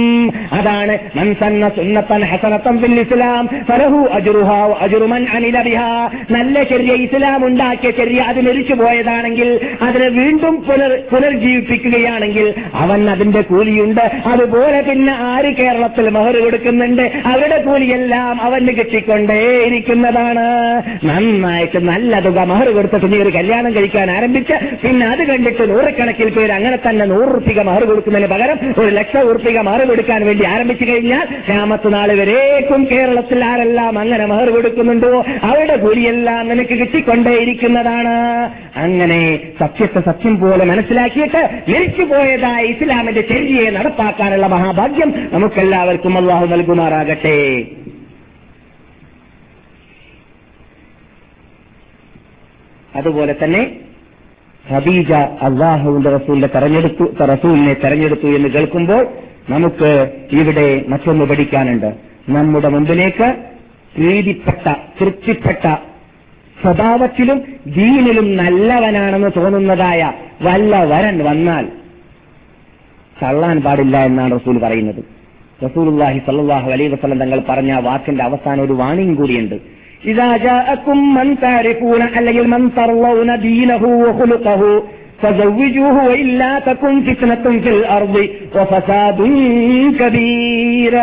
അതാണ് മൻസന്ന സുന്നത്തൻ ഹസനത്തം ഫിൽ ഇസ്ലാം ഫലഹു അജുറുമൻ അനില ബിഹാ. നല്ല ചെറിയ ഇസ്ലാം ഉണ്ടാക്കിയ ചെറിയ അത് മരിച്ചു പോയതാണെങ്കിൽ അതിനെ വീണ്ടും പുനർ പുനർജീവിപ്പിക്കുകയാണെങ്കിൽ അവൻ അതിന്റെ കൂലിയുണ്ട്. അതുപോലെ പിന്നെ ആര് കേരളത്തിൽ മഹർ കൊടുക്കുന്നുണ്ട്? അവരുടെ കൂലിയെല്ലാം അവന് കിട്ടിക്കൊണ്ടേയിരിക്കുന്നതാണ് നന്നായിട്ട് നല്ല തുക മഹർ കൊടുത്തിട്ട് നീ ഒരു കല്യാണം കഴിക്കാൻ ആരംഭിച്ച പിന്നെ അത് കണ്ടിട്ട് നൂറുകണക്കിൽ പേര് അങ്ങനെ തന്നെ നൂറ് ഉറുപ്പിക മഹർ കൊടുക്കുന്നതിന് പകരം ഒരു ലക്ഷം ഉറുപ്പിക മഹർ കൊടുക്കാൻ വേണ്ടി ആരംഭിച്ചു കഴിഞ്ഞാൽ രാമത്ത് വരേക്കും കേരളത്തിൽ ആരെല്ലാം അങ്ങനെ മഹർ കൊടുക്കുന്നുണ്ടോ? അവരുടെ കൂലിയെല്ലാം നിനക്ക് കിട്ടിക്കൊണ്ടേയിരിക്കുന്നതാണ്. അങ്ങനെ സത്യത്തെ സത്യം പോലെ മനസ്സിലാക്കിയിട്ട് മരിച്ചു പോയതായ ഇസ്ലാമിന്റെ ചെറിയെ നടപ്പാക്കാനുള്ള മഹാഭാഗ്യം നമുക്കെല്ലാവർക്കും അള്ളാഹു നൽകുമാറാകട്ടെ. അതുപോലെ തന്നെ ഹബീജ അള്ളാഹുവിന്റെ റസൂലിനെ തെരഞ്ഞെടുത്തു റസൂലിനെ തെരഞ്ഞെടുത്തു എന്ന് കേൾക്കുമ്പോൾ നമുക്ക് ഇവിടെ മറ്റൊന്ന് പഠിക്കാനുണ്ട്. നമ്മുടെ മുമ്പിലേക്ക് പ്രീതിപ്പെട്ട തൃപ്തിപ്പെട്ട സ്വഭാവത്തിലും ദീനിലും നല്ലവനാണെന്ന് തോന്നുന്നതായ വല്ല വരൻ വന്നാൽ തള്ളാൻ പാടില്ല എന്നാണ് റസൂൽ പറയുന്നത് റസൂലുള്ളാഹി സല്ലല്ലാഹു അലൈഹി വസല്ലം തങ്ങൾ പറഞ്ഞ ആ വാക്കിന്റെ അവസാനം ഒരു വാണിയും കൂടിയുണ്ട് ഇദാ ജാഅക്കും മൻ താരിഫൂന അല്ലെങ്കിൽ മൻ തർളൗന ദീനഹു വഖുലുഖഹു فزوجوه وإلا تكن فتنة في الأرض وفساد كبير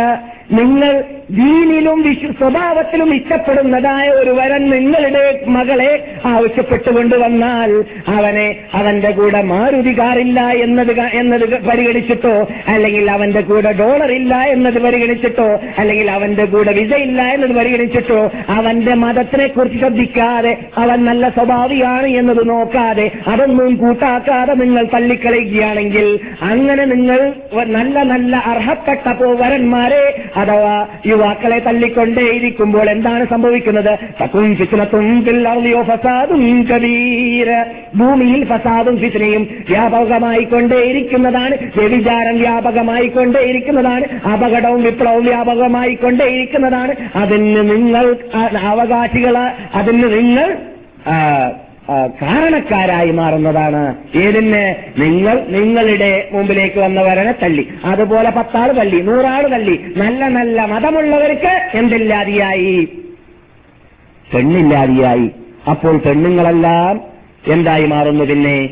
നിങ്ങൾ ദീനിലും വിശു സ്വഭാവത്തിലും ഇഷ്ടപ്പെടുന്നതായ ഒരു വരൻ നിങ്ങളുടെ മകളെ ആവശ്യപ്പെട്ടു കൊണ്ടുവന്നാൽ അവനെ അവന്റെ കൂടെ മാരുതി കാറില്ല എന്നത് എന്നത് പരിഗണിച്ചിട്ടോ അല്ലെങ്കിൽ അവന്റെ കൂടെ ഡോളർ ഇല്ല എന്നത് പരിഗണിച്ചിട്ടോ അല്ലെങ്കിൽ അവന്റെ കൂടെ വിസ ഇല്ല എന്നത് പരിഗണിച്ചിട്ടോ അവന്റെ മതത്തിനെ കുറിച്ച് ശ്രദ്ധിക്കാതെ അവൻ നല്ല സ്വഭാവിയാണ് എന്നത് നോക്കാതെ അതൊന്നും കൂട്ടാക്കാതെ നിങ്ങൾ തള്ളിക്കളയുകയാണെങ്കിൽ അങ്ങനെ നിങ്ങൾ നല്ല നല്ല അർഹപ്പെട്ട പോ- വരന്മാരെ അഥവാ യുവാക്കളെ തള്ളിക്കൊണ്ടേയിരിക്കുമ്പോൾ എന്താണ് സംഭവിക്കുന്നത്. ഭൂമിയിൽ ഫസാദും ഫിസിനയും വ്യാപകമായി കൊണ്ടേയിരിക്കുന്നതാണ് വ്യഭിചാരം വ്യാപകമായി കൊണ്ടേയിരിക്കുന്നതാണ് അപകടവും വിപ്ലവവും വ്യാപകമായി കൊണ്ടേയിരിക്കുന്നതാണ് അതിന് നിങ്ങൾ അവകാശികൾ അതിന് നിങ്ങൾ കാരണക്കാരായി മാറുന്നതാണ്. ഏതിന്? നിങ്ങൾ നിങ്ങളുടെ മുമ്പിലേക്ക് വന്നവരനെ തള്ളി. അതുപോലെ പത്താൾ തള്ളി നൂറാൾ തള്ളി. നല്ല നല്ല മതമുള്ളവർക്ക് എന്തില്ലാതെയായി? പെണ്ണില്ലാതെയായി. അപ്പോൾ പെണ്ണുങ്ങളെല്ലാം എന്തായി മാറുന്നു പിന്നെ?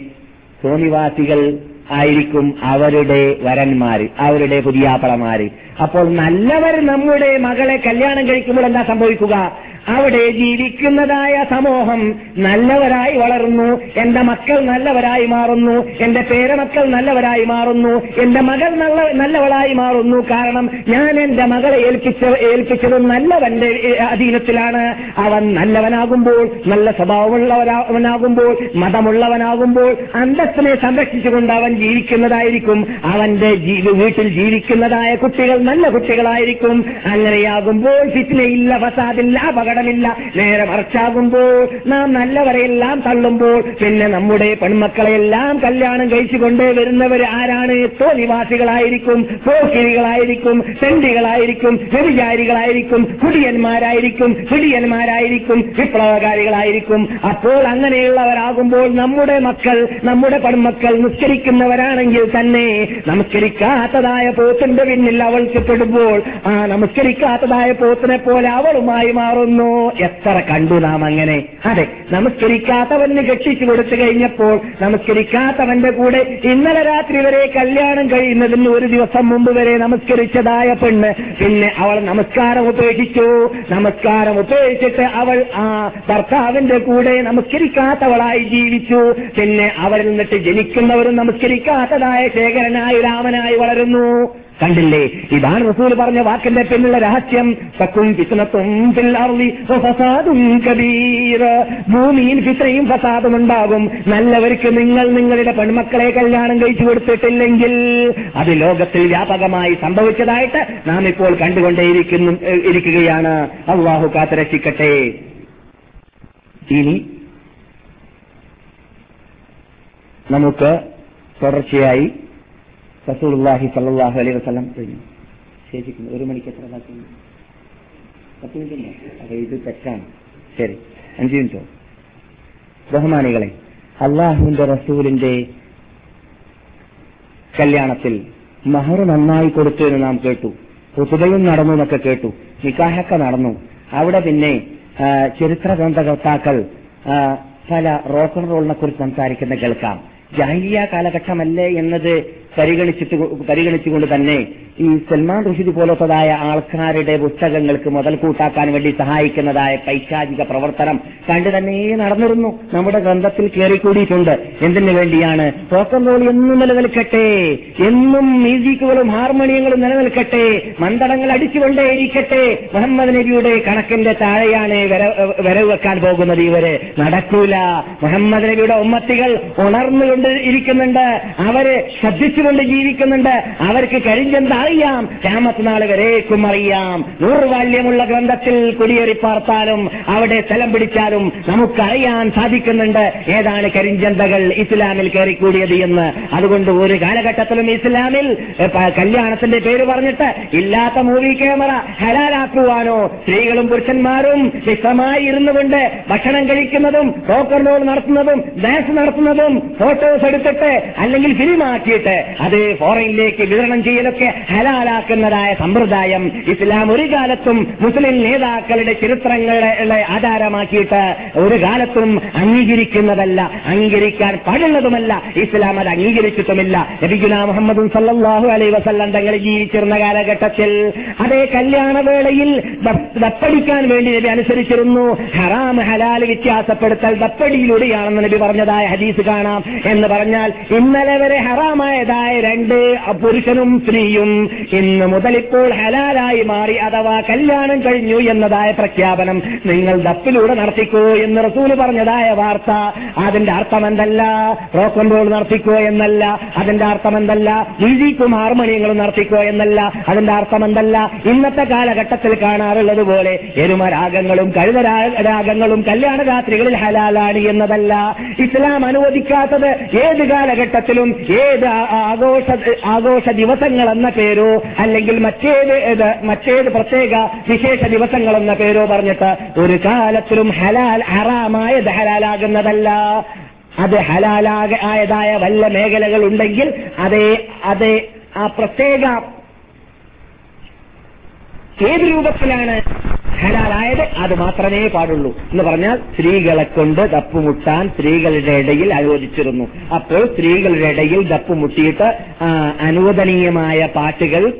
സോനിവാസികൾ ആയിരിക്കും അവരുടെ വരന്മാര് അവരുടെ പുതിയാപ്പളമാര്. അപ്പോൾ നല്ലവർ നമ്മുടെ മകളെ കല്യാണം കഴിക്കുമ്പോൾ എന്താ സംഭവിക്കുക? അവിടെ ജീവിക്കുന്നതായ സമൂഹം നല്ലവരായി വളർന്നു എന്റെ മക്കൾ നല്ലവരായി മാറുന്നു എന്റെ പേരമക്കൾ നല്ലവരായി മാറുന്നു എന്റെ മകൾ നല്ല നല്ലവളായി മാറുന്നു. കാരണം ഞാൻ എന്റെ മകളെ ഏൽപ്പിച്ച ഏൽപ്പിച്ചത് നല്ലവന്റെ അധീനത്തിലാണ്. അവൻ നല്ലവനാകുമ്പോൾ നല്ല സ്വഭാവമുള്ളവനാകുമ്പോൾ മതമുള്ളവനാകുമ്പോൾ അന്തസ്സിനെ സംരക്ഷിച്ചുകൊണ്ട് അവൻ ജീവിക്കുന്നതായിരിക്കും. അവന്റെ വീട്ടിൽ ജീവിക്കുന്നതായ കുട്ടികൾ നല്ല കുട്ടികളായിരിക്കും. അങ്ങനെയാകുമ്പോൾ ഫിറ്റ്നയില്ല ഫസാദില്ല അപകടമില്ല നേരെ മറിച്ചാകുമ്പോൾ നാം നല്ലവരെയെല്ലാം തള്ളുമ്പോൾ പിന്നെ നമ്മുടെ പെൺമക്കളെയെല്ലാം കല്യാണം കഴിച്ചുകൊണ്ടേ വരുന്നവർ ആരാണ്? തോന്നിവാസികളായിരിക്കും പോക്കിരികളായിരിക്കും തെണ്ടികളായിരിക്കും വ്യഭിചാരികളായിരിക്കും കുടിയന്മാരായിരിക്കും കുടിയന്മാരായിരിക്കും വിപ്ലവകാരികളായിരിക്കും. അപ്പോൾ അങ്ങനെയുള്ളവരാകുമ്പോൾ നമ്മുടെ മക്കൾ നമ്മുടെ പെൺമക്കൾ നിസ്കരിക്കുന്നവരാണെങ്കിൽ തന്നെ നമസ്കരിക്കാത്തതായ പോത്തിന്റെ പിന്നിൽ അവൾക്ക് പെടുമ്പോൾ ആ നമസ്കരിക്കാത്തതായ പോത്തിനെ പോലെ അവളുമായി മാറുന്നു. എത്ര കണ്ടു നാം അങ്ങനെ. അതെ നമസ്കരിക്കാത്തവന് കെട്ടിച്ചു കൊടുത്തു കഴിഞ്ഞപ്പോൾ നമസ്കരിക്കാത്തവന്റെ കൂടെ ഇന്നലെ രാത്രി വരെ കല്യാണം കഴിയുന്നതിന് ഒരു ദിവസം മുമ്പ് വരെ നമസ്കരിച്ചതായ പെണ്ണ്. പിന്നെ അവൾ നമസ്കാരം ഉപേക്ഷിച്ചു. നമസ്കാരം ഉപേക്ഷിച്ചിട്ട് അവൾ ആ ഭർത്താവിന്റെ കൂടെ നമസ്കരിക്കാത്തവളായി ജീവിച്ചു. പിന്നെ അവരിൽ നിന്നിട്ട് ജനിക്കുന്നവരും നമസ്കരിക്കാത്തതായ ശേഖരനായി രാമനായി വളരുന്നു. കണ്ടില്ലേ? ഇതാണ് റസൂൽ പറഞ്ഞ വാക്കിന്റെ പിന്നിലുള്ള രഹസ്യം. സക്കും ഫിത്തനത്തും ഭൂമിയിൽ ഫിത്രയും ഫസാദും ഉണ്ടാകും. നല്ലവർക്ക് നിങ്ങൾ നിങ്ങളുടെ പെൺമക്കളെ കല്യാണം കഴിച്ചു കൊടുത്തിട്ടില്ലെങ്കിൽ അത് ലോകത്തിൽ വ്യാപകമായി സംഭവിച്ചതായിട്ട് നാം ഇപ്പോൾ കണ്ടുകൊണ്ടേയിരിക്കുന്നു ഇരിക്കുകയാണ്. അള്ളാഹു കാത്തുരക്ഷിക്കട്ടെ. ഇനി നമുക്ക് തുടർച്ചയായി റസൂലുള്ളാഹി സല്ലാഹു അലൈഹി വസല്ലം കഴിഞ്ഞു. ശേഷിക്കുന്നു. ഒരു മണിക്ക് എത്ര ബാക്കിയുണ്ട് പത്ത് മിനിറ്റ് അപ്പൊ ഇത് തെറ്റാണ്. ശരി. അഞ്ചു മിനിറ്റോ? ബഹുമാനികളെ അള്ളാഹുവിന്റെ റസൂലിന്റെ കല്യാണത്തിൽ മഹർ നന്നായി കൊടുത്തു എന്ന് നാം കേട്ടു. കുതുബയും നടന്നു എന്നൊക്കെ കേട്ടു. നിക്കാഹൊക്കെ നടന്നു. അവിടെ പിന്നെ ചരിത്ര ഗ്രന്ഥകർത്താക്കൾ പല റോക്ക് ആൻഡ് റോളിനെ കുറിച്ച് സംസാരിക്കുന്ന കേൾക്കാം. ജാഹിലിയ കാലഘട്ടമല്ലേ എന്നത് പരിഗണിച്ചിട്ട് പരിഗണിച്ചുകൊണ്ട് തന്നെ ഈ സൽമാൻ റുഷിദ് പോലത്തതായ ആൾക്കാരുടെ പുസ്തകങ്ങൾക്ക് മുതൽ കൂട്ടാക്കാൻ വേണ്ടി സഹായിക്കുന്നതായ പൈശാചിക പ്രവർത്തനം കണ്ടു തന്നെ നടന്നിരുന്നു. നമ്മുടെ ഗ്രന്ഥത്തിൽ കയറിക്കൂടിയിട്ടുണ്ട് എന്തിനു വേണ്ടിയാണ്? റോക്ക് ആൻഡ് റോൾ എന്നും നിലനിൽക്കട്ടെ. എന്നും മ്യൂസിക്കുകളും ഹാർമോണിയങ്ങളും നിലനിൽക്കട്ടെ. മന്ദടങ്ങൾ അടിച്ചുകൊണ്ടേയിരിക്കട്ടെ. മുഹമ്മദ് നബിയുടെ കണക്കിന്റെ താഴെയാണ് വര- വരവ് വെക്കാൻ പോകുന്നത് ഇവർ. നടക്കൂല. മുഹമ്മദ് നബിയുടെ ഉമ്മത്തികൾ ഉണർന്നുകൊണ്ട് ഇരിക്കുന്നുണ്ട് അവർ ശ്രദ്ധിച്ചുകൊണ്ട് ജീവിക്കുന്നുണ്ട്. അവർക്ക് കഴിഞ്ഞെന്തറിയാം അറിയാം ക്യാമത്ത് നാൾ വരേക്കും അറിയാം. ദൂർവാല്യമുള്ള ഗ്രന്ഥത്തിൽ കുടിയേറി പാർത്താലും അവിടെ സ്ഥലം പിടിച്ചാലും നമുക്കറിയാൻ സാധിക്കുന്നുണ്ട്. ഏതാണ് കരിഞ്ചന്തകൾ ഇസ്ലാമിൽ കയറിക്കൂടിയത് എന്ന്. അതുകൊണ്ട് ഒരു കാലഘട്ടത്തിലും ഇസ്ലാമിൽ കല്യാണത്തിന്റെ പേര് പറഞ്ഞിട്ട് ഇല്ലാത്ത മൂവി ക്യാമറ ഹലാലാക്കുവാനോ സ്ത്രീകളും പുരുഷന്മാരും വിശ്വമായി ഇരുന്നു കൊണ്ട് ഭക്ഷണം കഴിക്കുന്നതും റോക്കർ റോൾ നടത്തുന്നതും ഡാൻസ് നടത്തുന്നതും ഫോട്ടോസ് എടുത്തിട്ട് അല്ലെങ്കിൽ ഫിലിമാക്കിയിട്ട് അത് ഫോറിനിലേക്ക് വിതരണം ചെയ്യലൊക്കെ ഹലാലാക്കുന്നതായ സമ്പ്രദായം ഇസ്ലാം ഒരു കാലത്തും മുസ്ലിം നേതാക്കളുടെ ചരിത്രങ്ങളെ ആധാരമാക്കിയിട്ട് ഒരു കാലത്തും അംഗീകരിക്കുന്നതല്ല അംഗീകരിക്കാൻ പാടുള്ളതുമല്ല. ഇസ്ലാം അത് അംഗീകരിച്ചിട്ടുമില്ല. നബിഗുല മുഹമ്മദ് സല്ലാഹു അലൈ വസല്ലം തങ്ങൾ ജീവിച്ചിരുന്ന കാലഘട്ടത്തിൽ അതേ കല്യാണവേളയിൽ ദപ്പടിക്കാൻ വേണ്ടി നബി അനുസരിച്ചിരുന്നു. ഹറാം ഹലാൽ വ്യത്യാസപ്പെടുത്തൽ ദപ്പടിയിലൂടെയാണെന്ന് നബി പറഞ്ഞതായ ഹദീസ് കാണാം എന്ന് പറഞ്ഞാൽ ഇന്നലെ വരെ ഹറാമായതായ രണ്ട് പുരുഷനും സ്ത്രീയും ഇന്ന് മുതൽ ഇപ്പോൾ ഹലാലായി മാറി അഥവാ കല്യാണം കഴിഞ്ഞു എന്നതായ പ്രഖ്യാപനം നിങ്ങൾ ദപ്പിലൂടെ നടത്തിക്കോ എന്ന് റസൂൽ പറഞ്ഞതായ വാർത്ത. അതിന്റെ അർത്ഥം എന്തല്ല റോക്ക് നടത്തിക്കോ എന്നല്ല. അതിന്റെ അർത്ഥം എന്തല്ല മ്യൂസിക്കും ഹാർമോണിയങ്ങളും നടത്തിക്കോ എന്നല്ല. അതിന്റെ അർത്ഥം എന്തല്ല ഇന്നത്തെ കാലഘട്ടത്തിൽ കാണാറുള്ളത് പോലെ എരുമരാഗങ്ങളും കഴുതരാഗങ്ങളും കല്യാണ രാത്രികളിൽ ഹലാലാണ് എന്നതല്ല. ഇസ്ലാം അനുവദിക്കാത്തത് ഏത് കാലഘട്ടത്തിലും ഏത് ആഘോഷ ആഘോഷ ദിവസങ്ങൾ എന്ന പേരോ അല്ലെങ്കിൽ മറ്റേത് മറ്റേത് പ്രത്യേക വിശേഷ ദിവസങ്ങൾ എന്ന പേരോ പറഞ്ഞിട്ട് ഒരു കാലത്തിലും ഹലാൽ ഹറാമായത് ഹലാലാകുന്നതല്ല. അത് ഹലാലാക ആയതായ വല്ല മേഖലകൾ ഉണ്ടെങ്കിൽ അതേ അതേ ആ പ്രത്യേക ഏത് രൂപത്തിലാണ് ഹലാലായത് അത് മാത്രമേ പാടുള്ളൂ. എന്ന് പറഞ്ഞാൽ സ്ത്രീകളെ കൊണ്ട് ദപ്പുമുട്ടാൻ സ്ത്രീകളുടെ ഇടയിൽ അനുവദിച്ചിരുന്നു അപ്പോൾ സ്ത്രീകളുടെ ഇടയിൽ ദപ്പുമുട്ടിയിട്ട് അനുവദനീയമായ പാട്ടുകൾ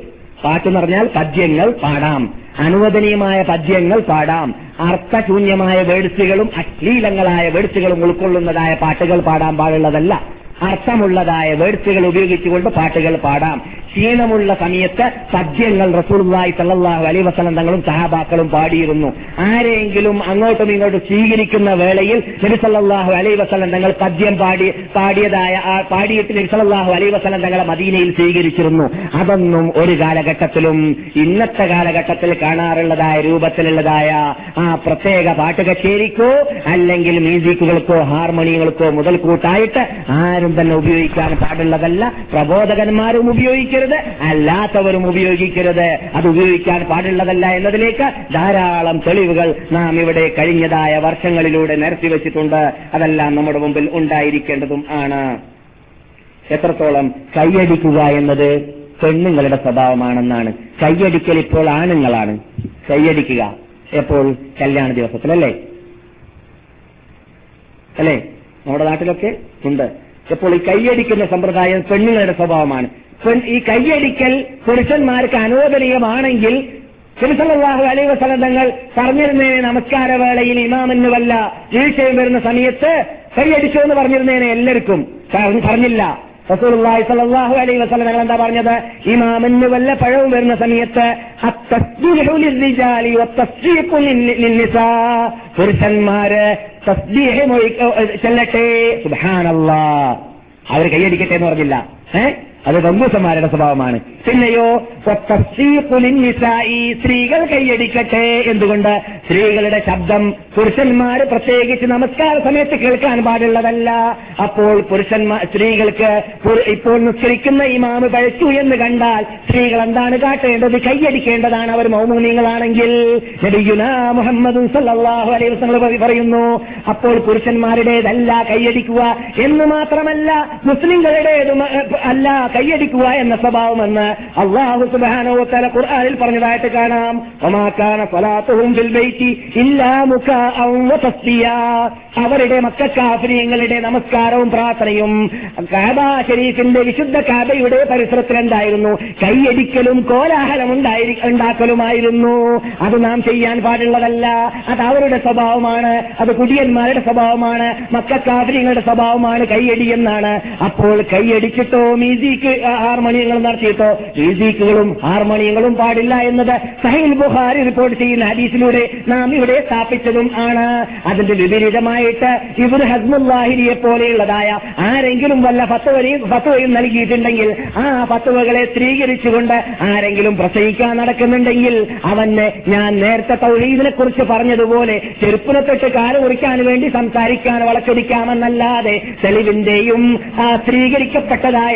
പാട്ട് എന്ന് പറഞ്ഞാൽ പദ്യങ്ങൾ പാടാം. അനുവദനീയമായ പദ്യങ്ങൾ പാടാം. അർത്ഥശൂന്യമായ വേഴ്സുകളും അശ്ലീലങ്ങളായ വേഴ്സുകളും ഉൾക്കൊള്ളുന്നതായ പാട്ടുകൾ പാടാൻ പാടുള്ളതല്ല. അർത്ഥമുള്ളതായ വേർത്തുകൾ ഉപയോഗിച്ചുകൊണ്ട് പാട്ടുകൾ പാടാം. ക്ഷീണമുള്ള സമയത്ത് പദ്യങ്ങൾ റസൂർലായി തള്ളാഹു അലൈ തങ്ങളും സഹാബാക്കളും പാടിയിരുന്നു. ആരെങ്കിലും അങ്ങോട്ടും ഇങ്ങോട്ടും സ്വീകരിക്കുന്ന വേളയിൽ നബിസല്ലാഹു അലൈ തങ്ങൾ പദ്യം പാടി പാടിയതായ പാടിയിട്ട് നബിസല്ലാഹു അലൈ തങ്ങളെ മദീനയിൽ സ്വീകരിച്ചിരുന്നു. അതൊന്നും ഒരു കാലഘട്ടത്തിലും ഇന്നത്തെ കാലഘട്ടത്തിൽ കാണാറുള്ളതായ രൂപത്തിലുള്ളതായ ആ പ്രത്യേക പാട്ട് കച്ചേരിക്കോ അല്ലെങ്കിൽ മ്യൂസിക്കുകൾക്കോ ഹാർമോണിയങ്ങൾക്കോ മുതൽക്കൂട്ടായിട്ട് ആരും തന്നെ ഉപയോഗിക്കാൻ പാടുള്ളതല്ല. പ്രബോധകന്മാരും ഉപയോഗിക്കരുത് അല്ലാത്തവരും ഉപയോഗിക്കരുത്. അത് ഉപയോഗിക്കാൻ പാടുള്ളതല്ല എന്നതിലേക്ക് ധാരാളം തെളിവുകൾ നാം ഇവിടെ കഴിഞ്ഞതായ വർഷങ്ങളിലൂടെ നിരത്തി വെച്ചിട്ടുണ്ട്. അതെല്ലാം നമ്മുടെ മുമ്പിൽ ഉണ്ടായിരിക്കേണ്ടതും ആണ്. എത്രത്തോളം കൈയടിക്കുക എന്നത് പെണ്ണുങ്ങളുടെ സ്വഭാവമാണെന്നാണ്. കയ്യടിക്കൽ ഇപ്പോൾ ആണുങ്ങളാണ്. കയ്യടിക്കുക എപ്പോൾ? കല്യാണ ദിവസത്തിലല്ലേ? അല്ലേ? നമ്മുടെ നാട്ടിലൊക്കെ ഉണ്ട്. ഇപ്പോൾ ഈ കൈയടിക്കുന്ന സമ്പ്രദായം പെണ്ണുങ്ങളുടെ സ്വഭാവമാണ്. ഈ കൈയടിക്കൽ പുരുഷന്മാർക്ക് അനോദനീയമാണെങ്കിൽ തിരുസലാഹു അലൈ വസലം തങ്ങൾ പറഞ്ഞിരുന്നേനെ നമസ്കാര വേളയിൽ ഇമാമിന് വല്ല വീഴ്ചയും വരുന്ന സമയത്ത് കൈയടിച്ചു എന്ന് പറഞ്ഞിരുന്നേനെ എല്ലാവർക്കും. പറഞ്ഞില്ല. സ്വല്ലല്ലാഹു അലൈഹി വസല്ലം എന്താ പറഞ്ഞത്? വല്ല പഴവും വരുന്ന സമയത്ത് പുരുഷന്മാര് ചെല്ലട്ടെ. സുബ്ഹാനല്ലാ. അവർ കൈയടിക്കട്ടെ എന്ന് പറഞ്ഞില്ല. ഏഹ് അത് ബന്ധുസന്മാരുടെ സ്വഭാവമാണ്. പിന്നെയോ സ്ത്രീകൾ കൈയടിക്കട്ടെ എന്തുകൊണ്ട്? സ്ത്രീകളുടെ ശബ്ദം പുരുഷന്മാർ പ്രത്യേകിച്ച് നമസ്കാര സമയത്ത് കേൾക്കാൻ പാടുള്ളതല്ല. അപ്പോൾ പുരുഷന്മാർ സ്ത്രീകൾക്ക് ഇപ്പോൾ നിസ്കരിക്കുന്ന ഇമാമ് പഴച്ചു എന്ന് കണ്ടാൽ സ്ത്രീകൾ എന്താണ് കാട്ടേണ്ടത്? കൈയടിക്കേണ്ടതാണ്. അവർ മൗമൂനികളാണെങ്കിൽ മുഹമ്മദ് സല്ലാഹു അലൈഹി വസല്ലം പറയുന്നു അപ്പോൾ പുരുഷന്മാരുടേതല്ല കൈയടിക്കുക എന്ന് മാത്രമല്ല മുസ്ലിങ്ങളുടേതും അല്ല കൈയടിക്കുക എന്ന സ്വഭാവമെന്ന് അള്ളാഹു സുബാനോത്തല ഖുർആാനിൽ പറഞ്ഞതായിട്ട് കാണാം. ഒമാക്കാന ഇല്ലാ അവരുടെ മക്കാഫിനിയങ്ങളുടെ നമസ്കാരവും പ്രാർത്ഥനയും കാബ ഷരീഫിന്റെ വിശുദ്ധ കാബയുടെ പരിസരത്തിലുണ്ടായിരുന്നു കൈയടിക്കലും കോലാഹലം ഉണ്ടാക്കലുമായിരുന്നു. അത് നാം ചെയ്യാൻ പാടുള്ളതല്ല. അത് അവരുടെ സ്വഭാവമാണ്. അത് കുടിയന്മാരുടെ സ്വഭാവമാണ്. മക്കാഫിനിയങ്ങളുടെ സ്വഭാവമാണ് കൈയടി എന്നാണ്. അപ്പോൾ കൈയടിച്ചിട്ടോ മ്യൂസിക് ഹാർമോണിയങ്ങൾ നടത്തിയിട്ടോ ഈസിക്കുകളും ഹാർമോണിയങ്ങളും പാടില്ല എന്നത് സഹീൽ ബുഹാരി റിപ്പോർട്ട് ചെയ്യുന്ന ഹദീസിലൂടെ നാം ഇവിടെ സ്ഥാപിച്ചതും ആണ്. അതിന്റെ വിപരീതമായിട്ട് ഇവർ ഹസ്മുല്ലാഹിരിയെ പോലെയുള്ളതായ ആരെങ്കിലും വല്ല ഫത്തുവരെയും ഫത്തുവയും നൽകിയിട്ടുണ്ടെങ്കിൽ ആ ഫത്തുവകളെ സ്ത്രീകരിച്ചുകൊണ്ട് ആരെങ്കിലും പ്രസംഗിക്കാൻ നടക്കുന്നുണ്ടെങ്കിൽ അവന് ഞാൻ നേരത്തെ തൗഹീദിനെ കുറിച്ച് പറഞ്ഞതുപോലെ ചെരുപ്പിനെ തൊട്ട് കാൽ മുറിക്കാൻ വേണ്ടി സംസാരിക്കാൻ വളച്ചൊടിക്കാമെന്നല്ലാതെ തെളിവിന്റെയും സ്ത്രീകരിക്കപ്പെട്ടതായ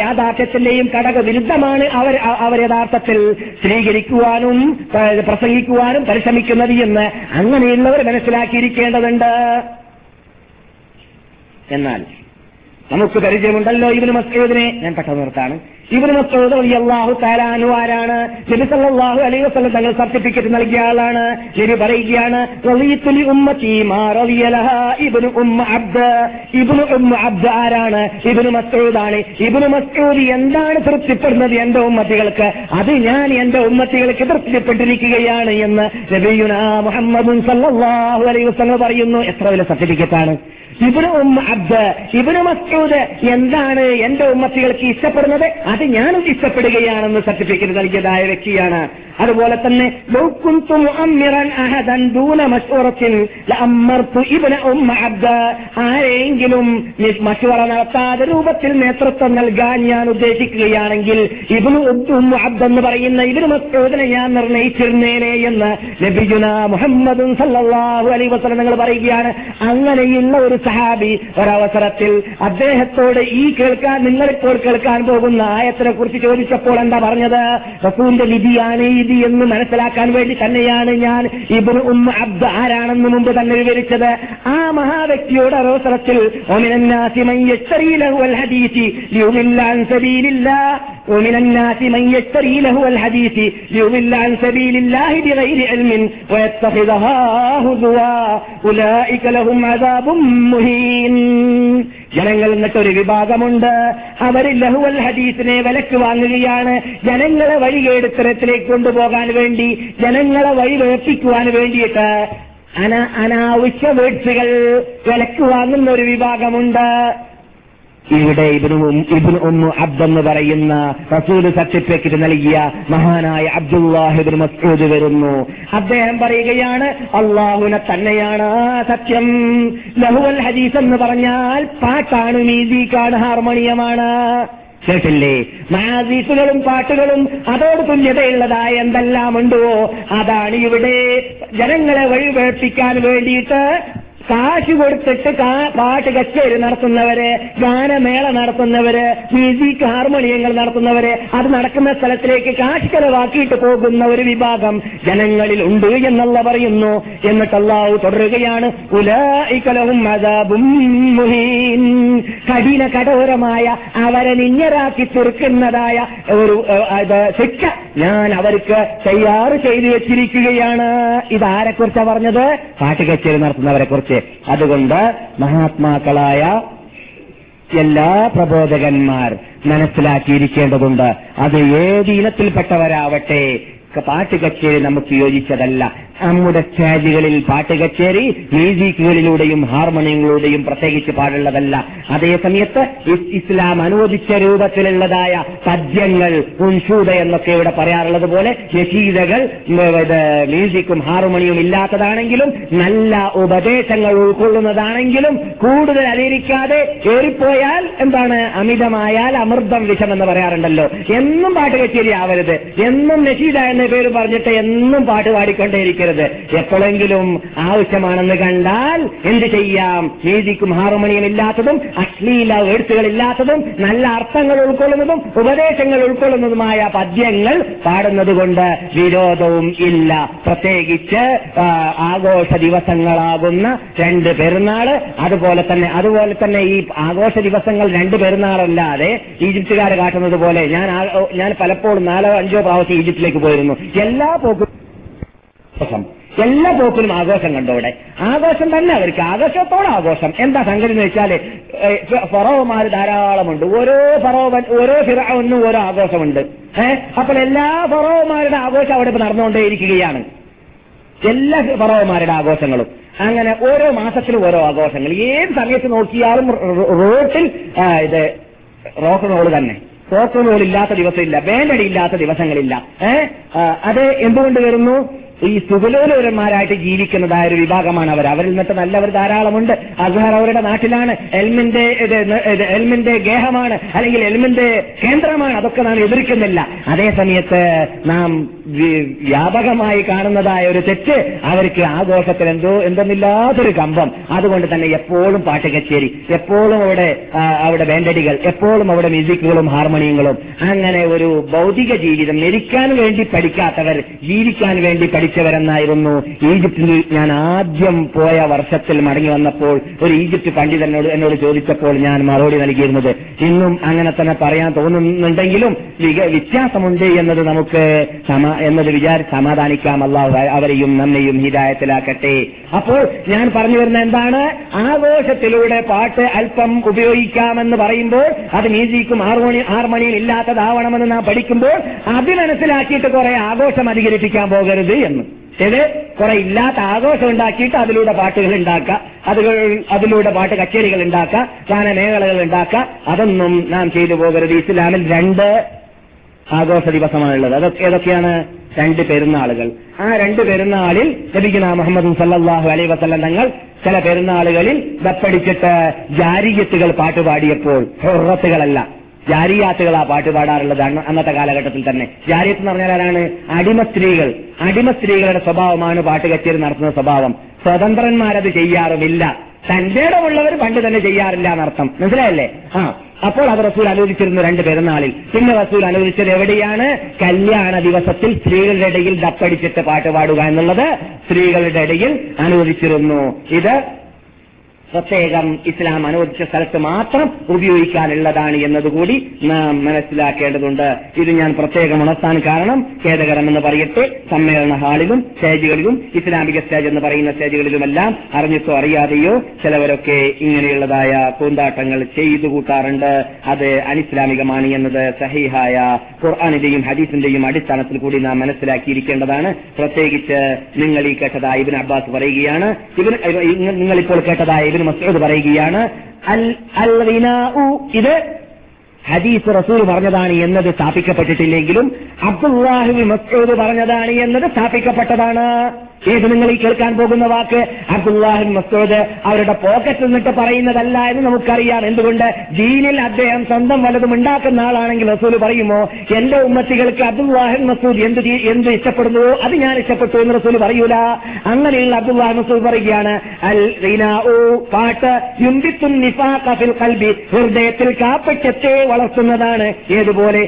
യാഥാർത്ഥ്യത്തിന്റെയും ഘടക വിരുദ്ധമാണ് അവർ അവർ യഥാർത്ഥത്തിൽ സ്വീകരിക്കുവാനും പ്രസംഗിക്കുവാനും പരിശ്രമിക്കുന്നത് എന്ന് അങ്ങനെയുള്ളവർ മനസ്സിലാക്കിയിരിക്കേണ്ടതുണ്ട്. എന്നാൽ നമുക്ക് പരിചയമുണ്ടല്ലോ ഇവന് മസ്ഊദിനെ. ഞാൻ പെട്ടെന്ന് നിർത്താണ്. ഇവന് മസ്ഊദ് അള്ളാഹു താലാനു ആരാണ്? നബി സല്ലല്ലാഹു അലൈഹി വസല്ലം തങ്ങൾ സർട്ടിഫിക്കറ്റ് നൽകിയ ആളാണ് നബി പറയുകയാണ് റളിയത്തു ലി ഉമ്മത്തി മാ ഇബ്നു ഉമ്മ അബ്ദ്. ഇബ്നു ഉമ്മ ആരാണ്? ഇബ്നു മസ്ഊദ് ഇബ്നു മസ്ഊദ് എന്താണ് തൃപ്തിപ്പെടുന്നത് എന്റെ ഉമ്മത്തികൾക്ക്? അത് ഞാൻ എന്റെ ഉമ്മത്തികൾക്ക് തൃപ്തിപ്പെട്ടിരിക്കുകയാണ് എന്ന് നബിയുന മുഹമ്മദ് സല്ലല്ലാഹു അലൈഹി വസല്ലം പറയുന്നു. എത്ര വലിയ സർട്ടിഫിക്കറ്റ് ആണ് ഇബിന് ഉമ്മ അബ്ദ് ഇബിന് മസ്ഊദ് എന്താണ് എന്റെ ഉമ്മത്തികൾക്ക് ഇഷ്ടപ്പെടുന്നത്? അത് ഞാനും ഇഷ്ടപ്പെടുകയാണെന്ന് സർട്ടിഫിക്കറ്റ് നൽകിയതായ വ്യക്തിയാണ്. അതുപോലെ തന്നെ ആരെങ്കിലും മശ്വറ നടത്താതെ രൂപത്തിൽ നേതൃത്വം നൽകാൻ ഞാൻ ഉദ്ദേശിക്കുകയാണെങ്കിൽ ഇബ്നു ഉമ്മ അബ്ദ് എന്ന് പറയുന്ന ഇബ്നു മസ്ഊദിനെ ഞാൻ നിർണയിച്ചിരുന്നേനെ എന്ന് നബിജുന മുഹമ്മദും സല്ലാഹു വസല്ലം നിങ്ങൾ പറയുകയാണ്. അങ്ങനെയുള്ള ഒരു സഹാബി ഒരവസരത്തിൽ അദ്ദേഹത്തോട് ഈ കേൾക്കാൻ നിങ്ങളിപ്പോൾ കേൾക്കാൻ പോകുന്ന ആയത്തിനെ കുറിച്ച് ചോദിച്ചപ്പോൾ എന്താ പറഞ്ഞത് റസൂലിന്റെ വിധിയാണ് ഇത് എന്ന് മനസ്സിലാക്കാൻ വേണ്ടി തന്നെയാണ് ഞാൻ ഇബ്നു ഉമ്മ അബ്ദ് ആരാണെന്ന് മുമ്പ് തന്നെ വിവരിച്ചത് ആ മഹാവ്യക്തിയോട് ഒരവസരത്തിൽ ومن الناس من يشتري له الحديث ليضل عن سبيل الله ومن الناس من يشتري له الحديث ليضل عن سبيل الله بغير علم ويتخذها هزوا أولئك لهم عذاب ജനങ്ങൾ എന്നിട്ടൊരു വിഭാഗമുണ്ട്. അവർ ലഹുവൽ ഹദീസിനെ വിലക്ക് വാങ്ങുകയാണ്. ജനങ്ങളെ വഴികേടുത്തരത്തിലേക്ക് കൊണ്ടുപോകാൻ വേണ്ടി ജനങ്ങളെ വഴി വേർപ്പിക്കുവാൻ വേണ്ടിയിട്ട് അന അനാവശ്യ വേഴ്ചകൾ വിലക്ക് വാങ്ങുന്ന ഒരു വിഭാഗമുണ്ട്. ഇവിടെ ഇതിന് ഒന്ന് അബ്ദ് എന്ന് പറയുന്ന റസൂൽ സർട്ടിഫിക്കറ്റ് നൽകിയ മഹാനായ അബ്ദുല്ലാഹിബിൻ മസ്ഊദ് വരുന്നു. അദ്ദേഹം പറയുകയാണ് അള്ളാഹുവിനെ തന്നെയാണ് സത്യം. ലഹുവൽ ഹദീസ് എന്ന് പറഞ്ഞാൽ പാട്ടാണ് മ്യൂസിക്കാണ് ഹാർമോണിയമാണ്. കേട്ടില്ലേ? മാസീസുകളും പാട്ടുകളും അതോട് തുല്യതയുള്ളതായ എന്തെല്ലാം ഉണ്ടോ അതാണ് ഇവിടെ ജനങ്ങളെ വഴിപേപ്പിക്കാൻ വേണ്ടിയിട്ട് കാശ് കൊടുത്തിട്ട് പാട്ട് കച്ചേരി നടത്തുന്നവര് ഗാനമേള നടത്തുന്നവര് മ്യൂസിക് ഹാർമോണിയങ്ങൾ നടത്തുന്നവര് അത് നടക്കുന്ന സ്ഥലത്തിലേക്ക് കാശ് ചെലവാക്കിയിട്ട് പോകുന്ന ഒരു വിഭാഗം ജനങ്ങളിൽ ഉണ്ട് എന്നുള്ള പറയുന്നു. എന്നിട്ട് അള്ളാഹു തുടരുകയാണ് മുഹീൻ. കഠിന കഠോരമായ അവരെ നിഞ്ഞരാക്കി തീർക്കുന്നതായ ഒരു ശിക്ഷ ഞാൻ അവർക്ക് തയ്യാറ് ചെയ്തു വെച്ചിരിക്കുകയാണ്. ഇതാരെക്കുറിച്ചാ പറഞ്ഞത്? പാട്ട് കച്ചേരി നടത്തുന്നവരെ കുറിച്ച് അതുകൊണ്ട് മഹാത്മാക്കളായ എല്ലാ പ്രബോധകന്മാർ മനസ്സിലാക്കിയിരിക്കേണ്ടതുണ്ട്. അത് ഏത് ഇനത്തിൽപ്പെട്ടവരാവട്ടെ പാട്ട് കച്ചേരി നമുക്ക് യോജിച്ചതല്ല. നമ്മുടെ സ്റ്റേജുകളിൽ പാട്ട് കച്ചേരി മ്യൂസിക്കുകളിലൂടെയും ഹാർമോണിയങ്ങളിലൂടെയും പ്രത്യേകിച്ച് പാടുള്ളതല്ല. അതേ സമയത്ത് ഇസ്ലാം അനുവദിച്ച രൂപത്തിലുള്ളതായ പദ്യങ്ങൾ ഉൻഷൂത എന്നൊക്കെ ഇവിടെ പറയാറുള്ളത് പോലെ യശീതകൾ മ്യൂസിക്കും ഹാർമോണിയും ഇല്ലാത്തതാണെങ്കിലും നല്ല ഉപദേശങ്ങൾ ഉൾക്കൊള്ളുന്നതാണെങ്കിലും കൂടുതൽ അതിരിക്കാതെ ഏറിപ്പോയാൽ എന്താണ്? അമിതമായാൽ അമൃതം വിഷം എന്ന് പറയാറുണ്ടല്ലോ. എന്നും പാട്ട് കച്ചേരി ആവരുത്. എന്നും നഷീദ എന്ന പേര് പറഞ്ഞിട്ട് എന്നും പാട്ട് പാടിക്കൊണ്ടേയിരിക്കരുത്. എപ്പോഴെങ്കിലും ആവശ്യമാണെന്ന് കണ്ടാൽ എന്ത് ചെയ്യാം? നീതിക്കും ഹാർമോണിയം ഇല്ലാത്തതും അശ്ലീല എഴുത്തുകളില്ലാത്തതും നല്ല അർത്ഥങ്ങൾ ഉൾക്കൊള്ളുന്നതും ഉപദേശങ്ങൾ ഉൾക്കൊള്ളുന്നതുമായ പദ്യങ്ങൾ പാടുന്നത് കൊണ്ട് വിരോധവും ഇല്ല. പ്രത്യേകിച്ച് ആഘോഷ ദിവസങ്ങളാകുന്ന രണ്ട് പെരുന്നാൾ അതുപോലെ തന്നെ അതുപോലെ തന്നെ ഈ ആഘോഷ ദിവസങ്ങൾ രണ്ട് പെരുന്നാളല്ലാതെ ഈജിപ്തുകാരെ കാട്ടുന്നത് പോലെ ഞാൻ ഞാൻ പലപ്പോഴും നാലോ അഞ്ചോ പ്രാവശ്യം ഈജിപ്തിലേക്ക് പോയിരുന്നു. എല്ലാ പോക്കും എല്ലാ പോക്കിലും ആഘോഷം കണ്ടോടെ ആഘോഷം തന്നെ അവർക്ക്. ആഘോഷത്തോടെ ആഘോഷം. എന്താ സംഗതി എന്ന് വെച്ചാൽ ഫറോമാർ ധാരാളമുണ്ട്. ഓരോ ഫറോവൻ ഓരോ ഫിറോനും ഓരോ ആഘോഷമുണ്ട്. ഏഹ് അപ്പോൾ എല്ലാ ഫറോമാരുടെ ആഘോഷം അവിടെ ഇപ്പൊ നടന്നുകൊണ്ടേയിരിക്കുകയാണ്. എല്ലാ ഫറോമാരുടെ ആഘോഷങ്ങളും. അങ്ങനെ ഓരോ മാസത്തിലും ഓരോ ആഘോഷങ്ങൾ. ഏത് സമയത്ത് നോക്കിയാലും റോട്ടിൽ ഇത് റോക്ക് റോൾ തന്നെ. ഇല്ലാത്ത ദിവസമില്ല വേനടിയില്ലാത്ത ദിവസങ്ങളില്ല. ഏഹ് അത് എന്തുകൊണ്ട് വരുന്നു? ഈ സുഗലോലോരന്മാരായിട്ട് ജീവിക്കുന്നതായ ഒരു വിഭാഗമാണ് അവർ. അവരിൽ നിന്നിട്ട് നല്ലവർ ധാരാളമുണ്ട്. അസ്ഹർ അവരുടെ നാട്ടിലാണ്. എൽമിന്റെ എൽമിന്റെ ഗേഹമാണ് അല്ലെങ്കിൽ എൽമിന്റെ കേന്ദ്രമാണ്. അതൊക്കെ നാം എതിർക്കുന്നില്ല. അതേ സമയത്ത് നാം വ്യാപകമായി കാണുന്നതായ ഒരു തെറ്റ് അവർക്ക് ആഘോഷത്തിൽ എന്തോ എന്തെന്നില്ലാത്തൊരു കമ്പം. അതുകൊണ്ട് തന്നെ എപ്പോഴും പാട്ട് കച്ചേരി എപ്പോഴും അവിടെ അവിടെ വേണ്ടടികൾ എപ്പോഴും അവിടെ മ്യൂസിക്കുകളും ഹാർമോണിയങ്ങളും. അങ്ങനെ ഒരു ഭൗതിക ജീവിതം മരിക്കാൻ വേണ്ടി പഠിക്കാത്തവർ ജീവിക്കാൻ വേണ്ടി പഠിക്കും പഠിച്ചവരെന്നായിരുന്നു ഈജിപ്തിൽ ഞാൻ ആദ്യം പോയ വർഷത്തിൽ മടങ്ങി വന്നപ്പോൾ ഒരു ഈജിപ്ത് പണ്ഡിതനോട് എന്നോട് ചോദിച്ചപ്പോൾ ഞാൻ മറുപടി നൽകിയിരുന്നത് ഇന്നും അങ്ങനെ തന്നെ പറയാൻ തോന്നുന്നുണ്ടെങ്കിലും വ്യത്യാസമുണ്ട് എന്നത് നമുക്ക് എന്നത് വിചാരി സമാധാനിക്കാം. അള്ളാഹു അവരെയും നമ്മെയും ഹിതായത്തിലാക്കട്ടെ അപ്പോൾ ഞാൻ പറഞ്ഞു വരുന്ന എന്താണ്? ആഘോഷത്തിലൂടെ പാട്ട് അല്പം ഉപയോഗിക്കാമെന്ന് പറയുമ്പോൾ അത് മ്യൂസിക്കും ഹാർമോണി ഹാർമോണിയും ഇല്ലാത്തതാവണമെന്ന് നാം പഠിക്കുമ്പോൾ അത് മനസ്സിലാക്കിയിട്ട് കുറെ ആഘോഷം അധികരിപ്പിക്കാൻ പോകരുത് എന്ന്. ഇത് കുറെ ഇല്ലാത്ത ആഘോഷം ഉണ്ടാക്കിയിട്ട് അതിലൂടെ പാട്ടുകൾ ഉണ്ടാക്കുക. അതിലൂടെ പാട്ട് കച്ചേരികൾ ഉണ്ടാക്കുക. ഗാനമേഖലകൾ ഉണ്ടാക്കുക. അതൊന്നും നാം ചെയ്തു പോകരുത്. ഇസ്ലാമിൽ രണ്ട് ആഘോഷ ദിവസമാണുള്ളത്. അതൊക്കെ ഏതൊക്കെയാണ്? രണ്ട് പെരുന്നാളുകൾ. ആ രണ്ട് പെരുന്നാളിൽ ലഭിക്കുന്ന മുഹമ്മദ് സല്ലാഹു അലൈ വസല്ലം തങ്ങൾ ചില പെരുന്നാളുകളിൽ ദപ്പടിച്ചിട്ട് ജാരിയത്തുകൾ പാട്ടുപാടിയപ്പോൾ ഹുറത്തുകളല്ല ജാരിയാത്തുകളാ പാട്ട് പാടാറുള്ളത് അന്ന് അന്നത്തെ കാലഘട്ടത്തിൽ തന്നെ. ജാരിയത്ത് എന്ന് പറഞ്ഞാൽ ആരാണ്? അടിമ സ്ത്രീകൾ. അടിമ സ്ത്രീകളുടെ സ്വഭാവമാണ് പാട്ട് കച്ചേരി നടത്തുന്ന സ്വഭാവം. സ്വതന്ത്രന്മാരത് ചെയ്യാറുമില്ല. തന്റെ ഇടമുള്ളവർ പണ്ട് തന്നെ ചെയ്യാറില്ല എന്നർത്ഥം. മനസ്സിലായല്ലേ? ആ. അപ്പോൾ അത് റസൂൽ അനുവദിച്ചിരുന്നു രണ്ട് പെരുന്നാളിൽ. പിന്നെ റസൂൽ അനുവദിച്ചത് എവിടെയാണ്? കല്യാണ ദിവസത്തിൽ സ്ത്രീകളുടെ ഇടയിൽ ദപ്പടിച്ചിട്ട് പാട്ട് പാടുക എന്നുള്ളത് സ്ത്രീകളുടെ ഇടയിൽ അനുവദിച്ചിരുന്നു ഇത് പ്രത്യേകം ഇസ്ലാം അനുവദിച്ച സ്ഥലത്ത് മാത്രം ഉപയോഗിക്കാനുള്ളതാണ് എന്നതുകൂടി നാം മനസ്സിലാക്കേണ്ടതുണ്ട്. ഇത് ഞാൻ പ്രത്യേകം ഉണർത്താൻ കാരണം ഖേദകരമെന്ന് പറയട്ടെ സമ്മേളന ഹാളിലും സ്റ്റേജുകളിലും ഇസ്ലാമിക സ്റ്റേജ് എന്ന് പറയുന്ന സ്റ്റേജുകളിലുമെല്ലാം അറിഞ്ഞിട്ടോ അറിയാതെയോ ചിലവരൊക്കെ ഇങ്ങനെയുള്ളതായ പൂന്താട്ടങ്ങൾ ചെയ്തു കൂട്ടാറുണ്ട്. അത് അനിസ്ലാമികമാണ് എന്നത് സഹീഹായ ഖുർആാനിന്റെയും ഹദീസിന്റെയും അടിസ്ഥാനത്തിൽ കൂടി നാം മനസ്സിലാക്കിയിരിക്കേണ്ടതാണ്. പ്രത്യേകിച്ച് നിങ്ങൾ ഈ കേട്ടതായ ഇബിൻ അബ്ബാസ് പറയുകയാണ് ഇവർ നിങ്ങൾ ഇപ്പോൾ കേട്ടതായ ഇബിൻ മസൂദ് പറയുകയാണ് അൽ അൽ ഇത് ഹദീസ് റസൂൽ പറഞ്ഞതാണ് എന്നത് സ്ഥാപിക്കപ്പെട്ടിട്ടില്ലെങ്കിലും അബ്ദുല്ലാഹിബിൻ മസൂദ് പറഞ്ഞതാണ് എന്നത് സ്ഥാപിക്കപ്പെട്ടതാണ്. നിങ്ങൾ കേൾക്കാൻ പോകുന്ന വാക്ക് അബ്ദുല്ലാഹിൻ മസൂദ് അവരുടെ പോക്കറ്റിൽ നിന്നിട്ട് പറയുന്നതല്ല എന്ന് നമുക്കറിയാം. എന്തുകൊണ്ട്? ജീനിൽ അദ്ദേഹം സ്വന്തം വലതും ഉണ്ടാക്കുന്ന ആളാണെങ്കിൽ റസൂൽ പറയുമോ എന്റെ ഉമ്മത്തികൾക്ക് അബ്ദുല്ലാഹിൻ മസൂദ് എന്ത് എന്ത് ഇഷ്ടപ്പെടുന്നുവോ അത് ഞാൻ ഇഷ്ടപ്പെട്ടു എന്ന് റസൂൽ പറയൂല. അങ്ങനെയുള്ള അബ്ദുല്ലാഹിൻ മസൂദ് പറയുകയാണ് അൽ പാട്ട് ഫിൽ ഖൽബി. ഹൃദയത്തിൽ കാപ്പറ്റത്തെ വളർത്തുന്നതാണ്. ഏതുപോലെ.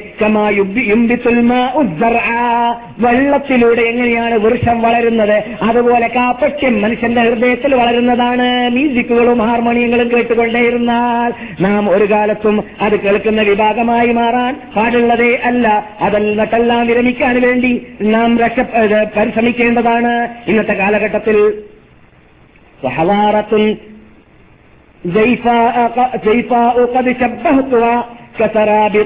വെള്ളത്തിലൂടെ എങ്ങനെയാണ് വൃക്ഷം വളരുന്നത്? അതുപോലെ കാപ്പക്ഷ്യം മനുഷ്യന്റെ ഹൃദയത്തിൽ വളരുന്നതാണ്. മ്യൂസിക്കുകളും ഹാർമോണിയങ്ങളും കേട്ടുകൊണ്ടേയിരുന്നാൽ നാം ഒരു കാലത്തും അത് കേൾക്കുന്ന വിഭാഗമായി മാറാൻ പാടുള്ളതേ അല്ല. അതെല്ലാം വിരമിക്കാൻ വേണ്ടി നാം രക്ഷ പരിശ്രമിക്കേണ്ടതാണ്. ഇന്നത്തെ കാലഘട്ടത്തിൽ കസരാബി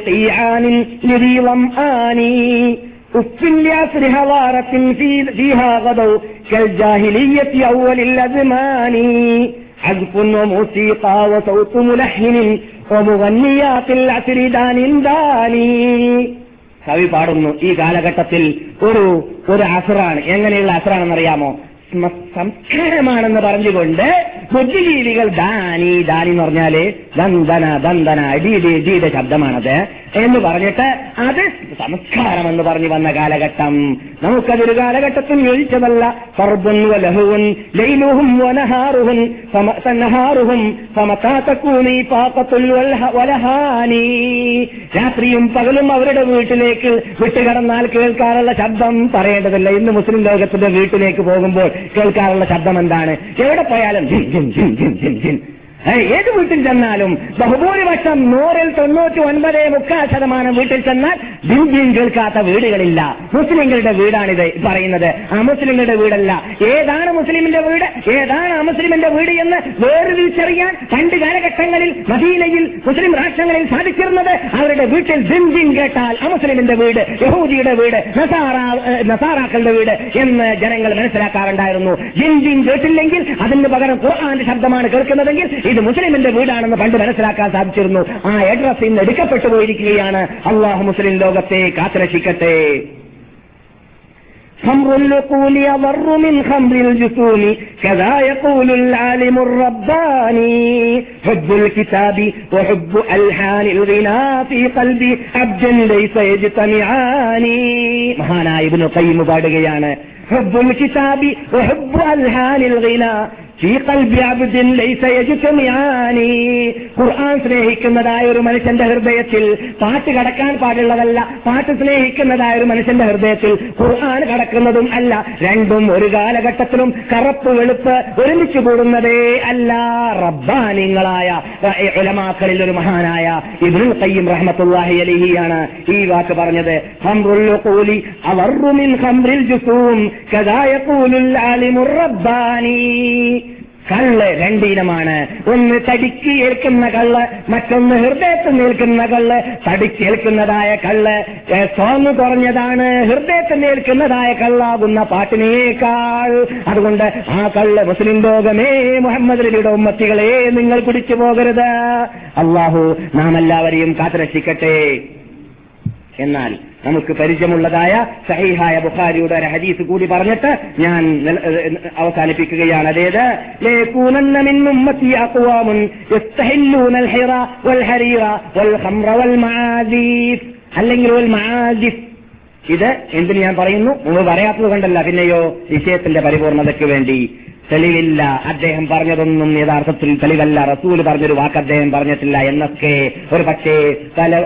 كسراب قيعان لذي ظمآن أف لعصر حضارة في فيها غدوا كالجاهلية أول الأزمان عزف وموسيقى وصوت ملحن ومغنيات العصر دان داني കവി പാടുന്നു ഈ കാലഘട്ടത്തിൽ ഒരു ഒരു അസറാണ് എങ്ങനെയുള്ള അസറാണെന്നറിയാമോ സ്മ- സംസ്കാരമാണെന്ന് പറഞ്ഞുകൊണ്ട് ബുദ്ധിജീവികൾ ദാനി ദാനി എന്ന് പറഞ്ഞാൽ ദന്തന ദന്തന അടിയുടെ ഇടിയുടെ ശബ്ദമാണത് എന്ന് പറഞ്ഞിട്ട് അത് സംസ്കാരം എന്ന് പറഞ്ഞു വന്ന കാലഘട്ടം. നമുക്കതൊരു കാലഘട്ടത്തിൽ യോജിച്ചതല്ല. പാക്കത്തുൽ വലഹാനി രാത്രിയും പകലും അവരുടെ വീട്ടിലേക്ക് വിട്ടുകടന്നാൽ കേൾക്കാനുള്ള ശബ്ദം പറയേണ്ടതില്ല. ഇന്ന് മുസ്ലിം ലോകത്തിന്റെ വീട്ടിലേക്ക് പോകുമ്പോൾ കേൾക്കാറുള്ള ശബ്ദം എന്താണ്? എവിടെ പോയാലും ജിൻ ജിൻ ജിൻ ജിൻ ജിൻ ജിൻ. ഏത് വീട്ടിൽ ചെന്നാലും ബഹുഭൂരിപക്ഷം നൂറിൽ തൊണ്ണൂറ്റി ഒൻപത് മുക്കാൽ ശതമാനം വീട്ടിൽ ചെന്നാൽ ജിൻ കേൾക്കാത്ത വീടുകളില്ല. മുസ്ലിങ്ങളുടെ വീടാണിത് പറയുന്നത്. ആ മുസ്ലിങ്ങളുടെ വീടല്ല. ഏതാണ് മുസ്ലിമിന്റെ വീട്? ഏതാണ് അമുസ്ലിമിന്റെ വീട് എന്ന് വേർതിരിച്ചറിയാൻ പണ്ട് കാലഘട്ടങ്ങളിൽ മദീനയിൽ മുസ്ലിം രാഷ്ട്രങ്ങളിൽ സാധിച്ചിരുന്നത് അവരുടെ വീട്ടിൽ ജിൻ കേട്ടാൽ അമുസ്ലിമിന്റെ വീട് യഹൂദിയുടെ വീട് നസാറാക്കളുടെ വീട് എന്ന് ജനങ്ങൾ മനസ്സിലാക്കാറുണ്ടായിരുന്നു. ജിൻ കേട്ടില്ലെങ്കിൽ അതിന് പകരം ഖുർആന്റെ ശബ്ദമാണ് കേൾക്കുന്നതെങ്കിൽ ഇത് മുസ്ലിമിന്റെ വീടാണെന്ന് പണ്ട് മനസ്സിലാക്കാൻ സാധിച്ചിരുന്നു ആ അഡ്രസ് ഇന്ന് എടുക്കപ്പെട്ടു പോയിരിക്കുകയാണ് അള്ളാഹു മുസ്ലിം ലോകത്തെ കാത്തുരക്ഷിക്കട്ടെ خمر العقول أضر من خمر الجسوم كذا يقول العالم الرباني حب الكتاب وحب ألحان الغناء في قلب عبد ليس يجتمعان മഹാനായ ഇബ്നു ഖയ്യിം പാടുകയാണ് حب الكتاب وحب ألحان الغناء ഫീ ഖൽബി അബ്ദിൻ ലൈസ യജ്തമിയാനി ഖുർആൻ സ്നേഹിക്കുന്നതായ ഒരു മനുഷ്യന്റെ ഹൃദയത്തിൽ പാട്ട് കടക്കാൻ പാടുള്ളതല്ല പാട്ട് സ്നേഹിക്കുന്നതായ ഒരു മനുഷ്യന്റെ ഹൃദയത്തിൽ ഖുർആൻ കടക്കുന്നതും അല്ല രണ്ടും ഒരു കാലഘട്ടത്തിലും കറുപ്പ് വെളുപ്പ് ഒരുമിച്ച് കൂടുന്നതേ അല്ല റബ്ബാനിങ്ങളായ ഉലമാക്കളിൽ ഒരു മഹാനായ ഇബ്നുൽ ഖയ്യിം റഹ്മത്തുള്ളാഹി അലൈഹിയാണ് ഈ വാക്ക് പറഞ്ഞത് ഖംറുൽ ഖൂലി അവർറു മിൻ ഖംറിൽ ജുസൂം കള്ള് രണ്ടിനമാണ് ഒന്ന് തടിക്ക് ഏൽക്കുന്ന കള്ള് മറ്റൊന്ന് ഹൃദയത്ത് നിൽക്കുന്ന കള്ള്. തടിക്ക് ഏൽക്കുന്നതായ കള്ള് സോങ് കുറഞ്ഞതാണ്. ഹൃദയത്തിൽ നിൽക്കുന്നതായ കള്ളാകുന്ന പാട്ടിനേക്കാൾ. അതുകൊണ്ട് ആ കള്ള് മുസ്ലിം ലോകമേ മുഹമ്മദ് നബിയുടെ ഉമ്മത്തികളെ നിങ്ങൾ കുടിച്ചു പോകരുത്. അള്ളാഹു നാം എല്ലാവരെയും കാത്തുരക്ഷിക്കട്ടെ. എന്നാൽ നമുക്ക് പരിചയമുള്ളതായ സഹീഹായ ബുഖാരിയുടെ ഒരു ഹദീസ് കൂടി പറഞ്ഞിട്ട് ഞാൻ അവസാനിപ്പിക്കുകയാണ്. അതേത്? അല്ലെങ്കിൽ ഇത് എന്തിന് ഞാൻ പറയുന്നു? മുമ്പ് പറയാത്തത് കണ്ടല്ല. പിന്നെയോ വിഷയത്തിന്റെ പരിപൂർണതയ്ക്ക് വേണ്ടി. തെളിവില്ല. അദ്ദേഹം പറഞ്ഞതൊന്നും യഥാർത്ഥത്തിൽ തെളിവല്ല. റസൂൽ പറഞ്ഞൊരു വാക്ക് അദ്ദേഹം പറഞ്ഞിട്ടില്ല എന്നൊക്കെ ഒരു പക്ഷേ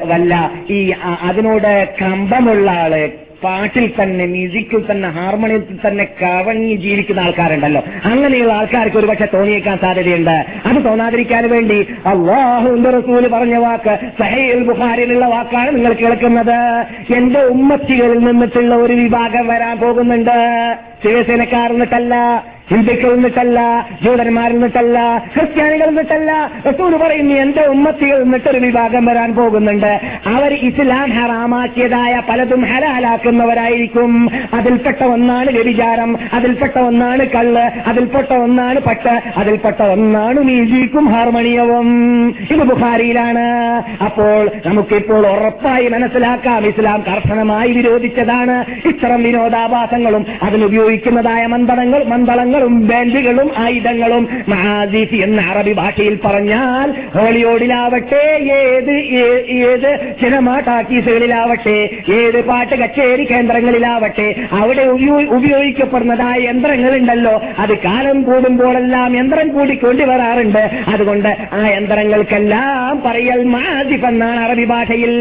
വല്ല ഈ അതിനോട് കമ്പമുള്ള ആൾ പാട്ടിൽ തന്നെ മ്യൂസിക്കിൽ തന്നെ ഹാർമോണിയത്തിൽ തന്നെ കവങ്ങി ജീവിക്കുന്ന ആൾക്കാരുണ്ടല്ലോ. അങ്ങനെയുള്ള ആൾക്കാർക്ക് ഒരു പക്ഷെ തോന്നിയേക്കാൻ സാധ്യതയുണ്ട്. അത് തോന്നാതിരിക്കാൻ വേണ്ടി അള്ളാഹുന്റെ റസൂൽ പറഞ്ഞ വാക്ക് സഹേൽ ബുഹാരിലുള്ള വാക്കാണ് നിങ്ങൾ കേൾക്കുന്നത്. എന്റെ ഉമ്മത്തികളിൽ നിന്നിട്ടുള്ള ഒരു വിഭാഗം വരാൻ പോകുന്നുണ്ട്. ശിവസേനക്കാർ എന്നിട്ടല്ല. ഹിന്ദുക്കൾ എന്നിട്ടല്ല ജൂതന്മാരിൽ നിന്നിട്ടല്ല ക്രിസ്ത്യാനികൾ എന്നിട്ടല്ല റസൂൽ പറയുന്നു എന്റെ ഉമ്മത്തികൾ നിന്നിട്ടൊരു വിഭാഗം വരാൻ പോകുന്നുണ്ട്. അവർ ഇസ്ലാം ഹറാമാക്കിയതായ പലതും ഹലാലാക്കുന്നവരായിരിക്കും. അതിൽപ്പെട്ട ഒന്നാണ് വ്യഭിചാരം അതിൽപ്പെട്ട ഒന്നാണ് കള്ള് അതിൽപ്പെട്ട ഒന്നാണ് പട്ട് അതിൽപ്പെട്ട ഒന്നാണ് മ്യൂസിക്കും ഹാർമോണിയവും. ഇത് ബുഖാരിയിലാണ്. അപ്പോൾ നമുക്കിപ്പോൾ ഉറപ്പായി മനസ്സിലാക്കാം ഇസ്ലാം കർശനമായി വിരോധിച്ചതാണ്. ഇത്തരം വിനോദാഭാസങ്ങളും അതിനുപയോഗിക്കുന്നതായ മന്ദളങ്ങൾ മന്ദളങ്ങളും ബാൻഡുകളും ആയുധങ്ങളും മഹാദീഫി എന്ന അറബി ഭാഷയിൽ പറഞ്ഞാൽ ഹോളിയോഡിലാവട്ടെ ഏത് ഏത് സിനിമ ടാക്കീസുകളിലാവട്ടെ ഏത് പാട്ട് കച്ചേരി കേന്ദ്രങ്ങളിലാവട്ടെ അവിടെ ഉപയോഗിക്കപ്പെടുന്നതായ യന്ത്രങ്ങളുണ്ടല്ലോ. അത് കാലം കൂടുമ്പോഴെല്ലാം യന്ത്രം കൂടിക്കൊണ്ടു വരാറുണ്ട്. അതുകൊണ്ട് ആ യന്ത്രങ്ങൾക്കെല്ലാം പറയൽ മാസിഫ് എന്നാണ് അറബി ഭാഷയിൽ.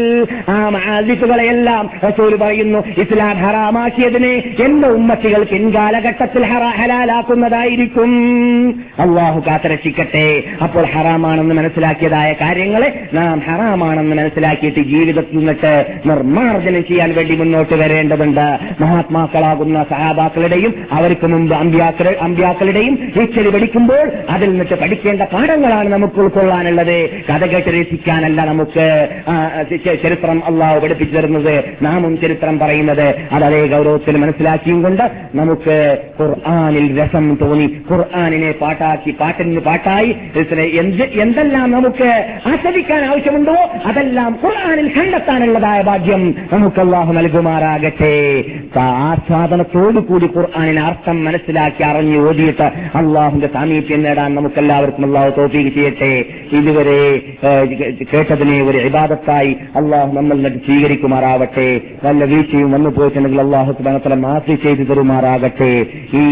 ആ മഹാദിഫുകളെയെല്ലാം റസൂൽ പറയുന്നു ഇസ്ലാം ഹറാമാക്കിയതിനെ എന്റെ ഉമ്മത്തികൾ പിൻകാലഘട്ടത്തിൽ ഹറ- ഹലാലാക്കുന്നതായിരിക്കും അള്ളാഹു കാത്തരക്ഷിക്കട്ടെ. അപ്പോൾ ഹറാമാണെന്ന് മനസ്സിലാക്കിയതായ കാര്യങ്ങളെ നാം ഹറാമാണെന്ന് മനസ്സിലാക്കിയിട്ട് ജീവിതത്തിൽ നിന്നിട്ട് നിർമ്മാർജനം ചെയ്യാൻ വേണ്ടി മുന്നോട്ട് വരേണ്ടതുണ്ട്. മഹാത്മാക്കളാകുന്ന സഹാബാക്കളുടെയും അവർക്ക് മുമ്പ് അമ്പ്യാക്കൾ അമ്പ്യാക്കളുടെയും ഇച്ചലി പഠിക്കുമ്പോൾ അതിൽ നിന്നിട്ട് പഠിക്കേണ്ട പാഠങ്ങളാണ് നമുക്ക് ഉൾക്കൊള്ളാനുള്ളത്. കഥ കേട്ട് രസിക്കാനല്ല നമുക്ക് ചരിത്രം അള്ളാഹു പഠിപ്പിച്ചു തരുന്നത്. നാമും ചരിത്രം പറയുന്നത്. അതേ ഗൗരവത്തിൽ മനസ്സിലാക്കിയും കൊണ്ട് നമുക്ക് ഖുർആാനിൽ രസം തോന്നി. ഖുർആാനിനെ പാട്ടാക്കി പാട്ടിന് പാട്ടായി. എന്തെല്ലാം നമുക്ക് ആസ്വദിക്കാൻ ആവശ്യമുണ്ടോ അതെല്ലാം ഖുർആാനിൽ കണ്ടെത്താനുള്ളതായ ഭാഗ്യം നമുക്ക് അള്ളാഹു നൽകുമാറാകട്ടെ ആസ്വാദനത്തോടു കൂടി ഖുർആാനിന് അർത്ഥം മനസ്സിലാക്കി അറിഞ്ഞു ഓടിയിട്ട് അള്ളാഹുന്റെ സാമീപ്യം നേടാൻ നമുക്ക് എല്ലാവർക്കും അള്ളാഹു തോഫീക്ക് ചെയ്യട്ടെ. ഇതുവരെ കേട്ടതിനെ ഒരു ഇബാദത്തായി അള്ളാഹു നമ്മൾ സ്വീകരിക്കുമാറാവട്ടെ. വല്ല വീഴ്ചയും വന്നു പോയിട്ടുണ്ടെങ്കിൽ അള്ളാഹു സുബാനത്തല മാഫി ചെയ്തു തരുമാറാകട്ടെ. ഈ